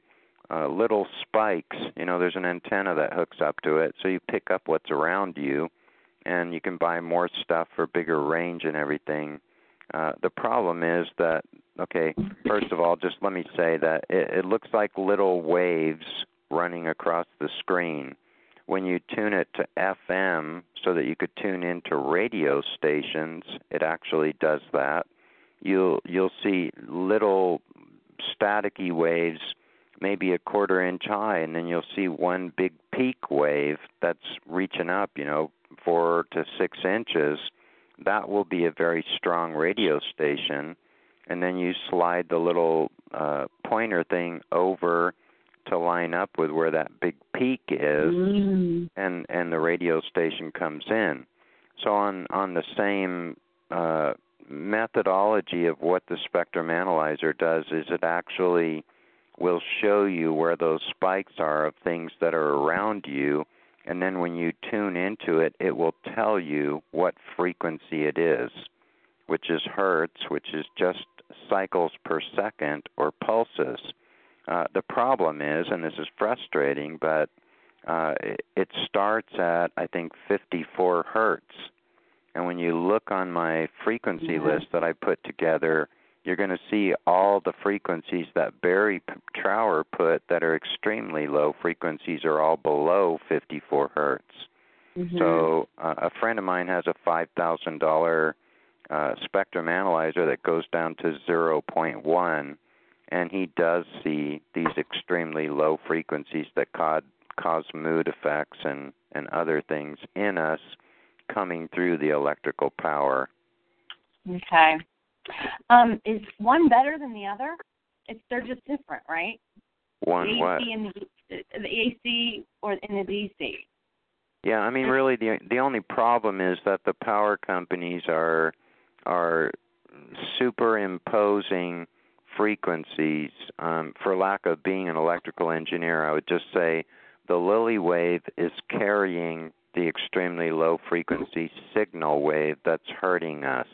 Speaker 6: uh, little spikes. You know there's an antenna that hooks up to it so you pick up what's around you and you can buy more stuff for bigger range and everything uh, the problem is that okay, first of all, just let me say that it, it looks like little waves running across the screen. When you tune it to FM so that you could tune into radio stations, it actually does that. You'll you'll see little staticky waves maybe a quarter inch high and then you'll see one big peak wave that's reaching up, you know, 4 to 6 inches. That will be a very strong radio station and then you slide the little uh, pointer thing over to line up with where that big peak is,
Speaker 3: Mm.
Speaker 6: and and the radio station comes in. So on on the same uh, methodology of what the spectrum analyzer does is it actually will show you where those spikes are of things that are around you and then when you tune into it it will tell you what frequency it is which is hertz which is just cycles per second or pulses uh, the problem is and this is frustrating but uh, it, starts at i think 54 hertz and when you look on my frequency
Speaker 3: Yeah.
Speaker 6: list that i put together you're going to see all the frequencies that Barry P- Trower put that are extremely low frequencies are all below 54 hertz.
Speaker 3: Mhm.
Speaker 6: So uh, a friend of mine has a five thousand dollar uh, spectrum analyzer that goes down to zero point one, and he does see these extremely low frequencies that cause cause mood effects and and other things in us. coming through the electrical power.
Speaker 3: Okay. Um, is one better than the other? It's they're just different, right?
Speaker 6: One
Speaker 3: the AC
Speaker 6: what?
Speaker 3: and the, the AC or in the DC.
Speaker 6: Yeah, I mean, really, the the only problem is that the power companies are are superimposing frequencies. Um, for lack of being an electrical engineer, I would just say the Lilly wave is carrying the extremely low frequency signal wave that's hurting us.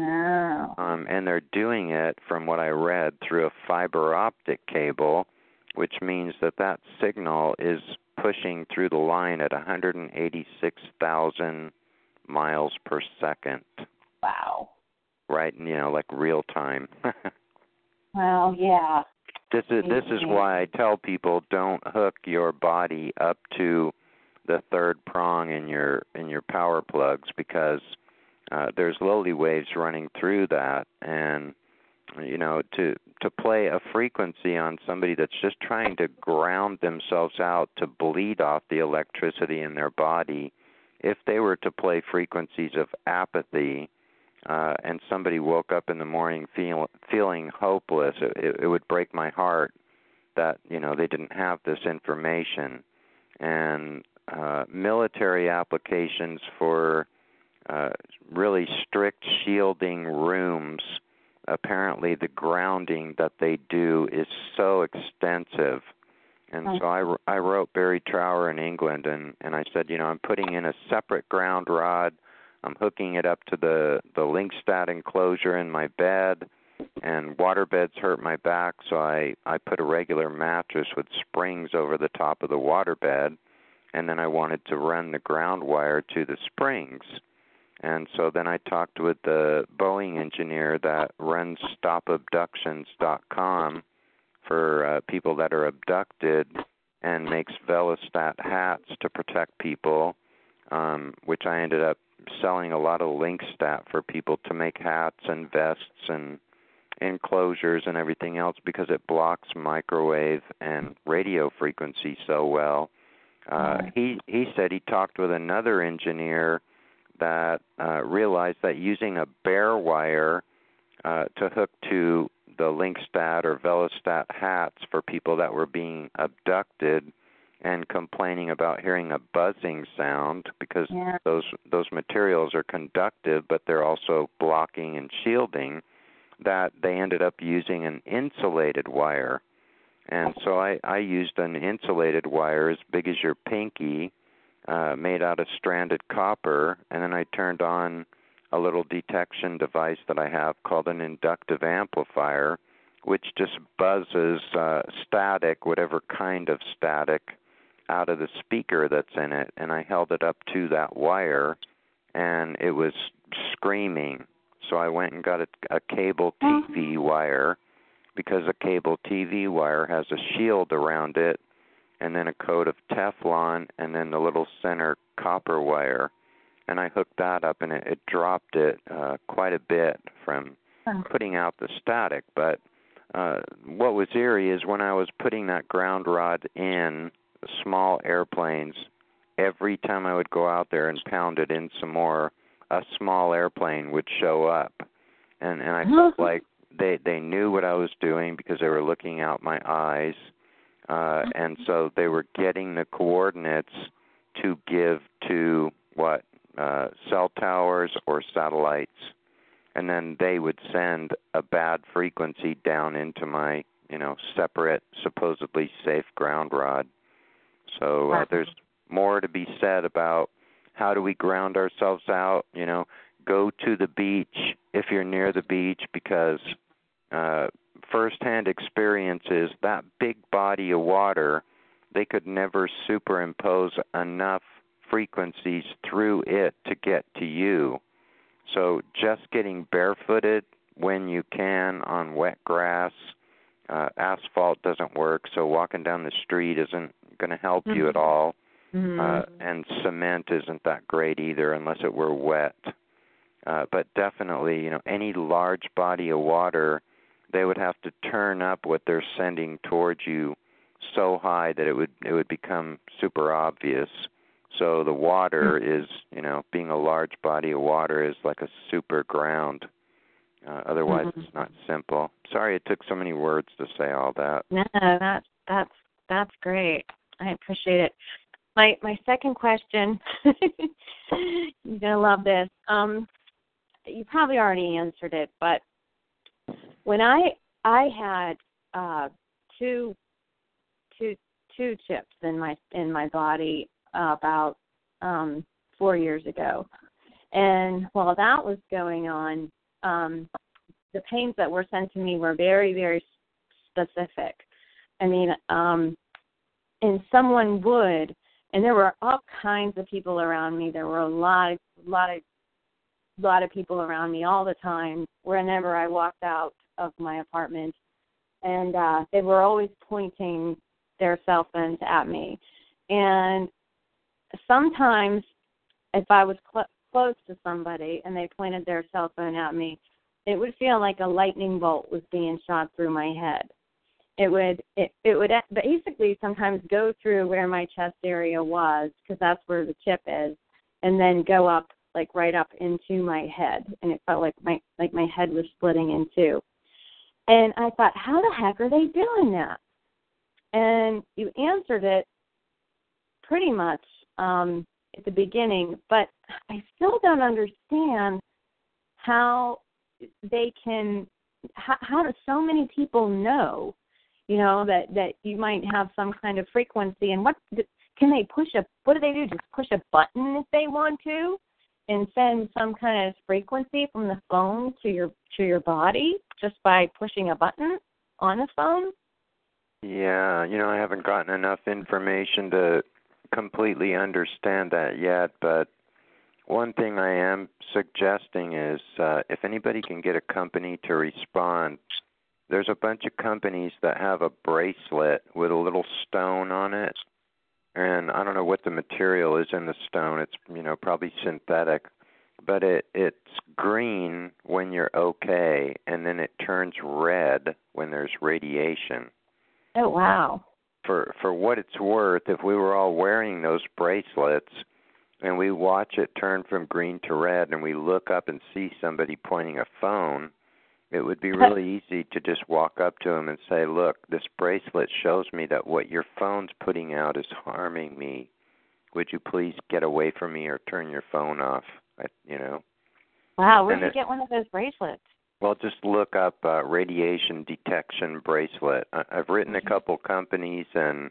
Speaker 3: Oh.
Speaker 6: Um, and they're doing it, from what I read, through a fiber optic cable, which means that that signal is pushing through the line at 186,000 miles per second.
Speaker 3: Wow.
Speaker 6: Right, you know, like real time.
Speaker 3: Well, yeah.
Speaker 6: this is this is why I tell people don't hook your body up to the third prong in your in your power plugs because uh, there's lowly waves running through that. And you know to to play a frequency on somebody that's just trying to ground themselves out to bleed off the electricity in their body if they were to play frequencies of apathy uh and somebody woke up in the morning feel, feeling hopeless it, it, would break my heart that you know they didn't have this information. And uh military applications for uh really strict shielding rooms. Apparently the grounding that they do is so extensive. And so I, I wrote Barry Trower in England and and I said you know I'm putting in a separate ground rod. I'm hooking it up to the the Linqstat enclosure in my bed and water beds hurt my back so I I put a regular mattress with springs over the top of the water bed and then I wanted to run the ground wire to the springs and so then I talked with the Boeing engineer that runs stopabductions.com for uh, people that are abducted and makes Velostat hats to protect people, um, which I ended up selling a lot of Linqstat for people to make hats and vests and enclosures and everything else because it blocks microwave and radio frequency so well. Uh, he he said he talked with another engineer that uh, realized that using a bare wire uh, to hook to the Linqstat or Velostat hats for people that were being abducted and complaining about hearing a buzzing sound because
Speaker 3: Yeah.
Speaker 6: those those materials are conductive but they're also blocking and shielding that they ended up using an insulated wire and so I I used an insulated wire as big as your pinky uh made out of stranded copper and then I turned on a little detection device that I have called an inductive amplifier which just buzzes uh static whatever kind of static out of the speaker that's in it and I held it up to that wire and it was screaming. So I went and got a, a cable TV wire because a cable TV wire has a shield around it and then a coat of Teflon and then the little center copper wire. And I hooked that up and it, it dropped it uh quite a bit from putting out the static. But uh what was eerie is when I was putting that ground rod in small airplanes every time I would go out there and pound it in some more a small airplane would show up. And and I felt like they they knew what I was doing because they were looking out my eyes. uh and so they were getting the coordinates to give to what uh cell towers or satellites. And then they would send a bad frequency down into my you know separate supposedly safe ground rod. So uh, there's more to be said about how do we ground ourselves out you know. Go to the beach if you're near the beach because uh firsthand experience is that big body of water they could never superimpose enough frequencies through it to get to you so just getting barefooted when you can on wet grass uh asphalt doesn't work so walking down the street isn't going to help you at all
Speaker 3: Mhm.
Speaker 6: uh, and cement isn't that great either unless it were wet. Uh, but definitely, you know, any large body of water, they would have to turn up what they're sending towards you so high that it would it would become super obvious. So the water is, you know, being a large body of water is like a super ground. Uh, otherwise,
Speaker 3: Mhm.
Speaker 6: it's not simple. Sorry, it took so many words to say all that.
Speaker 3: No, that's that's that's great. I appreciate it. My my second question, you're gonna love this. Um, you probably already answered it, but when I I had uh, two two two chips in my in my body about um, four years ago, and while that was going on, um, the pains that were sent to me were very very specific. I mean, um, and someone would, and there were all kinds of people around me. There were a lot, a lot of, lot of people around me all the time. Whenever I walked out of my apartment, and uh, they were always pointing their cell phones at me. And sometimes, if I was cl- close to somebody and they pointed their cell phone at me, it would feel like a lightning bolt was being shot through my head it would it, it would basically sometimes go through where my chest area was because that's where the chip is and then go up like right up into my head and it felt like my like my head was splitting in two and i thought how the heck are they doing that? And you answered it pretty much um at the beginning but i still don't understand how they can how, how do so many people know you know that that you might have some kind of frequency? And what can they push a what do they do? Just push a button if they want to and send some kind of frequency from the phone to your to your body just by pushing a button on the phone
Speaker 6: Yeah, you know, I haven't gotten enough information to completely understand that yet, but one thing I am suggesting is uh, if anybody can get a company to respond, there's a bunch of companies that have a bracelet with a little stone on it. And I don't know what the material is in the stone. It's, you know, probably synthetic, but it it's green when you're okay and then it turns red when there's radiation
Speaker 3: oh wow
Speaker 6: for for what it's worth, if we were all wearing those bracelets and we watch it turn from green to red and we look up and see somebody pointing a phone, it would be really easy to just walk up to him and say, "Look, this bracelet shows me that what your phone's putting out is harming me. Would you please get away from me or turn your phone off?" I, you know.
Speaker 3: wow where did you get one of those bracelets
Speaker 6: Well, just look up uh, radiation detection bracelet. I, I've written a couple companies, and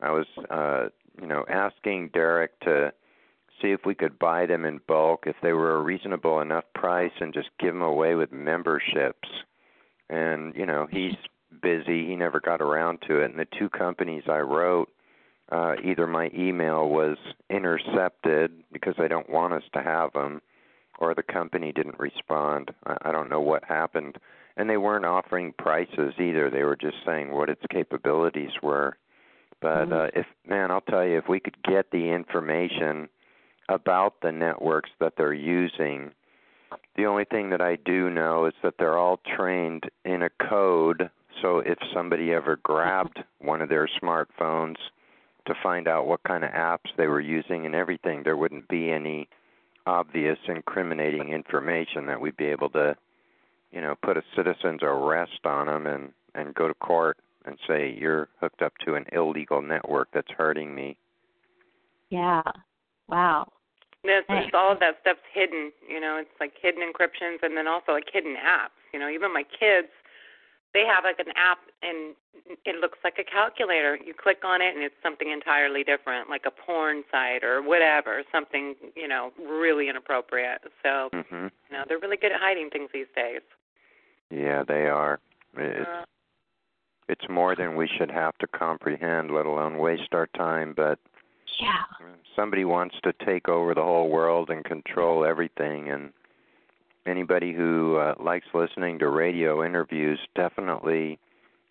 Speaker 6: I was, uh, you know, asking Derek to see if we could buy them in bulk if they were a reasonable enough price, and just give them away with memberships. And you know, he's busy; he never got around to it. And the two companies I wrote, uh, either my email was intercepted because they don't want us to have them or the company didn't respond. I, I don't know what happened. And they weren't offering prices either. They were just saying what its capabilities were. But uh, if man, I'll tell you, if we could get the information about the networks that they're using, the only thing that I do know is that they're all trained in a code. So if somebody ever grabbed one of their smartphones to find out what kind of apps they were using and everything, there wouldn't be any obvious incriminating information that we'd be able to, you know, put a citizen's arrest on them and and go to court and say you're hooked up to an illegal network that's hurting me.
Speaker 3: yeah wow
Speaker 2: There's,
Speaker 3: Right.
Speaker 2: there's all of that stuff's hidden. You know, it's like hidden encryptions, and then also like hidden apps. You know, even my kids, they have like an app, and it looks like a calculator. You click on it, and it's something entirely different, like a porn site or whatever, something you know really inappropriate. So
Speaker 6: Mhm.
Speaker 2: you know, they're really good at hiding things these days.
Speaker 6: Yeah, they are. It's
Speaker 2: Uh,
Speaker 6: it's more than we should have to comprehend, let alone waste our time, but
Speaker 3: yeah
Speaker 6: somebody wants to take over the whole world and control everything and anybody who uh, likes listening to radio interviews definitely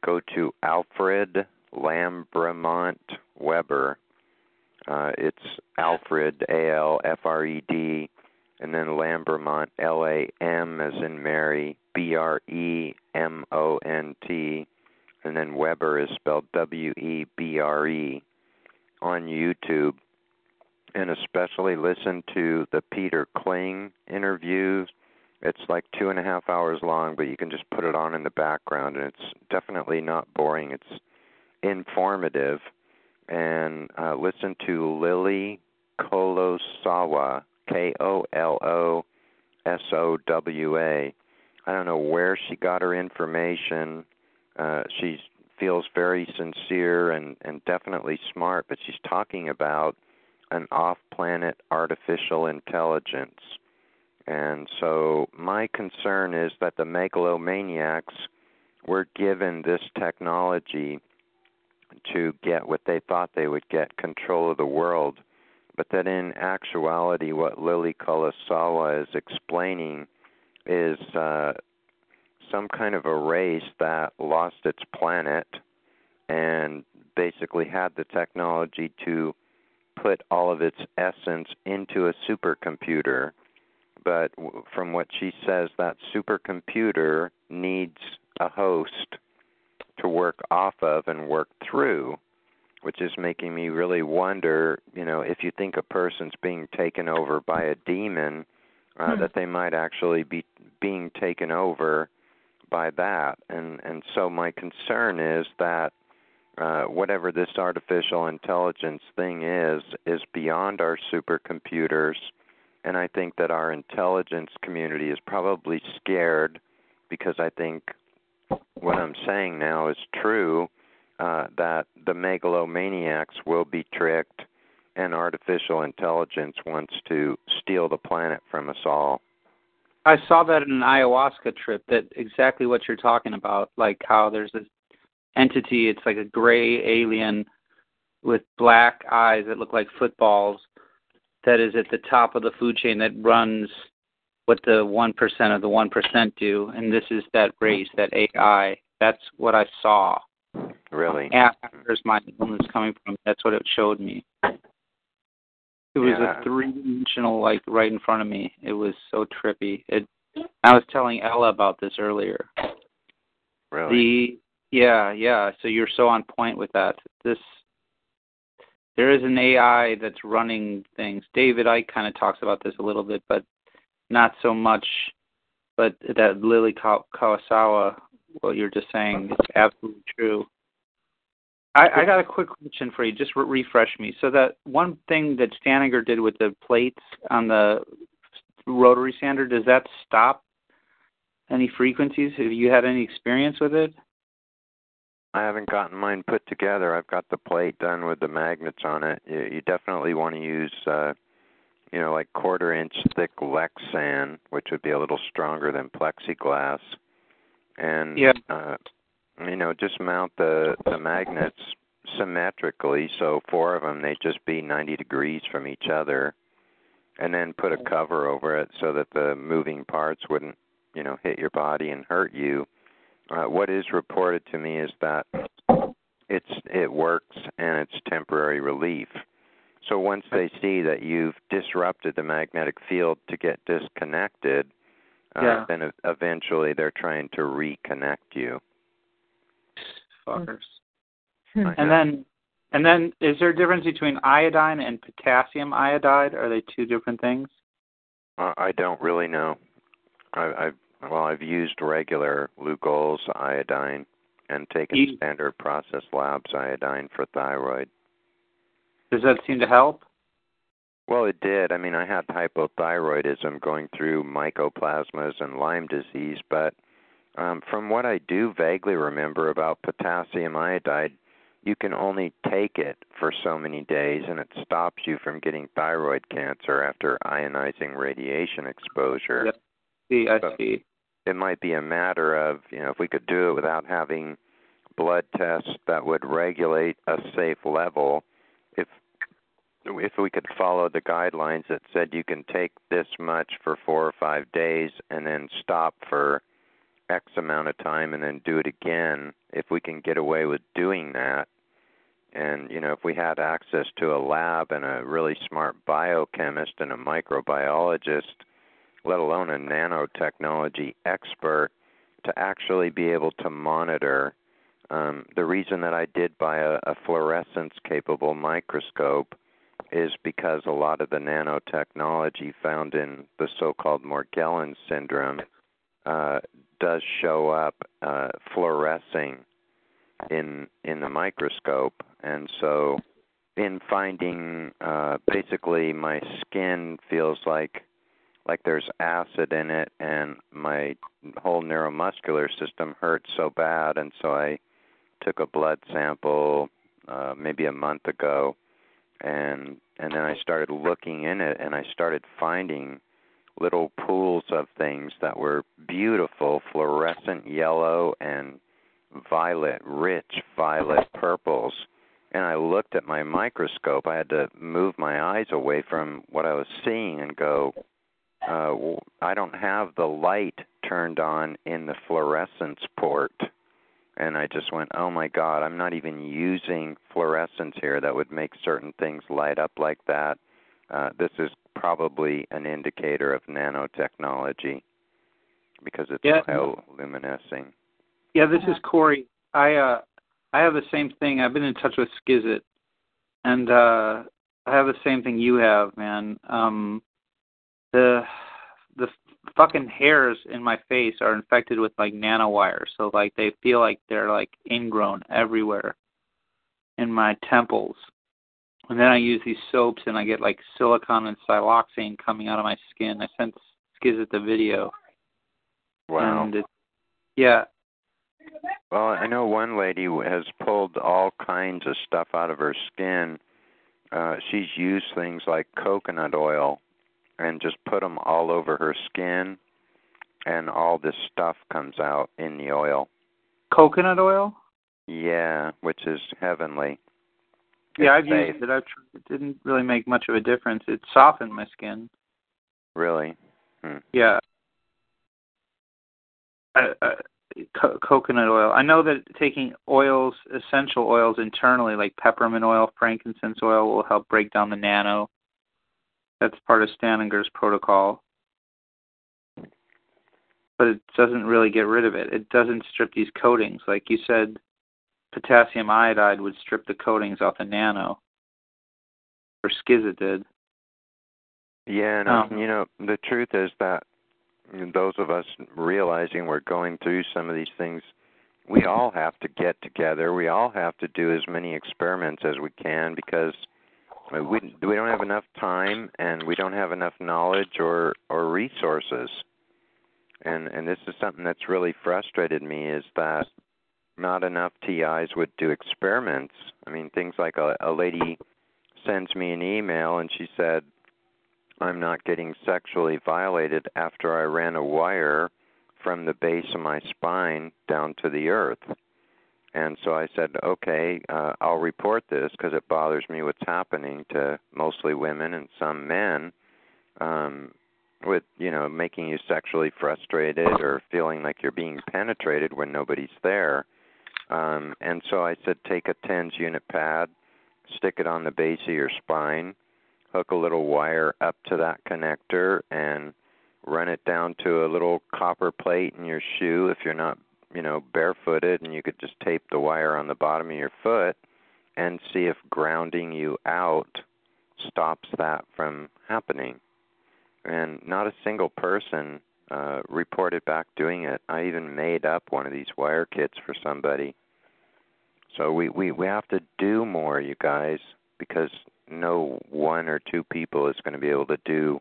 Speaker 6: go to Alfred Lambremont Webre. Uh, it's Alfred A L F R E D and then Lambremont L A M as in Mary B R E M O N T and then Webre is spelled W E B R E on YouTube and especially listen to the Peter Kling interview. It's like two and a half hours long, but you can just put it on in the background, and it's definitely not boring. It's informative. And uh, listen to Lily Kolosowa, K O L O S O W A. I don't know where she got her information. Uh, she feels very sincere and, and definitely smart, but she's talking about an off planet artificial intelligence. And so my concern is that the megalomaniacs were given this technology to get what they thought they would get control of the world, but that in actuality, what Lily Kolosowa is explaining is uh, some kind of a race that lost its planet and basically had the technology to put all of its essence into a supercomputer. But from what she says, that supercomputer needs a host to work off of and work through, which is making me really wonder, you know, if you think a person's being taken over by a demon, uh, hmm. that they might actually be being taken over by that. And and so my concern is that uh, whatever this artificial intelligence thing is is beyond our supercomputers, and I think that our intelligence community is probably scared because I think what I'm saying now is true. Uh, that the megalomaniacs will be tricked and artificial intelligence wants to steal the planet from us all.
Speaker 1: I saw that in an ayahuasca trip. That exactly what you're talking about, like how there's this entity. It's like a gray alien with black eyes that look like footballs. That is at the top of the food chain that runs what the one percent of the one percent do, and this is that race, that AI. That's what I saw.
Speaker 6: Really?
Speaker 1: After my illness coming from, that's what it showed me. It was
Speaker 6: yeah.
Speaker 1: a three dimensional, like right in front of me. It was so trippy. It. I was telling Ella about this earlier.
Speaker 6: Really?
Speaker 1: The yeah, yeah. So you're so on point with that. This there is an AI that's running things. David Icke kind of talks about this a little bit, but not so much. But that Lily Kawasawa, what you're just saying, is absolutely true. I, I got a quick question for you. Just re- refresh me. So that one thing that Staninger did with the plates on the rotary sander, does that stop any frequencies? Have you had any experience with it?
Speaker 6: I haven't gotten mine put together. I've got the plate done with the magnets on it. You, you definitely want to use, uh, you know, like quarter inch thick Lexan, which would be a little stronger than plexiglass, and
Speaker 1: yeah.
Speaker 6: uh, you know, just mount the the magnets symmetrically. So four of them, they just be 90 degrees from each other, and then put a cover over it so that the moving parts wouldn't, you know, hit your body and hurt you. Uh, what is reported to me is that it's it works and it's temporary relief. So once they see that you've disrupted the magnetic field to get disconnected, uh,
Speaker 1: yeah.
Speaker 6: then eventually they're trying to reconnect you
Speaker 1: fuckers. Hmm. and then, and then, is there a difference between iodine and potassium iodide? Are they two different things?
Speaker 6: Uh, I don't really know. I, I've well, I've used regular Lugol's iodine and taken you, standard process labs iodine for thyroid.
Speaker 1: Does that seem to help?
Speaker 6: Well, it did. I mean, I had hypothyroidism going through mycoplasmas and Lyme disease, but um, from what I do vaguely remember about potassium iodide, you can only take it for so many days and it stops you from getting thyroid cancer after ionizing radiation exposure.
Speaker 1: Yep. See, I
Speaker 6: so
Speaker 1: see.
Speaker 6: It might be a matter of, you know, if we could do it without having blood tests that would regulate a safe level, if if we could follow the guidelines that said you can take this much for 4 or 5 days and then stop for X amount of time and then do it again, if we can get away with doing that, and you know, if we had access to a lab and a really smart biochemist and a microbiologist, let alone a nanotechnology expert, to actually be able to monitor. Um, the reason that I did buy a, a fluorescence capable microscope is because a lot of the nanotechnology found in the so-called Morgellons syndrome uh, does show up uh, fluorescing in in the microscope, and so in finding uh, basically my skin feels like like there's acid in it, and my whole neuromuscular system hurts so bad, and so I took a blood sample uh, maybe a month ago, and and then I started looking in it, and I started finding little pools of things that were beautiful, fluorescent yellow and violet, rich violet purples. And I looked at my microscope. I had to move my eyes away from what I was seeing and go, uh, I don't have the light turned on in the fluorescence port. And I just went, oh my God, I'm not even using fluorescence here that would make certain things light up like that. Uh, this is probably an indicator of nanotechnology because it's
Speaker 1: yeah.
Speaker 6: bioluminescing.
Speaker 1: Yeah, this is Corey. I uh I have the same thing. I've been in touch with Skizit and uh I have the same thing you have, man. Um the the fucking hairs in my face are infected with like nanowires, so like they feel like they're like ingrown everywhere in my temples. And then I use these soaps and I get like silicone and siloxane coming out of my skin. I sent Skizit the video.
Speaker 6: Wow.
Speaker 1: And it, yeah.
Speaker 6: Well, I know one lady has pulled all kinds of stuff out of her skin. Uh, she's used things like coconut oil and just put them all over her skin, and all this stuff comes out in the oil.
Speaker 1: Coconut oil?
Speaker 6: Yeah, which is heavenly.
Speaker 1: Yeah, I've used it. I've, it didn't really make much of a difference. It softened my skin.
Speaker 6: Really? Hmm.
Speaker 1: Yeah. Uh, uh, co- coconut oil. I know that taking oils, essential oils internally, like peppermint oil, frankincense oil, will help break down the nano that's part of Staninger's protocol. But it doesn't really get rid of it. It doesn't strip these coatings. Like you said, potassium iodide would strip the coatings off the nano. Or Skizit did.
Speaker 6: Yeah, and um, you know, the truth is that those of us realizing we're going through some of these things, we all have to get together. We all have to do as many experiments as we can because – we we don't have enough time and we don't have enough knowledge or or resources and and this is something that's really frustrated me is that not enough TIs would do experiments. I mean, things like a, a lady sends me an email and she said, "I'm not getting sexually violated after I ran a wire from the base of my spine down to the earth." And so I said, okay, uh, I'll report this because it bothers me what's happening to mostly women and some men, um, with you know making you sexually frustrated or feeling like you're being penetrated when nobody's there. Um, and so I said, take a TENS unit pad, stick it on the base of your spine, hook a little wire up to that connector, and run it down to a little copper plate in your shoe if you're not you know, barefooted and you could just tape the wire on the bottom of your foot and see if grounding you out stops that from happening. And not a single person uh, reported back doing it. I even made up one of these wire kits for somebody. So we, we, we have to do more, you guys, because no one or two people is going to be able to do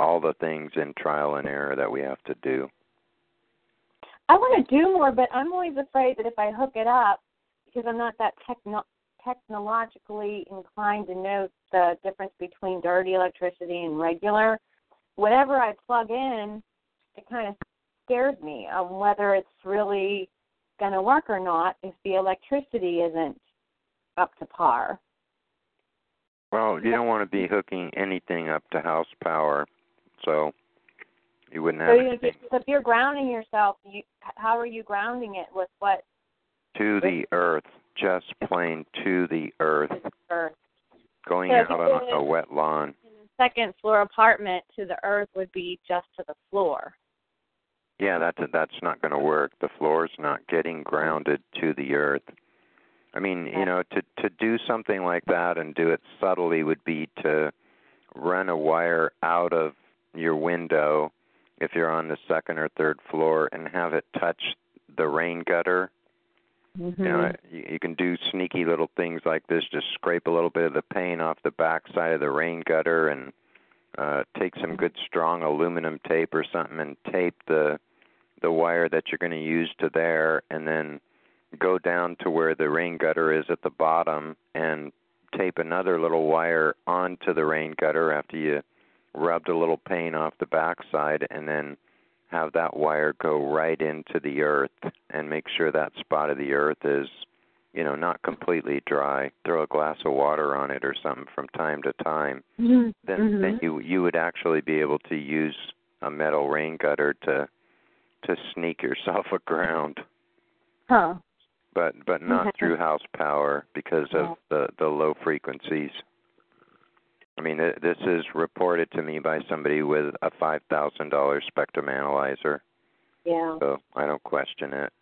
Speaker 6: all the things in trial and error that we have to do.
Speaker 3: I want to do more, but I'm always afraid that if I hook it up, because I'm not that techno- technologically inclined to know the difference between dirty electricity and regular, whatever I plug in, it kind of scares me on whether it's really going to work or not if the electricity isn't up to par.
Speaker 6: Well, you don't want to be hooking anything up to house power. So you wouldn't have.
Speaker 3: So, you, if you're grounding yourself, you, how are you grounding it with what?
Speaker 6: To the earth, just plain to the earth.
Speaker 3: Earth.
Speaker 6: Going so out on a wet lawn.
Speaker 3: Second floor apartment to the earth would be just to the floor.
Speaker 6: Yeah, that's that's not going to work. The floor's not getting grounded to the earth. I mean, you know, to to do something like that and do it subtly would be to run a wire out of your window if you're on the second or third floor and have it touch the rain gutter.
Speaker 3: Mm-hmm.
Speaker 6: You know, you, you can do sneaky little things like this. Just scrape a little bit of the paint off the back side of the rain gutter and uh, take some good strong aluminum tape or something and tape the the wire that you're going to use to there, and then go down to where the rain gutter is at the bottom and tape another little wire onto the rain gutter after you rubbed a little paint off the backside, and then have that wire go right into the earth and make sure that spot of the earth is you know not completely dry. Throw a glass of water on it or something from time to time.
Speaker 3: Mm-hmm.
Speaker 6: then then you you would actually be able to use a metal rain gutter to to sneak yourself aground
Speaker 3: Huh.
Speaker 6: but but not
Speaker 3: Okay.
Speaker 6: through house power because of oh. the the low frequencies I mean, th- this is reported to me by somebody with a five thousand dollars spectrum analyzer,
Speaker 4: Yeah.
Speaker 6: so I don't question it.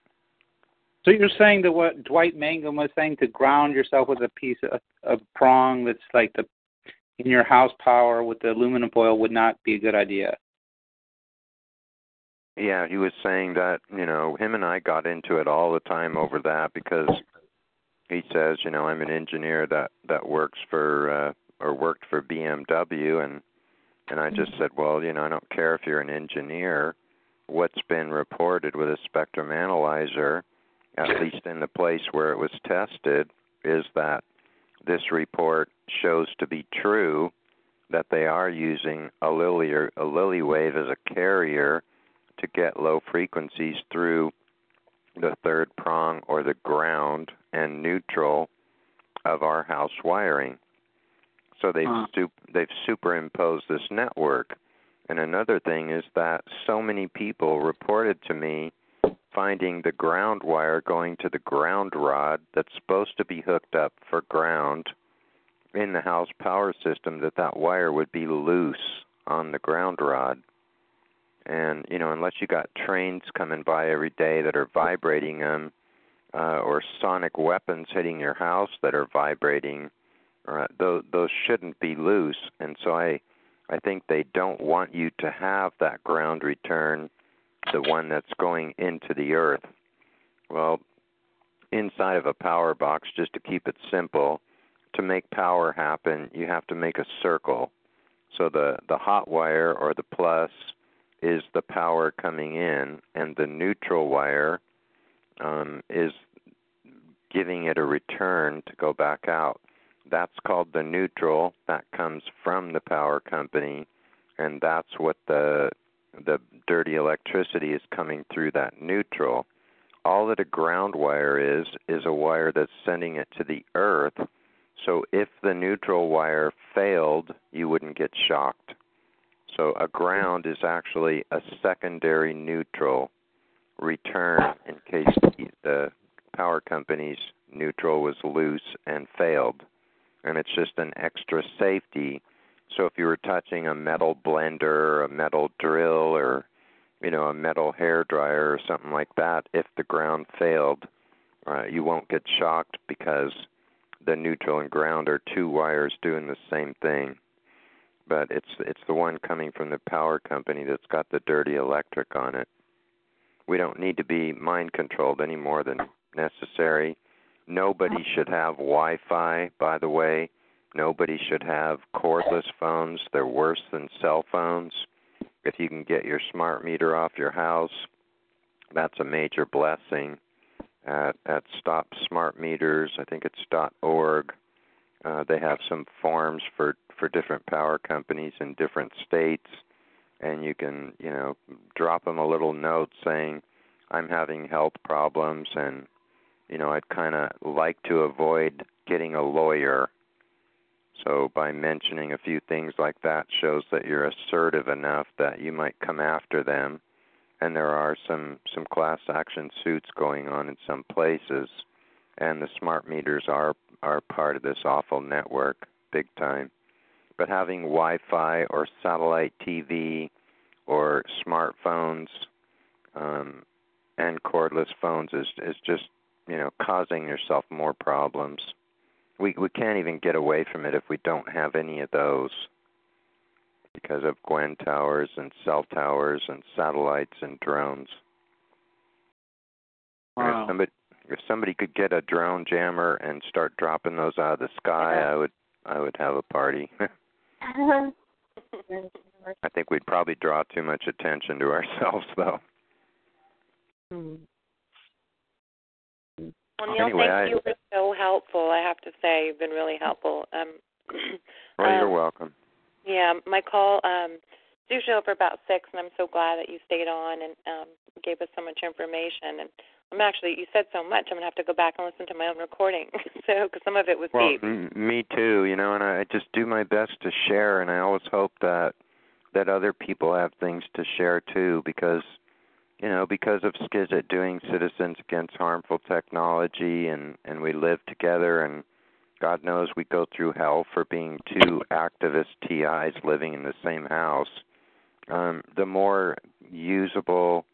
Speaker 1: So you're saying that what Dwight Mangum was saying to ground yourself with a piece of, of prong that's like the in your house power with the aluminum foil would not be a good idea.
Speaker 6: Yeah, he was saying that, you know, him and I got into it all the time over that because he says, you know, I'm an engineer that that works for uh or worked for BMW and and I just said, well, you know, I don't care if you're an engineer. What's been reported with a spectrum analyzer, at least in the place where it was tested, is that this report shows to be true that they are using a Lilly or a Lilly wave as a carrier to get low frequencies through the third prong or the ground and neutral of our house wiring. So they've
Speaker 1: Huh.
Speaker 6: sup- they've superimposed this network. And another thing is that so many people reported to me finding the ground wire going to the ground rod that's supposed to be hooked up for ground in the house power system that that wire would be loose on the ground rod and you know unless you got trains coming by every day that are vibrating them uh, or sonic weapons hitting your house that are vibrating uh, those those shouldn't be loose. And so i i think they don't want you to have that ground return the one that's going into the earth. Well inside of a power box just to keep it simple to make power happen you have to make a circle. So the the hot wire or the plus is the power coming in, and the neutral wire um, is giving it a return to go back out. That's called the neutral. That comes from the power company, and that's what the the dirty electricity is coming through that neutral. All that a ground wire is is a wire that's sending it to the earth. So if the neutral wire failed, you wouldn't get shocked. So a ground is actually a secondary neutral return in case the, power company's neutral was loose and failed. And it's just an extra safety. So if you were touching a metal blender or a metal drill or you know a metal hair dryer or something like that, if the ground failed, uh, you won't get shocked because the neutral and ground are two wires doing the same thing but it's it's the one coming from the power company that's got the dirty electric on it. We don't need to be mind controlled any more than necessary. Nobody should have Wi-Fi, by the way. Nobody should have cordless phones. They're worse than cell phones. If you can get your smart meter off your house, that's a major blessing. At at Stop Smart Meters, I think it's .org. Uh, Uh, they have some forms for for different power companies in different states, and you can you know drop them a little note saying, "I'm having health problems, and you know I'd kind of like to avoid getting a lawyer." So by mentioning a few things like that shows that you're assertive enough that you might come after them. And there are some some class action suits going on in some places, and the smart meters are are part of this awful network, big time. But having Wi-Fi or satellite TV or smartphones um, and cordless phones is is just you know, causing yourself more problems. We we can't even get away from it if we don't have any of those because of Gwen towers and cell towers and satellites and drones.
Speaker 1: Wow.
Speaker 6: If somebody if somebody could get a drone jammer and start dropping those out of the sky, I would I would have a party. I think we'd probably draw too much attention to ourselves though.
Speaker 3: Hmm.
Speaker 2: Well, Neil,
Speaker 6: Anyway,
Speaker 2: thank
Speaker 6: I-
Speaker 2: you. Were so helpful. I have to say, you've been really helpful. Um,
Speaker 6: Well, you're
Speaker 2: um,
Speaker 6: welcome.
Speaker 2: Yeah, my call um is usually over about six, and I'm so glad that you stayed on and um gave us so much information. And I'm actually, you said so much, I'm gonna have to go back and listen to my own recording, so because some of it was
Speaker 6: Well,
Speaker 2: deep.
Speaker 6: m- me too. You know, and I I just do my best to share, and I always hope that that other people have things to share too, because you know, because of Skizit doing Citizens Against Harmful Technology, and and we live together, and God knows we go through hell for being two activist TIs living in the same house. Um, the more usable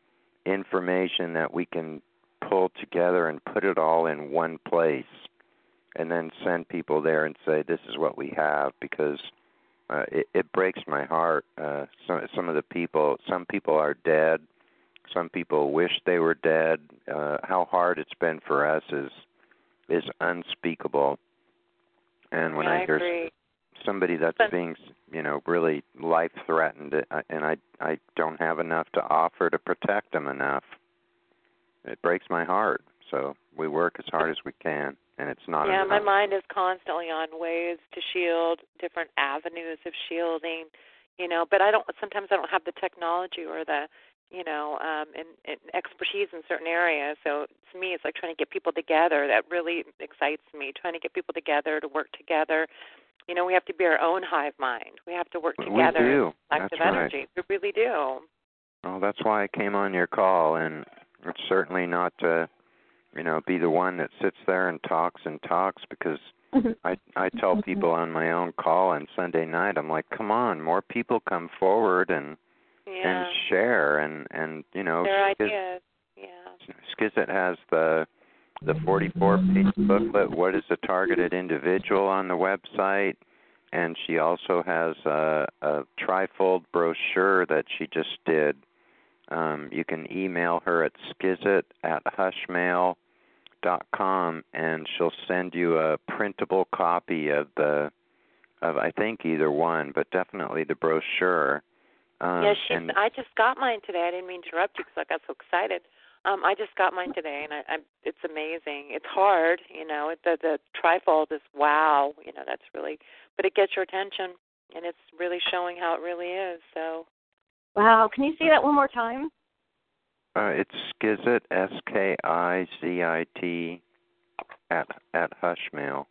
Speaker 6: information that we can pull together and put it all in one place and then send people there and say this is what we have because uh, it, it breaks my heart. Uh, some some of the people, some people are dead. Some people wish they were dead. Uh, how hard it's been for us is is unspeakable. And when
Speaker 2: yeah,
Speaker 6: I, hear
Speaker 2: agree.
Speaker 6: Somebody that's
Speaker 2: But-
Speaker 6: being, you know, really life threatened, uh, and I I don't have enough to offer to protect them enough, it breaks my heart. So we work as hard as we can, and it's not
Speaker 2: yeah,
Speaker 6: enough.
Speaker 2: my mind is constantly on ways to shield, different avenues of shielding, you know. But I don't. Sometimes I don't have the technology or the, you know, um, and, and expertise in certain areas. So to me, it's like trying to get people together. That really excites me. Trying to get people together to work together. You know, we have to be our own hive mind. We have to work together.
Speaker 6: We
Speaker 2: together.
Speaker 6: do.
Speaker 2: Collective
Speaker 6: That's right.
Speaker 2: energy. We really do.
Speaker 6: Well, that's why I came on your call, and it's certainly not to, you know, be the one that sits there and talks and talks because I I tell people on my own call on Sunday night, I'm like, come on, more people come forward and
Speaker 2: Yeah.
Speaker 6: and share and and you know,
Speaker 2: Their
Speaker 6: Skiz-
Speaker 2: ideas. Yeah.
Speaker 6: Skizit has the the 44 page booklet. What is a targeted individual on the website? And she also has a, a trifold brochure that she just did. Um, you can email her at skizit at hushmail dot com, and she'll send you a printable copy of the of I think either one, but definitely the brochure. Um,
Speaker 2: yeah, she's.
Speaker 6: and
Speaker 2: I just got mine today. I didn't mean to interrupt you because I got so excited. Um, I just got mine today, and I, I it's amazing. It's hard, you know. It, the the trifold is wow, you know. That's really, but it gets your attention, and it's really showing how it really is. So
Speaker 3: Wow. Can you say that one more time?
Speaker 6: Uh, it's Skizit, S K I Z I T, at at Hushmail,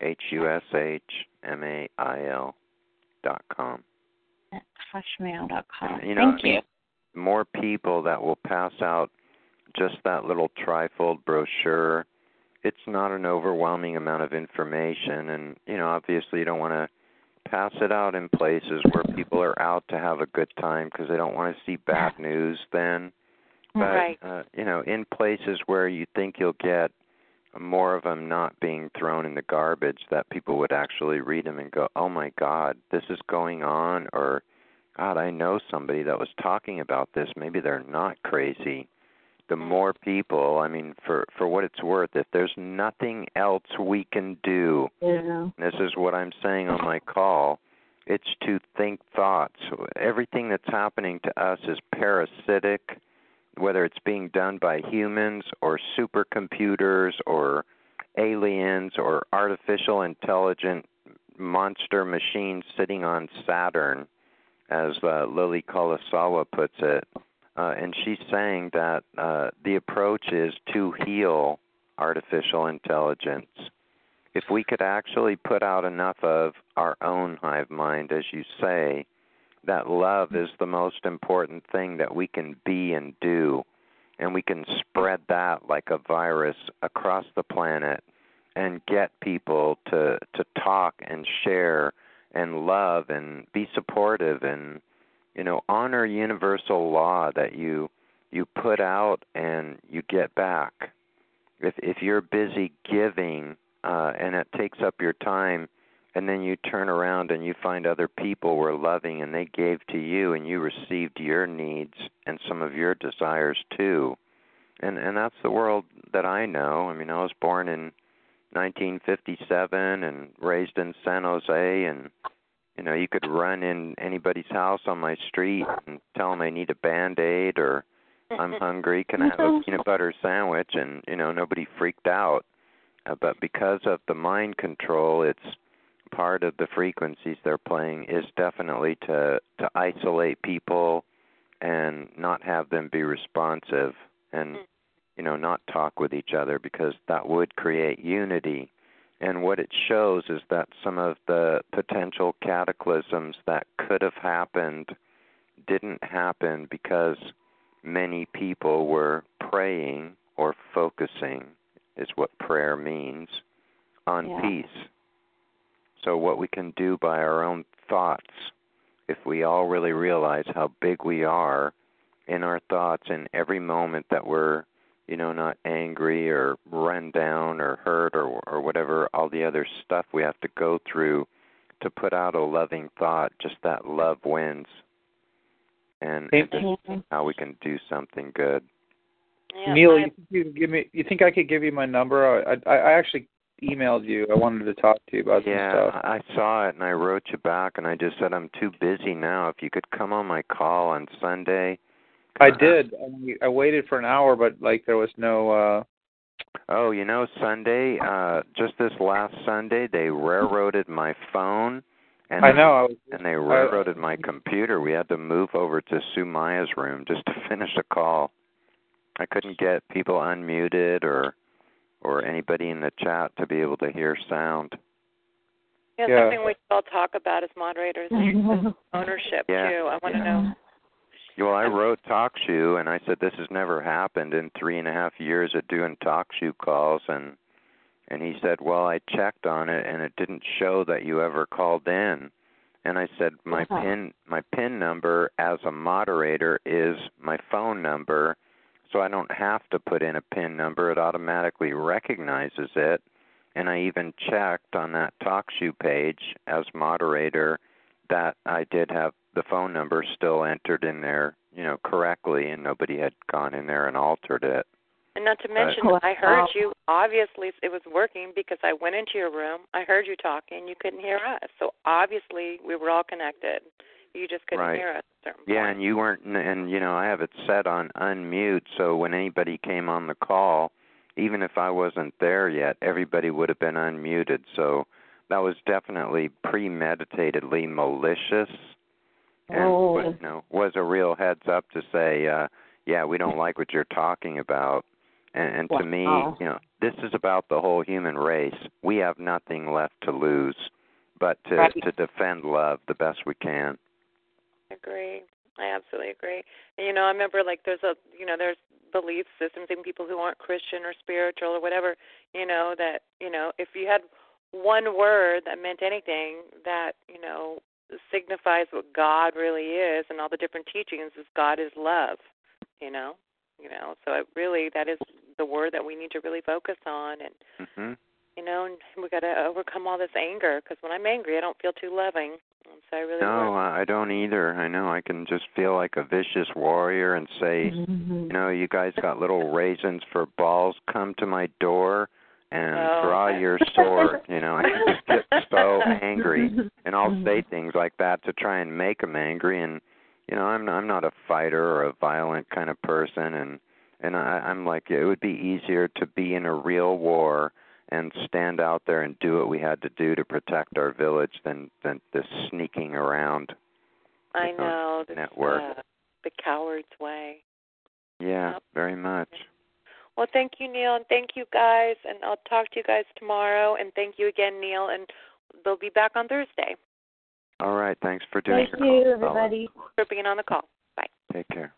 Speaker 6: H U S H M A I L dot com.
Speaker 3: At hushmail.com.
Speaker 6: And, you know,
Speaker 3: Thank you.
Speaker 6: More people that will pass out just that little trifold brochure. It's not an overwhelming amount of information, and you know, obviously, you don't want to pass it out in places where people are out to have a good time because they don't want to see bad news then. But
Speaker 2: right.
Speaker 6: uh, you know, in places where you think you'll get more of them not being thrown in the garbage, that people would actually read them and go, "Oh my God, this is going on," or "God, I know somebody that was talking about this. Maybe they're not crazy." The more people, I mean, for for what it's worth, if there's nothing else we can do,
Speaker 3: Yeah.
Speaker 6: this is what I'm saying on my call. It's to think thoughts. Everything that's happening to us is parasitic, whether it's being done by humans or supercomputers or aliens or artificial intelligent monster machines sitting on Saturn, as uh, Lily Kolosowa puts it. Uh, and she's saying that uh, the approach is to heal artificial intelligence if we could actually put out enough of our own hive mind, as you say, that love is the most important thing that we can be and do, and we can spread that like a virus across the planet and get people to to talk and share and love and be supportive and you know honor universal law that you you put out and you get back. If if you're busy giving uh and it takes up your time and then you turn around and you find other people were loving and they gave to you and you received your needs and some of your desires too. And and that's the world that I know. I mean I was born in 1957 and raised in San Jose and you know you could run in anybody's house on my street and tell them I need a band-aid or I'm hungry can I have a peanut butter sandwich? And you know nobody freaked out. Uh, but because of the mind control it's part of the frequencies they're playing is definitely to to isolate people and not have them be responsive. And you know not talk with each other because that would create unity and what it shows is that some of the potential cataclysms that could have happened didn't happen because many people were praying or focusing is what prayer means on
Speaker 3: Yeah.
Speaker 6: peace so, what we can do by our own thoughts, if we all really realize how big we are in our thoughts in every moment that we're, you know, not angry or run down or hurt or or whatever all the other stuff we have to go through to put out a loving thought, just that love wins. And
Speaker 1: Hey,
Speaker 6: this how we can do something good.
Speaker 2: Yeah,
Speaker 1: Neil,
Speaker 2: I-
Speaker 1: you think you could give me? You think I could give you my number? I, I I actually emailed you. I wanted to talk to you about some
Speaker 6: Yeah,
Speaker 1: stuff.
Speaker 6: I I saw it and I wrote you back and I just said I'm too busy now. If you could come on my call on Sunday.
Speaker 1: I
Speaker 6: uh,
Speaker 1: did. I, I waited for an hour, but like there was no. uh
Speaker 6: Oh, you know, Sunday, uh just this last Sunday, they railroaded my phone and
Speaker 1: I know. I was.
Speaker 6: and they railroaded my computer. We had to move over to Sue Maya's room just to finish a call. I couldn't get people unmuted or or anybody in the chat to be able to hear sound.
Speaker 2: yeah,
Speaker 1: Yeah.
Speaker 2: something we should all talk about as moderators is ownership
Speaker 6: Yeah.
Speaker 2: too. I want to
Speaker 6: Yeah.
Speaker 2: know.
Speaker 6: Well, I wrote TalkShoe, and I said this has never happened in three and a half years of doing TalkShoe calls, and and he said, well, I checked on it, and it didn't show that you ever called in. And I said, my
Speaker 3: Uh-huh.
Speaker 6: pin my pin number as a moderator is my phone number, so I don't have to put in a pin number. It automatically recognizes it. And I even checked on that TalkShoe page as moderator that I did have the phone number still entered in there, you know, correctly, and nobody had gone in there and altered it.
Speaker 2: And not to mention,
Speaker 3: Wow.
Speaker 2: I heard you. Obviously, it was working because I went into your room. I heard you talking. You couldn't hear us. So obviously, we were all connected. You just couldn't
Speaker 6: Right.
Speaker 2: hear us. At a certain
Speaker 6: Yeah,
Speaker 2: point.
Speaker 6: and you weren't, and you know, I have it set on unmute, so when anybody came on the call, even if I wasn't there yet, everybody would have been unmuted. So that was definitely premeditatedly malicious, and
Speaker 3: Oh.
Speaker 6: was, you know, was a real heads up to say, uh, yeah, we don't like what you're talking about. And, and to me, you know, this is about the whole human race. We have nothing left to lose, but to
Speaker 1: Right.
Speaker 6: to defend love the best we can.
Speaker 2: I agree. I absolutely agree. And you know, I remember like there's a you know there's belief systems in people who aren't Christian or spiritual or whatever. You know that you know if you had one word that meant anything that you know signifies what God really is and all the different teachings is God is love. You know, you know. So it really that is the word that we need to really focus on and
Speaker 6: hmm
Speaker 2: you know and we got to overcome all this anger because when I'm angry I don't feel too loving. And so I really
Speaker 6: No,
Speaker 2: work.
Speaker 6: I I don't either. I know I can just feel like a vicious warrior and say, you know, you guys got little raisins for balls. Come to my door and
Speaker 2: Oh,
Speaker 6: draw your sword. You know, I can just get so angry, and I'll say things like that to try and make them angry. And you know, I'm I'm not a fighter or a violent kind of person, and and I, I'm like it would be easier to be in a real war and stand out there and do what we had to do to protect our village than than this sneaking around.
Speaker 2: I
Speaker 6: know,
Speaker 2: know
Speaker 6: network.
Speaker 2: Uh, the coward's way.
Speaker 6: Yeah,
Speaker 2: Yep.
Speaker 6: very much.
Speaker 2: Well, thank you, Neil, and thank you guys. And I'll talk to you guys tomorrow. And thank you again, Neil. And they'll be back on Thursday.
Speaker 6: All right. Thanks for doing.
Speaker 3: Thank you,
Speaker 6: call.
Speaker 3: everybody,
Speaker 2: for being on the call. Bye.
Speaker 6: Take care.